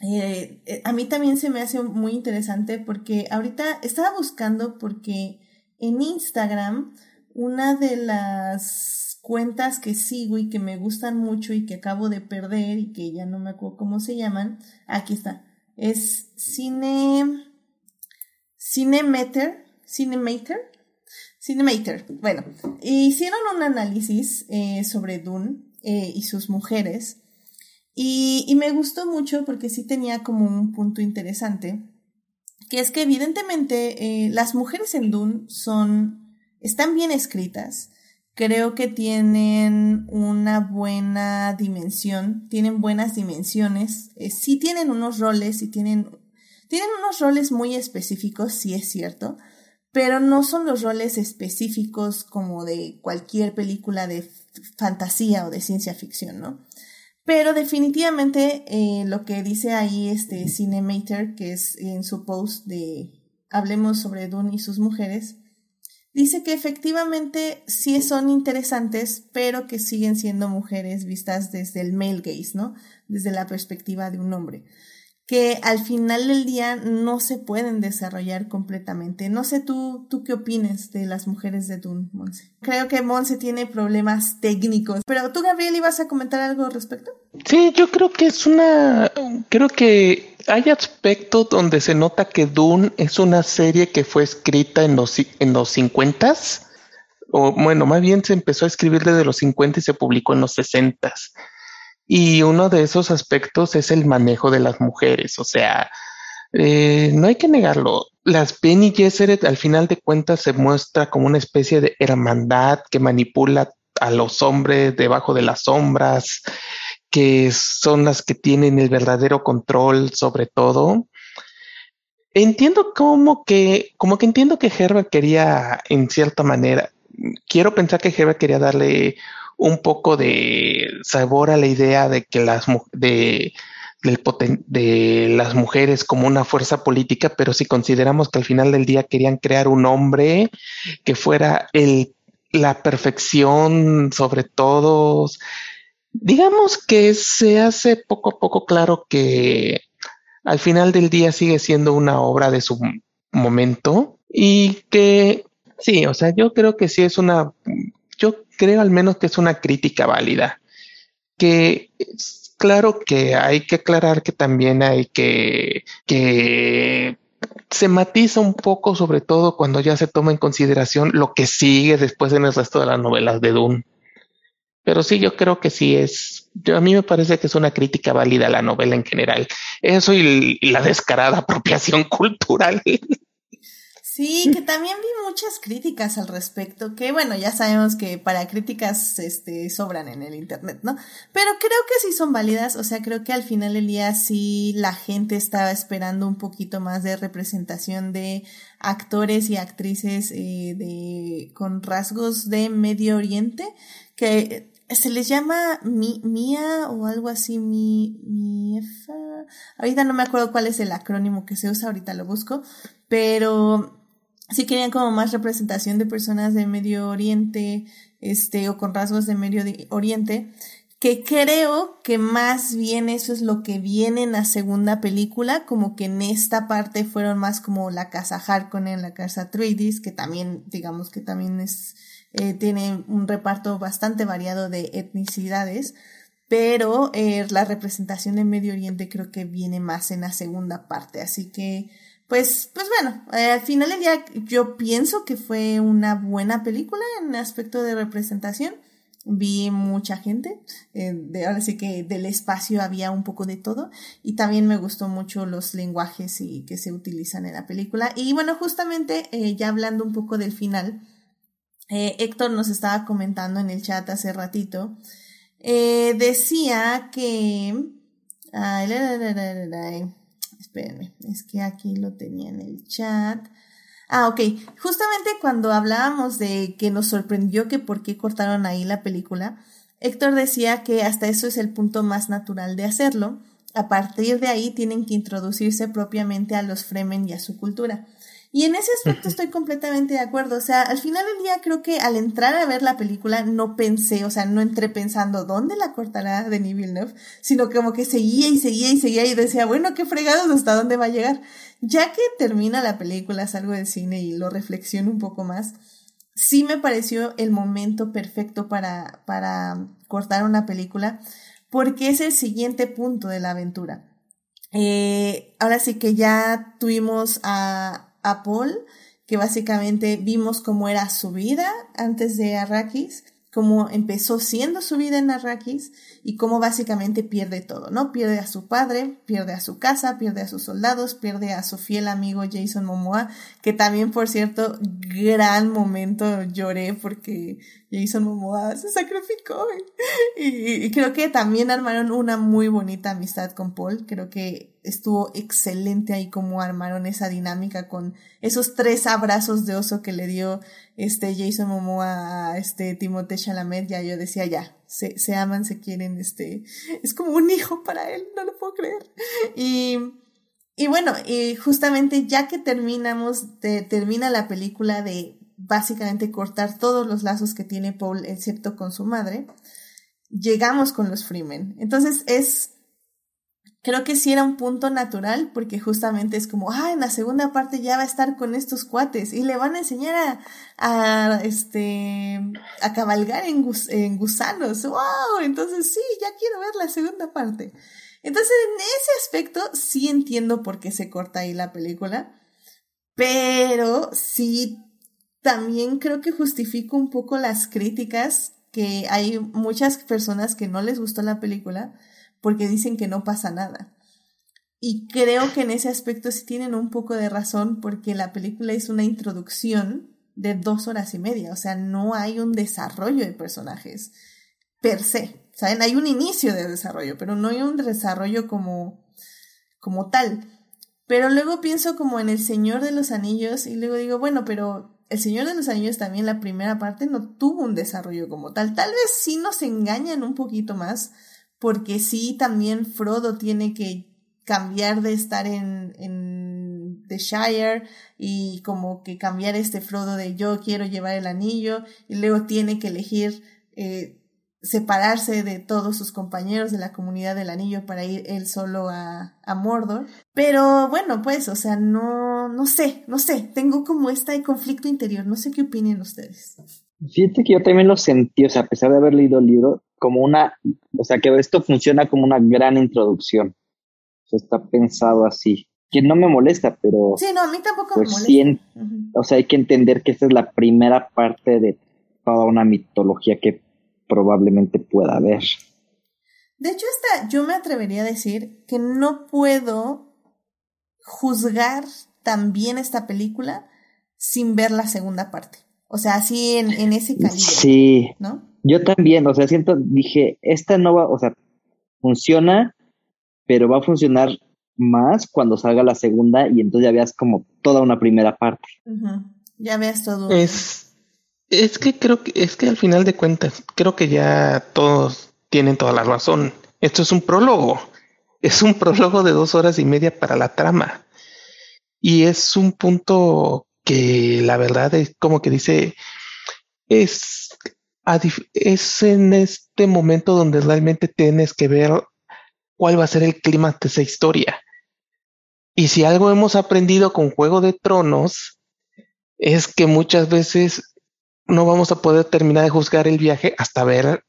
eh, eh, a mí también se me hace muy interesante porque ahorita estaba buscando porque en Instagram una de las cuentas que sigo y que me gustan mucho y que acabo de perder y que ya no me acuerdo cómo se llaman. Aquí está. Es Cine. Cinemeter. Cinemater. Cinemater. Bueno, hicieron un análisis eh, sobre Dune eh, y sus mujeres. Y, me gustó mucho porque sí tenía como un punto interesante. Que es que evidentemente eh, las mujeres en Dune son. están bien escritas creo que tienen una buena dimensión, tienen buenas dimensiones, eh, sí tienen unos roles, sí tienen, tienen unos roles muy específicos, sí es cierto, pero no son los roles específicos como de cualquier película de fantasía o de ciencia ficción, ¿no? Pero definitivamente eh, lo que dice ahí este Cinemater, que es en su post de Hablemos sobre Dune y sus mujeres, Dice que efectivamente sí son interesantes, pero que siguen siendo mujeres vistas desde el male gaze, ¿no? Desde la perspectiva de un hombre. Que al final del día no se pueden desarrollar completamente. No sé tú, tú qué opinas de las mujeres de Dune, Monse. Creo que Monse tiene problemas técnicos. Pero tú, Gabriel, ¿ibas a comentar algo al respecto? Sí, yo creo que es una. Creo que hay aspectos donde se nota que Dune es una serie que fue escrita en los, en los 50 o bueno, más bien se empezó a escribir desde los 50 y se publicó en los 60 Y uno de esos aspectos es el manejo de las mujeres, o sea, eh, no hay que negarlo. Las Benny Gesserit al final de cuentas se muestra como una especie de hermandad que manipula a los hombres debajo de las sombras que son las que tienen el verdadero control sobre todo. Entiendo como que, como que entiendo que Herbert quería, en cierta manera, quiero pensar que Herbert quería darle un poco de sabor a la idea de que las de del de las mujeres como una fuerza política, pero si consideramos que al final del día querían crear un hombre que fuera el, la perfección sobre todos, digamos que se hace poco a poco claro que al final del día sigue siendo una obra de su momento y que sí, o sea, yo creo que sí es una, yo creo al menos que es una crítica válida, que claro que hay que aclarar que también hay que, que se matiza un poco, sobre todo cuando ya se toma en consideración lo que sigue después en el resto de las novelas de Dune. Pero sí, yo creo que sí es, a mí me parece que es una crítica válida la novela en general. Eso y la descarada apropiación cultural Sí, que también vi muchas críticas al respecto, que bueno, ya sabemos que para críticas este sobran en el internet, ¿no? Pero creo que sí son válidas, o sea, creo que al final del día sí la gente estaba esperando un poquito más de representación de actores y actrices eh, de con rasgos de Medio Oriente, que se les llama mi, Mía o algo así, mi, mi, ahorita no me acuerdo cuál es el acrónimo que se usa, ahorita lo busco, pero sí querían como más representación de personas de Medio Oriente, este, o con rasgos de Medio Oriente, que creo que más bien eso es lo que viene en la segunda película, como que en esta parte fueron más como la casa Harkonnen, la casa Atreides, que también, digamos que también es, eh, tiene un reparto bastante variado de etnicidades, pero eh, la representación de Medio Oriente creo que viene más en la segunda parte, así que pues, pues bueno, eh, al final del día yo pienso que fue una buena película en aspecto de representación. Vi mucha gente, eh, de, ahora sí que del espacio había un poco de todo y también me gustó mucho los lenguajes y, que se utilizan en la película. Y bueno, justamente eh, ya hablando un poco del final, Héctor nos estaba comentando en el chat hace ratito, decía que... Ay, espérenme, es que aquí lo tenía en el chat. Ah, ok. Justamente cuando hablábamos de que nos sorprendió que por qué cortaron ahí la película, Héctor decía que hasta eso es el punto más natural de hacerlo. A partir de ahí tienen que introducirse propiamente a los Fremen y a su cultura. Y en ese aspecto estoy completamente de acuerdo. O sea, al final del día creo que al entrar a ver la película no pensé, o sea, no entré pensando dónde la cortará Denis Villeneuve, sino como que seguía y seguía y seguía y decía, bueno, qué fregados, hasta dónde va a llegar. Ya que termina la película, salgo del cine y lo reflexiono un poco más, sí me pareció el momento perfecto para, para cortar una película, porque es el siguiente punto de la aventura. Eh, ahora sí que ya tuvimos a, a Paul, que básicamente vimos cómo era su vida antes de Arrakis, cómo empezó siendo su vida en Arrakis y cómo básicamente pierde todo, ¿no? Pierde a su padre, pierde a su casa, pierde a sus soldados, pierde a su fiel amigo Jason Momoa, que también, por cierto, gran momento lloré porque Jason Momoa se sacrificó y, y creo que también armaron una muy bonita amistad con Paul, creo que estuvo excelente ahí como armaron esa dinámica con esos tres abrazos de oso que le dio este Jason Momoa a este Timothée Chalamet, ya yo decía ya, se, se aman, se quieren, este, es como un hijo para él, no lo puedo creer. Y, y bueno, y justamente ya que terminamos, termina la película de básicamente cortar todos los lazos que tiene Paul, excepto con su madre, llegamos con los Freemen. Entonces es creo que sí era un punto natural porque justamente es como, ah, en la segunda parte ya va a estar con estos cuates y le van a enseñar a, este, a cabalgar en, en gusanos. ¡Wow! Entonces sí, ya quiero ver la segunda parte. Entonces, en ese aspecto sí entiendo por qué se corta ahí la película, pero sí también creo que justifico un poco las críticas que hay muchas personas que no les gustó la película porque dicen que no pasa nada. Y creo que en ese aspecto sí tienen un poco de razón porque la película es una introducción de dos horas y media, o sea, no hay un desarrollo de personajes per se, ¿saben? Hay un inicio de desarrollo, pero no hay un desarrollo como, como tal. Pero luego pienso como en El Señor de los Anillos y luego digo, bueno, pero El Señor de los Anillos también la primera parte no tuvo un desarrollo como tal. Tal vez sí nos engañan un poquito más porque sí, también Frodo tiene que cambiar de estar en, en The Shire y como que cambiar este Frodo de yo quiero llevar el anillo y luego tiene que elegir eh, separarse de todos sus compañeros de la comunidad del anillo para ir él solo a, a Mordor. Pero bueno, pues, o sea, no, no sé, no sé, tengo como este conflicto interior, no sé qué opinen ustedes. Fíjate que yo también lo sentí, o sea, a pesar de haber leído el libro, como una, o sea, que esto funciona como una gran introducción. O sea, está pensado así. Que no me molesta, pero. Sí, no, a mí tampoco me pues molesta. sí, en- Ujú. o sea, hay que entender que esta es la primera parte de toda una mitología que probablemente pueda haber. De hecho, esta, yo me atrevería a decir que no puedo juzgar tan bien esta película sin ver la segunda parte. O sea, así en, en ese calibre, Sí, ¿no? yo también, o sea, siento, dije, esta no va, o sea, funciona, pero va a funcionar más cuando salga la segunda y entonces ya veas como toda una primera parte. Ujú. Ya veas todo. Es, es que creo que, es que al final de cuentas, creo que ya todos tienen toda la razón. Esto es un prólogo. Es un prólogo de dos horas y media para la trama. Y es un punto que la verdad es como que dice, es, es en este momento donde realmente tienes que ver cuál va a ser el clima de esa historia. Y si algo hemos aprendido con Juego de Tronos, es que muchas veces no vamos a poder terminar de juzgar el viaje hasta ver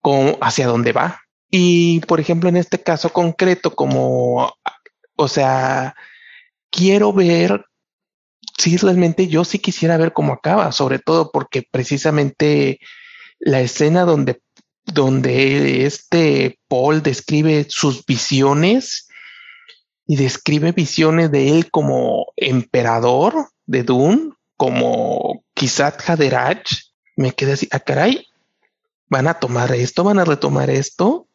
cómo, hacia dónde va. Y por ejemplo, en este caso concreto, como, o sea, quiero ver si realmente yo sí quisiera ver cómo acaba, sobre todo porque precisamente la escena donde, donde este Paul describe sus visiones y describe visiones de él como emperador de Dune, como Kisat Haderach, me quedé así, ah, caray, van a tomar esto, van a retomar esto,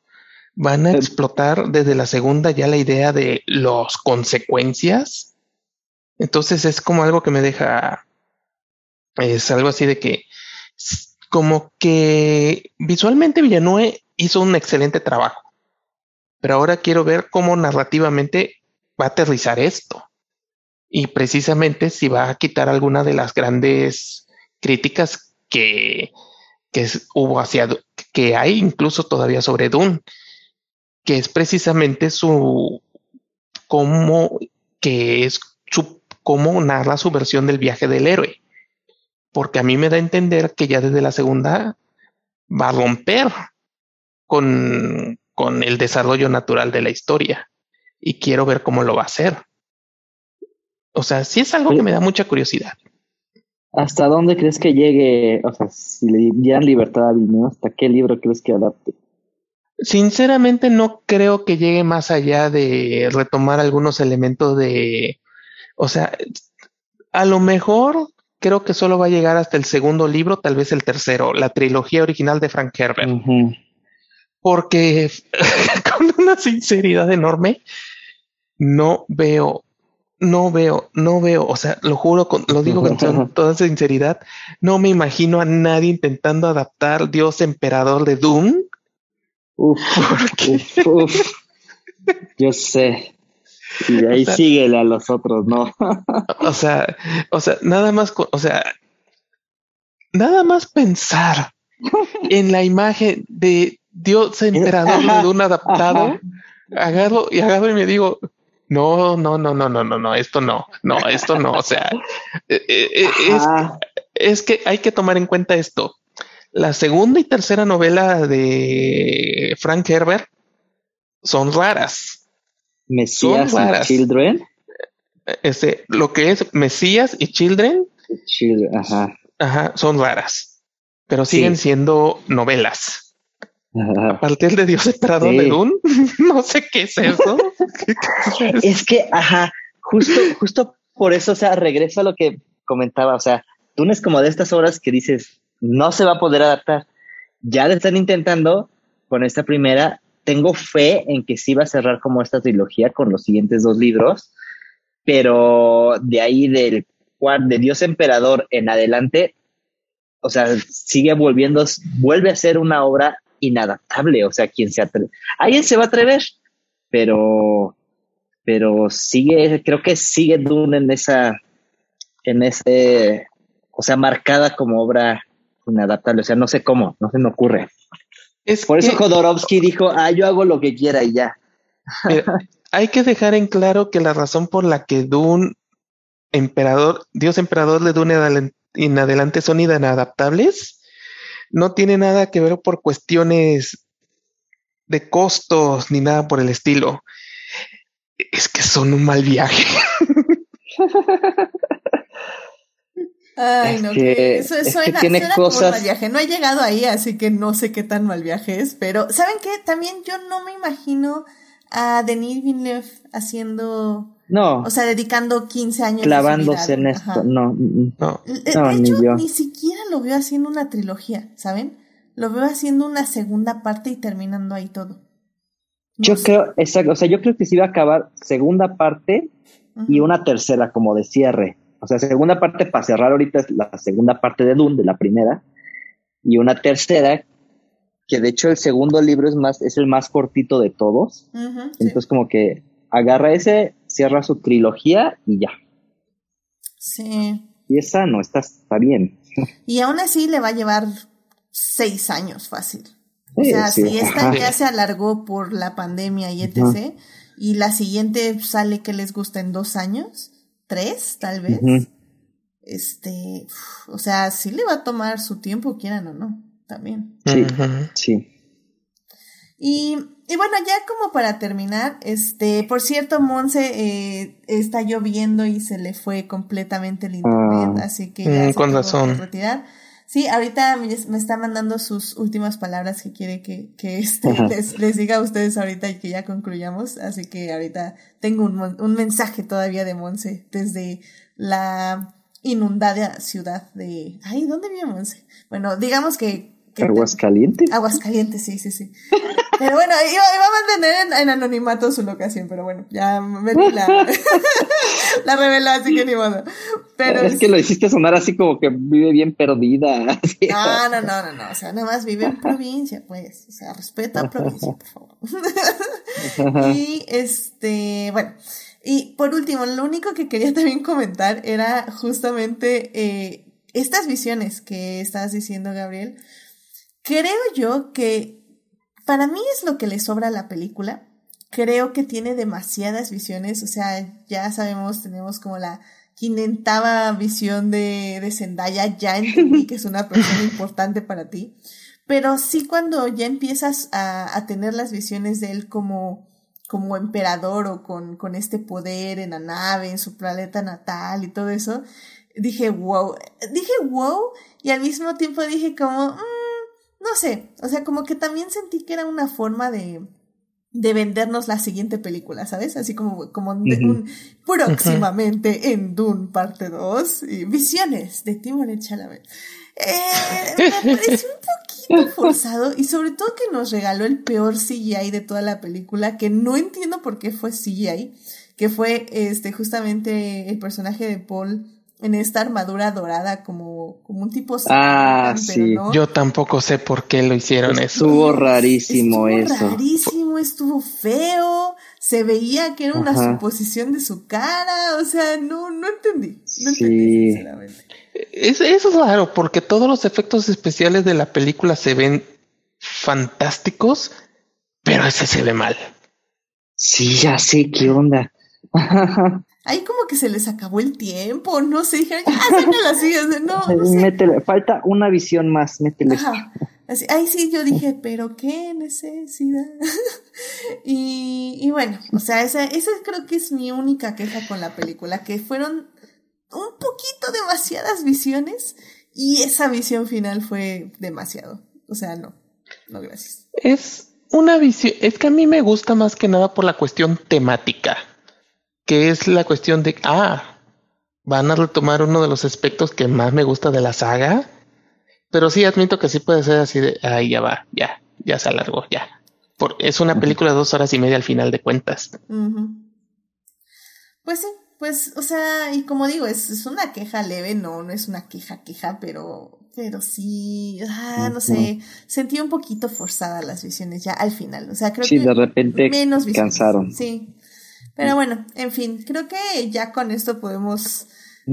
van a Eh. explotar desde la segunda ya la idea de las consecuencias. Entonces es como algo que me deja, es algo así de que, como que visualmente Villeneuve hizo un excelente trabajo, pero ahora quiero ver cómo narrativamente va a aterrizar esto. Y precisamente si va a quitar alguna de las grandes críticas que, que hubo hacia, que hay incluso todavía sobre Dune, que es precisamente su, cómo, que es su, cómo narra su versión del viaje del héroe. Porque a mí me da a entender que ya desde la segunda va a romper con, con el desarrollo natural de la historia. Y quiero ver cómo lo va a hacer. O sea, sí es algo que me da mucha curiosidad. ¿Hasta dónde crees que llegue? O sea, si le dieran libertad a Villeneuve, ¿hasta qué libro crees que adapte? Sinceramente no creo que llegue más allá de retomar algunos elementos de, o sea, a lo mejor creo que solo va a llegar hasta el segundo libro, tal vez el tercero, la trilogía original de Frank Herbert, porque con una sinceridad enorme, no veo, no veo, no veo, o sea, lo juro, con, lo digo con to- toda sinceridad, no me imagino a nadie intentando adaptar Dios Emperador de Doom. Uf, uf, uf. Yo sé. Y de ahí O sea- síguele a los otros, ¿no? O sea, o sea, nada más, o sea, nada más pensar en la imagen de Dios emperador de un adaptado, Ajá. agarro y agarro y me digo, no, no, no, no, no, no, no, esto no, no, esto no, o sea, eh, eh, eh, es, es que hay que tomar en cuenta esto. La segunda y tercera novela de Frank Herbert son raras. Mesías raras. Children. Este, lo que es Mesías y Children Children, ajá. Ajá, son raras, pero Sí. siguen siendo novelas. Ajá. A partir de Dios Emperador Sí. de Dune, no sé qué es eso. ¿Qué- qué es? Es que, ajá, justo, justo por eso, o sea, regreso a lo que comentaba, o sea, Dune es como de estas obras que dices, no se va a poder adaptar. Ya lo están intentando con esta primera. Tengo fe en que sí va a cerrar como esta trilogía con los siguientes dos libros, pero de ahí del de Dios Emperador en adelante, o sea, sigue volviendo, vuelve a ser una obra inadaptable, o sea, quien se atreve, alguien se va a atrever, pero, pero sigue, creo que sigue Dune en esa, en ese, o sea, marcada como obra inadaptable, o sea, no sé cómo, no se me ocurre. Es Por eso Jodorowsky dijo, ah, yo hago lo que quiera y ya. Mira, hay que dejar en claro que la razón por la que Dune, emperador, Dios emperador de Dune en adelante son inadaptables, no tiene nada que ver por cuestiones de costos ni nada por el estilo. Es que son un mal viaje. Ay, Es no, que- que eso es que suena, tiene suena como un cosas- mal viaje. No he llegado ahí, así que no sé qué tan mal viaje es, pero ¿saben qué? También yo no me imagino a Denis Villeneuve haciendo, No, o sea, dedicando 15 años clavándose en vida. esto, Ajá. no. No, De No, de ni hecho, yo. ni siquiera lo veo haciendo una trilogía, ¿saben? Lo veo haciendo una segunda parte y terminando ahí todo. No Yo sé. creo, exacto, o sea, yo creo que se iba a acabar segunda parte y una tercera como de cierre. O sea, segunda parte para cerrar ahorita es la segunda parte de Dune, de la primera, y una tercera, que de hecho el segundo libro es más, es el más cortito de todos. Entonces como que agarra ese, cierra su trilogía y ya. Sí. Y es sano, está, está bien. Y aún así le va a llevar seis años fácil. O Sí, sea, sí. si esta ya se alargó por la pandemia y etc. Y la siguiente sale que les gusta en dos años, tres tal vez. Este, uf, o sea, sí le va a tomar su tiempo, quieran o no, también. Sí, sí. Y, y bueno, ya como para terminar, este, por cierto, Monse eh, está lloviendo y se le fue completamente el internet, Ah. así que ya Mm, se con razón. que retirar. Sí, ahorita me, está mandando sus últimas palabras que quiere que, que este, les, les diga a ustedes ahorita y que ya concluyamos. Así que ahorita tengo un, un mensaje todavía de Monse desde la inundada ciudad de... Ay, ¿dónde vive Monse? Bueno, digamos que... Aguascalientes. Aguascalientes, sí, sí, sí. Pero bueno, iba, iba a mantener en, en anonimato su locación, pero bueno, ya Meli la, la reveló, así que ni modo. Pero es que lo hiciste sonar así como que vive bien perdida. así. No, no, no, no, no, o sea, nada más vive en provincia, pues, o sea, respeta provincia, por favor. y este, bueno, y por último, lo único que quería también comentar era justamente eh, estas visiones que estabas diciendo, Gabriel. Creo yo que para mí es lo que le sobra a la película. Creo que tiene demasiadas visiones, o sea, ya sabemos, tenemos como la quinentava visión de, de Zendaya, ya entendí que es una persona importante para ti, pero sí cuando ya empiezas a, a tener las visiones de él como, como emperador o con, con este poder en la nave, en su planeta natal y todo eso, dije wow, dije wow y al mismo tiempo dije como, mm, no sé, o sea, como que también sentí que era una forma de, de vendernos la siguiente película, ¿sabes? Así como, como un próximamente en Dune parte 2 y visiones de Timothée Chalamet. Eh, me pareció un poquito forzado y sobre todo que nos regaló el peor CGI de toda la película, que no entiendo por qué fue CGI, que fue este justamente el personaje de Paul en esta armadura dorada como, como un tipo Ah, sí. no. yo tampoco sé por qué lo hicieron eso. Estuvo rarísimo estuvo eso. rarísimo, estuvo feo, se veía que era una Ajá. suposición de su cara, o sea, no, no entendí, no Sí. entendí sinceramente. Es, es raro porque todos los efectos especiales de la película se ven fantásticos, pero ese se ve mal. Sí, ya sé qué onda. Ahí como que se les acabó el tiempo, no sé, dijeron, ya, sácala así, o sea, no, no sé. Métele, falta una visión más, métele. Ajá. Así, ahí sí yo dije, pero qué necesidad. y, y bueno, o sea, esa, esa creo que es mi única queja con la película, que fueron un poquito demasiadas visiones y esa visión final fue demasiado. O sea, no, no gracias. Es una visión, es que a mí me gusta más que nada por la cuestión temática, que es la cuestión de, ah, van a retomar uno de los aspectos que más me gusta de la saga, pero sí admito que sí puede ser así de, ay, ya va, ya, ya se alargó, ya. Por, es una película de dos horas y media al final de cuentas. Pues sí, pues, o sea, y como digo, es, es una queja leve, no, no es una queja, queja, pero, pero sí, ah, no sé, sentí un poquito forzada las visiones ya al final. O sea, creo Sí, que de repente menos visiones. cansaron. Sí. Pero bueno, en fin, creo que ya con esto podemos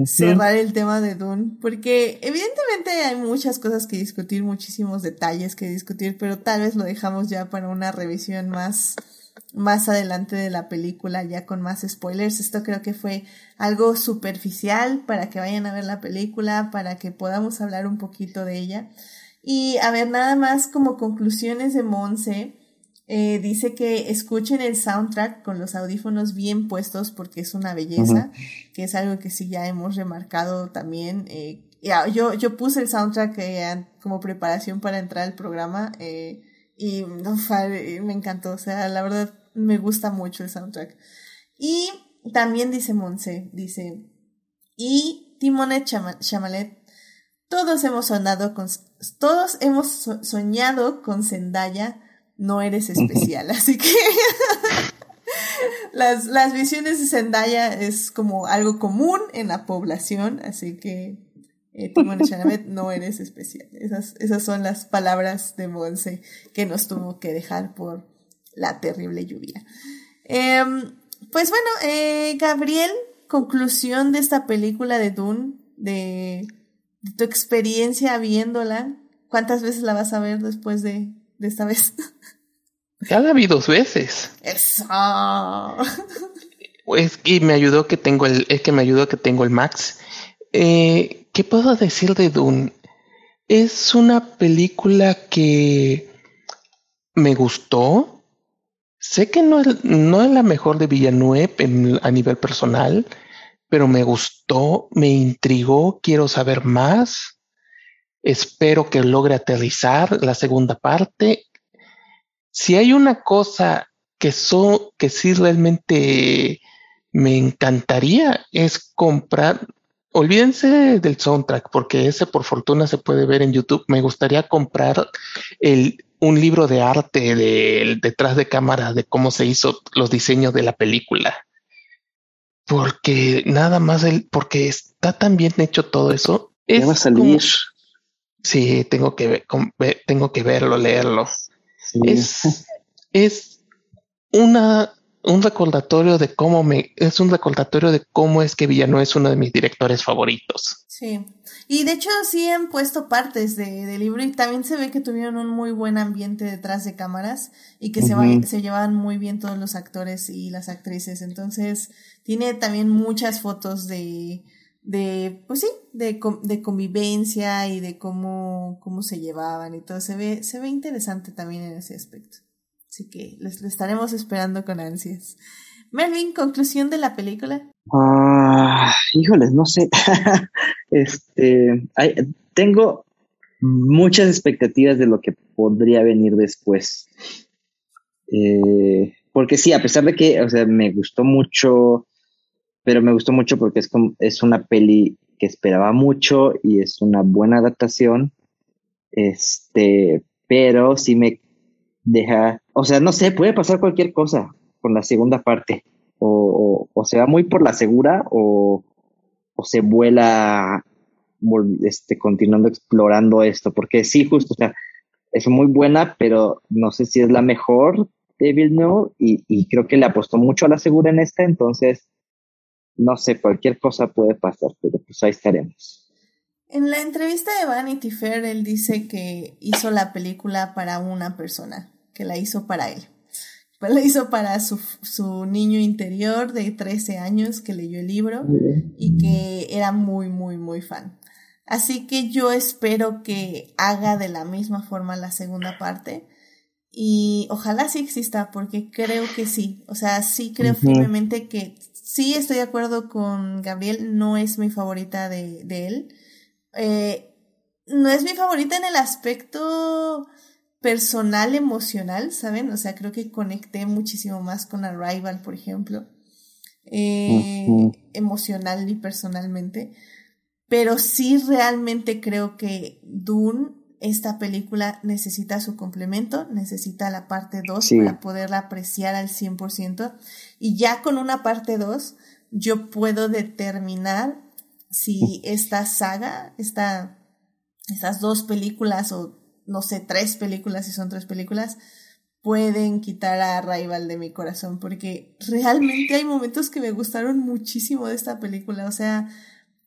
cerrar el tema de Dune, porque evidentemente hay muchas cosas que discutir, muchísimos detalles que discutir, pero tal vez lo dejamos ya para una revisión más más adelante de la película ya con más spoilers. Esto creo que fue algo superficial para que vayan a ver la película, para que podamos hablar un poquito de ella. Y a ver, nada más como conclusiones de Monse. Eh, dice que escuchen el soundtrack con los audífonos bien puestos porque es una belleza, que es algo que sí ya hemos remarcado también. Eh, ya, yo, yo puse el soundtrack eh, como preparación para entrar al programa eh, y no, me encantó, o sea, la verdad me gusta mucho el soundtrack. Y también dice Monse, dice, y Timonet Chama- Chalamet, todos hemos sonado con, todos hemos so- soñado con Zendaya, no eres especial, así que las, las visiones de Zendaya es como algo común en la población, así que eh, Timothée Chalamet no eres especial. Esas, esas son las palabras de Monse que nos tuvo que dejar por la terrible lluvia. Em, pues bueno, eh, Gabriel, conclusión de esta película de Dune, de, de tu experiencia viéndola. ¿Cuántas veces la vas a ver después de, de esta vez? Ya la vi dos veces. Eso. Es que me ayudó que tengo el, es que me ayudó que tengo el Max. Eh, ¿Qué puedo decir de Dune? Es una película que me gustó. Sé que no es, no es la mejor de Villeneuve en- a nivel personal, pero me gustó, me intrigó, quiero saber más. Espero que logre aterrizar la segunda parte. Si hay una cosa que, so- que sí realmente me encantaría es comprar. Olvídense del soundtrack, porque ese por fortuna se puede ver en YouTube. Me gustaría comprar el, un libro de arte del detrás de cámara de cómo se hizo los diseños de la película. Porque nada más el, porque está tan bien hecho todo eso. Ya va a es salir. como- sí, tengo que ver- tengo que verlo, leerlo. Sí. Es, es una, un recordatorio de cómo me, es un recordatorio de cómo es que Villano es uno de mis directores favoritos. Sí. Y de hecho sí han puesto partes de, del libro y también se ve que tuvieron un muy buen ambiente detrás de cámaras y que se, va- Ujú. se llevaban muy bien todos los actores y las actrices. Entonces tiene también muchas fotos de, de pues sí, de, de convivencia y de cómo, cómo se llevaban y todo. Se ve, se ve interesante también en ese aspecto. Así que lo estaremos esperando con ansias. Melvin, conclusión de la película. Ah, híjoles, no sé. este, hay- tengo muchas expectativas de lo que podría venir después. Eh, porque sí, a pesar de que, o sea, me gustó mucho, pero me gustó mucho porque es como, es una peli que esperaba mucho y es una buena adaptación. Este, pero sí me deja, o sea, no sé, puede pasar cualquier cosa con la segunda parte. O, o, o se va muy por la segura o, o se vuela este, continuando explorando esto, porque sí, justo, o sea, es muy buena, pero no sé si es la mejor de Villeneuve y, y creo que le apostó mucho a la segura en esta, entonces, no sé, cualquier cosa puede pasar, pero pues ahí estaremos. En la entrevista de Vanity Fair, él dice que hizo la película para una persona, que la hizo para él. Pues la hizo para su, su niño interior de 13 años que leyó el libro y que era muy, muy, muy fan. Así que yo espero que haga de la misma forma la segunda parte. Y ojalá sí exista, porque creo que sí. O sea, sí creo firmemente que sí estoy de acuerdo con Gabriel, no es mi favorita de, de él. Eh, no es mi favorita en el aspecto personal, emocional, ¿saben? O sea, creo que conecté muchísimo más con Arrival, por ejemplo. Eh. Emocional y personalmente. Pero sí realmente creo que Dune, esta película, necesita su complemento, necesita la parte 2 Sí. para poderla apreciar al 100%. Y ya con una parte 2, yo puedo determinar si esta saga, esta esas dos películas o no sé, tres películas, si son tres películas, pueden quitar a Rival de mi corazón, porque realmente hay momentos que me gustaron muchísimo de esta película, o sea,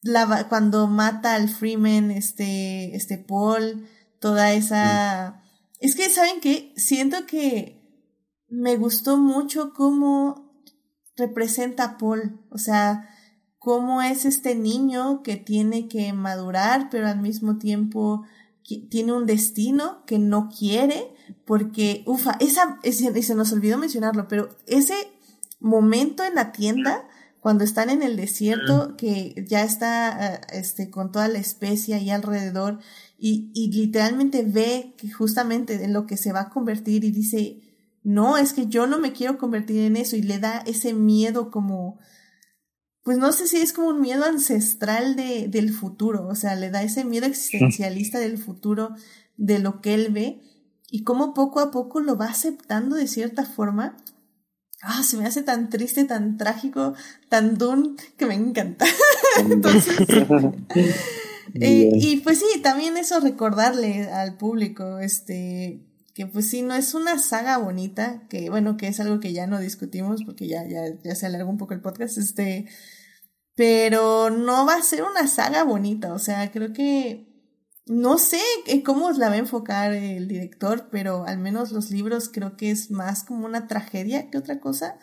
la, cuando mata al Freeman, este, este Paul, toda esa... Es que, ¿saben qué? Siento que me gustó mucho cómo representa a Paul, o sea, cómo es este niño que tiene que madurar, pero al mismo tiempo tiene un destino que no quiere, porque, ufa, esa, ese, se nos olvidó mencionarlo, pero ese momento en la tienda, cuando están en el desierto, que ya está eh, este, con toda la especie ahí alrededor, y, y literalmente ve que justamente en lo que se va a convertir y dice, no, es que yo no me quiero convertir en eso, y le da ese miedo como, pues no sé si es como un miedo ancestral de, del futuro, o sea, le da ese miedo existencialista del futuro, de lo que él ve, y cómo poco a poco lo va aceptando de cierta forma. Ah, se me hace tan triste, tan trágico, tan dun, que me encanta. Entonces, eh, y pues sí, también eso recordarle al público, este, que pues sí, no es una saga bonita, que bueno, que es algo que ya no discutimos porque ya, ya, ya se alargó un poco el podcast, este, pero no va a ser una saga bonita, o sea, creo que no sé cómo la va a enfocar el director, pero al menos los libros creo que es más como una tragedia que otra cosa.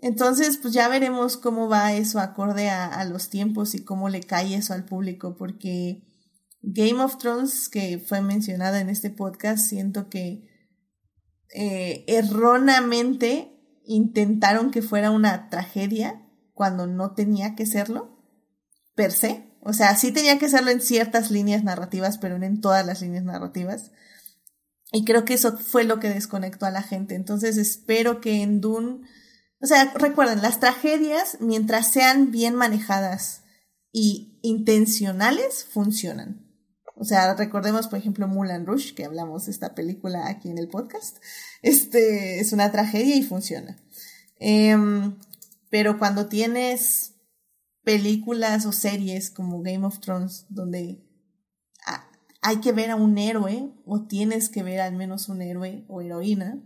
Entonces, pues ya veremos cómo va eso acorde a, los tiempos y cómo le cae eso al público, porque Game of Thrones, que fue mencionada en este podcast, siento que eh, erróneamente intentaron que fuera una tragedia cuando no tenía que serlo, per se. O sea, sí tenía que serlo en ciertas líneas narrativas, pero no en todas las líneas narrativas. Y creo que eso fue lo que desconectó a la gente. Entonces espero que en Dune, o sea, recuerden, las tragedias, mientras sean bien manejadas y intencionales, funcionan. O sea, recordemos, por ejemplo, Mulan Rush, que hablamos de esta película aquí en el podcast. Este es una tragedia y funciona. Em, pero cuando tienes películas o series como Game of Thrones, donde hay que ver a un héroe, o tienes que ver al menos un héroe o heroína,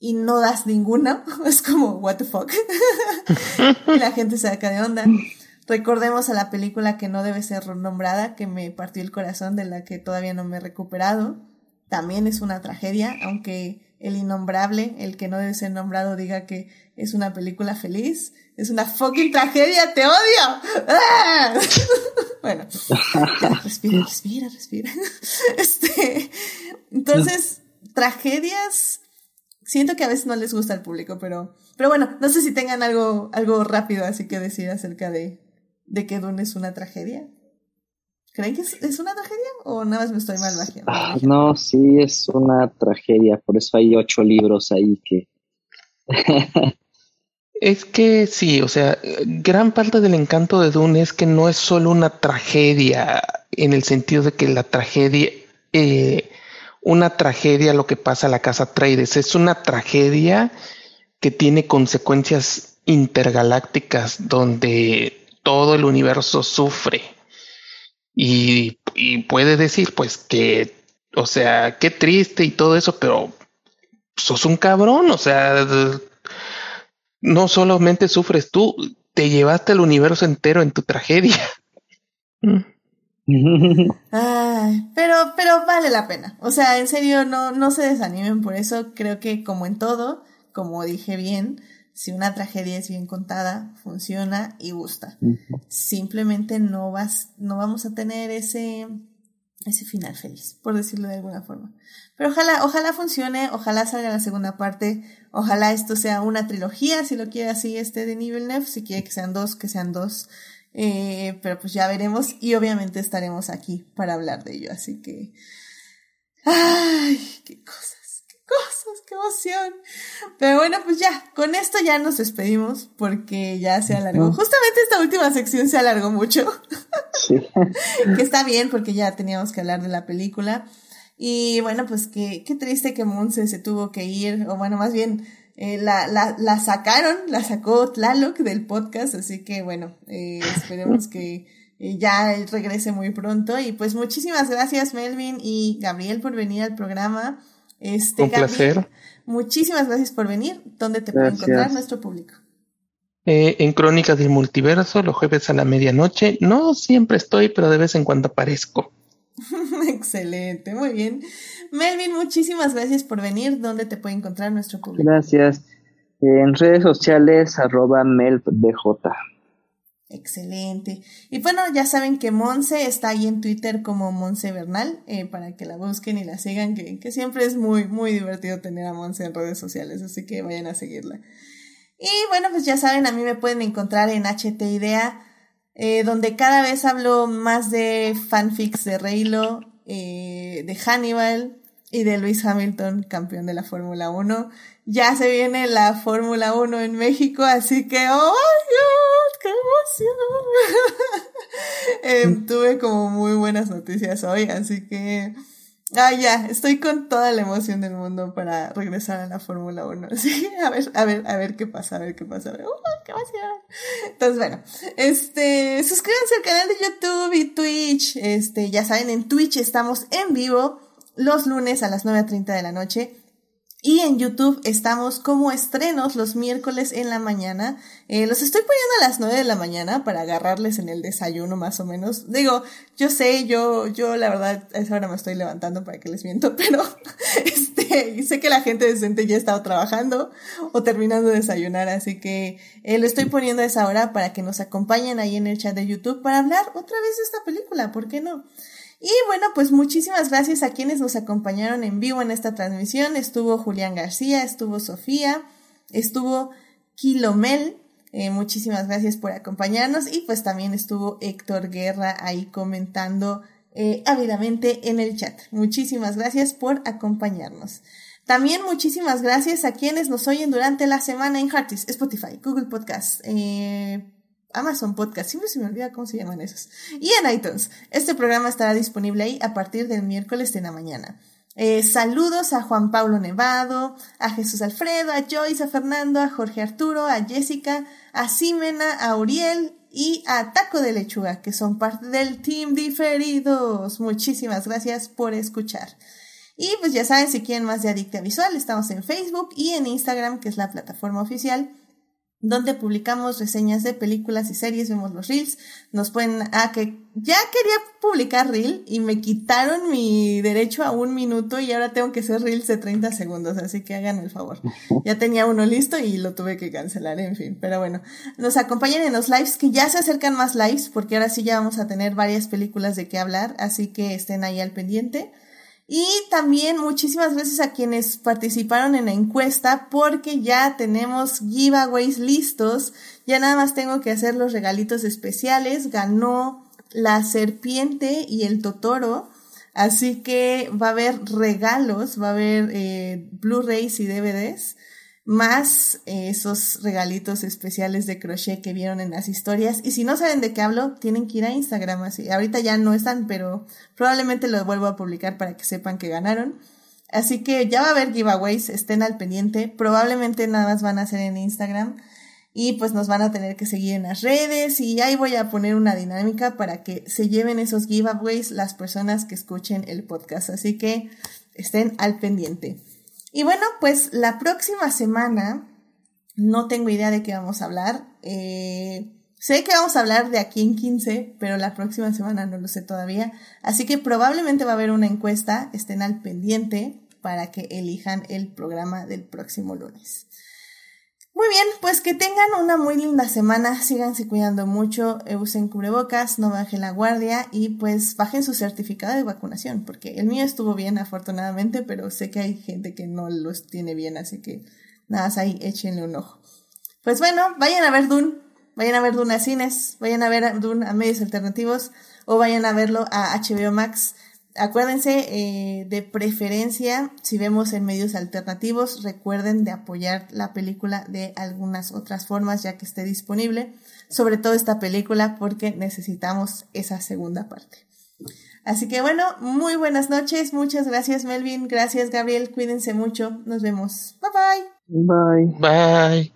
y no das ninguna, es como, what the fuck. y la gente se saca de onda. Recordemos a la película que no debe ser nombrada, que me partió el corazón, de la que todavía no me he recuperado. También es una tragedia, aunque el innombrable, el que no debe ser nombrado, diga que es una película feliz. Es una fucking tragedia, te odio. ¡Ah! bueno, respira, respira, respira. Este, entonces, tragedias, siento que a veces no les gusta al público, pero, pero bueno, no sé si tengan algo, algo rápido así que decir acerca de, de que Dune es una tragedia. ¿Creen que es, una tragedia o nada más me estoy mal ah, No, sí es una tragedia, por eso hay ocho libros ahí que... es que sí, o sea, gran parte del encanto de Dune es que no es solo una tragedia en el sentido de que la tragedia, eh, una tragedia lo que pasa a la casa Trades, es una tragedia que tiene consecuencias intergalácticas donde todo el universo sufre y, puede decir pues que, o sea, qué triste y todo eso, pero sos un cabrón, o sea, no solamente sufres tú, te llevaste el universo entero en tu tragedia. Ay, pero, pero vale la pena. O sea, en serio, no, no se desanimen por eso. Creo que como en todo, como dije bien, si una tragedia es bien contada, funciona y gusta. Simplemente no vas, no vamos a tener ese, ese final feliz, por decirlo de alguna forma. Pero ojalá, ojalá funcione, ojalá salga la segunda parte, ojalá esto sea una trilogía, si lo quiere así este de nivel Nef, si quiere que sean dos, que sean dos. Eh, pero pues ya veremos y obviamente estaremos aquí para hablar de ello, así que... ¡Ay! ¡Qué cosa! cosas, qué emoción. Pero bueno, pues ya, con esto ya nos despedimos porque ya se alargó. Justamente esta última sección se alargó mucho. Sí. que está bien porque ya teníamos que hablar de la película. Y bueno, pues qué, qué triste que Monse se tuvo que ir, o bueno, más bien eh, la, la, la, sacaron, la sacó Tlaloc del podcast, así que bueno, eh, esperemos que eh, ya regrese muy pronto. Y pues muchísimas gracias Melvin y Gabriel por venir al programa. Este, Un placer. Muchísimas gracias por venir. ¿Dónde te puede encontrar nuestro público? Eh, en Crónicas del Multiverso, los jueves a la medianoche. No siempre estoy, pero de vez en cuando aparezco. Excelente, muy bien. Melvin, muchísimas gracias por venir. ¿Dónde te puede encontrar nuestro público? Gracias. En redes sociales, arroba melpdj. Excelente. Y bueno, ya saben que Monse está ahí en Twitter como Monse Bernal, eh, para que la busquen y la sigan, que, que, siempre es muy, muy divertido tener a Monse en redes sociales, así que vayan a seguirla. Y bueno, pues ya saben, a mí me pueden encontrar en HT Idea, eh, donde cada vez hablo más de fanfics de Reylo, eh, de Hannibal y de Luis Hamilton, campeón de la Fórmula 1. Ya se viene la Fórmula 1 en México, así que, ¡oh, qué emoción! eh, tuve como muy buenas noticias hoy, así que... Ah, ya, estoy con toda la emoción del mundo para regresar a la Fórmula 1. Sí, a ver, a ver, a ver qué pasa, a ver qué pasa. A ver, uh, qué. Entonces, bueno, este, suscríbanse al canal de YouTube y Twitch. Este, ya saben, en Twitch estamos en vivo los lunes a las 9.30 de la noche. Y en YouTube estamos como estrenos los miércoles en la mañana. Eh, los estoy poniendo a las 9 de la mañana para agarrarles en el desayuno más o menos. Digo, yo sé, yo, yo la verdad a esa hora me estoy levantando para que les miento, pero este, sé que la gente decente ya ha estado trabajando o terminando de desayunar, así que eh, lo estoy poniendo a esa hora para que nos acompañen ahí en el chat de YouTube para hablar otra vez de esta película, ¿por qué no? Y bueno, pues muchísimas gracias a quienes nos acompañaron en vivo en esta transmisión. Estuvo Julián García, estuvo Sofía, estuvo Kilomel. Eh, muchísimas gracias por acompañarnos y pues también estuvo Héctor Guerra ahí comentando eh, ávidamente en el chat. Muchísimas gracias por acompañarnos. También muchísimas gracias a quienes nos oyen durante la semana en Heartis, Spotify, Google Podcasts, eh, Amazon Podcast, siempre se me olvida cómo se llaman esos. Y en iTunes. Este programa estará disponible ahí a partir del miércoles de la mañana. Eh, saludos a Juan Pablo Nevado, a Jesús Alfredo, a Joyce, a Fernando, a Jorge Arturo, a Jessica, a Simena, a Uriel y a Taco de Lechuga, que son parte del Team Diferidos. Muchísimas gracias por escuchar. Y pues ya saben, si quieren más de Adicta Visual, estamos en Facebook y en Instagram, que es la plataforma oficial donde publicamos reseñas de películas y series, vemos los reels, nos pueden, ah, que ya quería publicar reel y me quitaron mi derecho a un minuto y ahora tengo que hacer reels de 30 segundos, así que hagan el favor. Ya tenía uno listo y lo tuve que cancelar, en fin, pero bueno, nos acompañan en los lives, que ya se acercan más lives, porque ahora sí ya vamos a tener varias películas de qué hablar, así que estén ahí al pendiente. Y también muchísimas gracias a quienes participaron en la encuesta porque ya tenemos giveaways listos. Ya nada más tengo que hacer los regalitos especiales. Ganó la serpiente y el totoro. Así que va a haber regalos, va a haber eh, Blu-rays y DVDs más eh, esos regalitos especiales de crochet que vieron en las historias. Y si no saben de qué hablo, tienen que ir a Instagram. Así, ahorita ya no están, pero probablemente lo vuelvo a publicar para que sepan que ganaron. Así que ya va a haber giveaways, estén al pendiente. Probablemente nada más van a ser en Instagram. Y pues nos van a tener que seguir en las redes. Y ahí voy a poner una dinámica para que se lleven esos giveaways las personas que escuchen el podcast. Así que estén al pendiente. Y bueno, pues la próxima semana no tengo idea de qué vamos a hablar. Eh, sé que vamos a hablar de aquí en 15, pero la próxima semana no lo sé todavía. Así que probablemente va a haber una encuesta, estén al pendiente para que elijan el programa del próximo lunes. Muy bien, pues que tengan una muy linda semana, síganse cuidando mucho, eh, usen cubrebocas, no bajen la guardia y pues bajen su certificado de vacunación, porque el mío estuvo bien afortunadamente, pero sé que hay gente que no los tiene bien, así que nada, ahí échenle un ojo. Pues bueno, vayan a ver Dune, vayan a ver Dune a cines, vayan a ver Dune a medios alternativos o vayan a verlo a HBO Max. Acuérdense, eh, de preferencia, si vemos en medios alternativos, recuerden de apoyar la película de algunas otras formas ya que esté disponible, sobre todo esta película porque necesitamos esa segunda parte. Así que bueno, muy buenas noches, muchas gracias Melvin, gracias Gabriel, cuídense mucho, nos vemos, bye bye. Bye. Bye.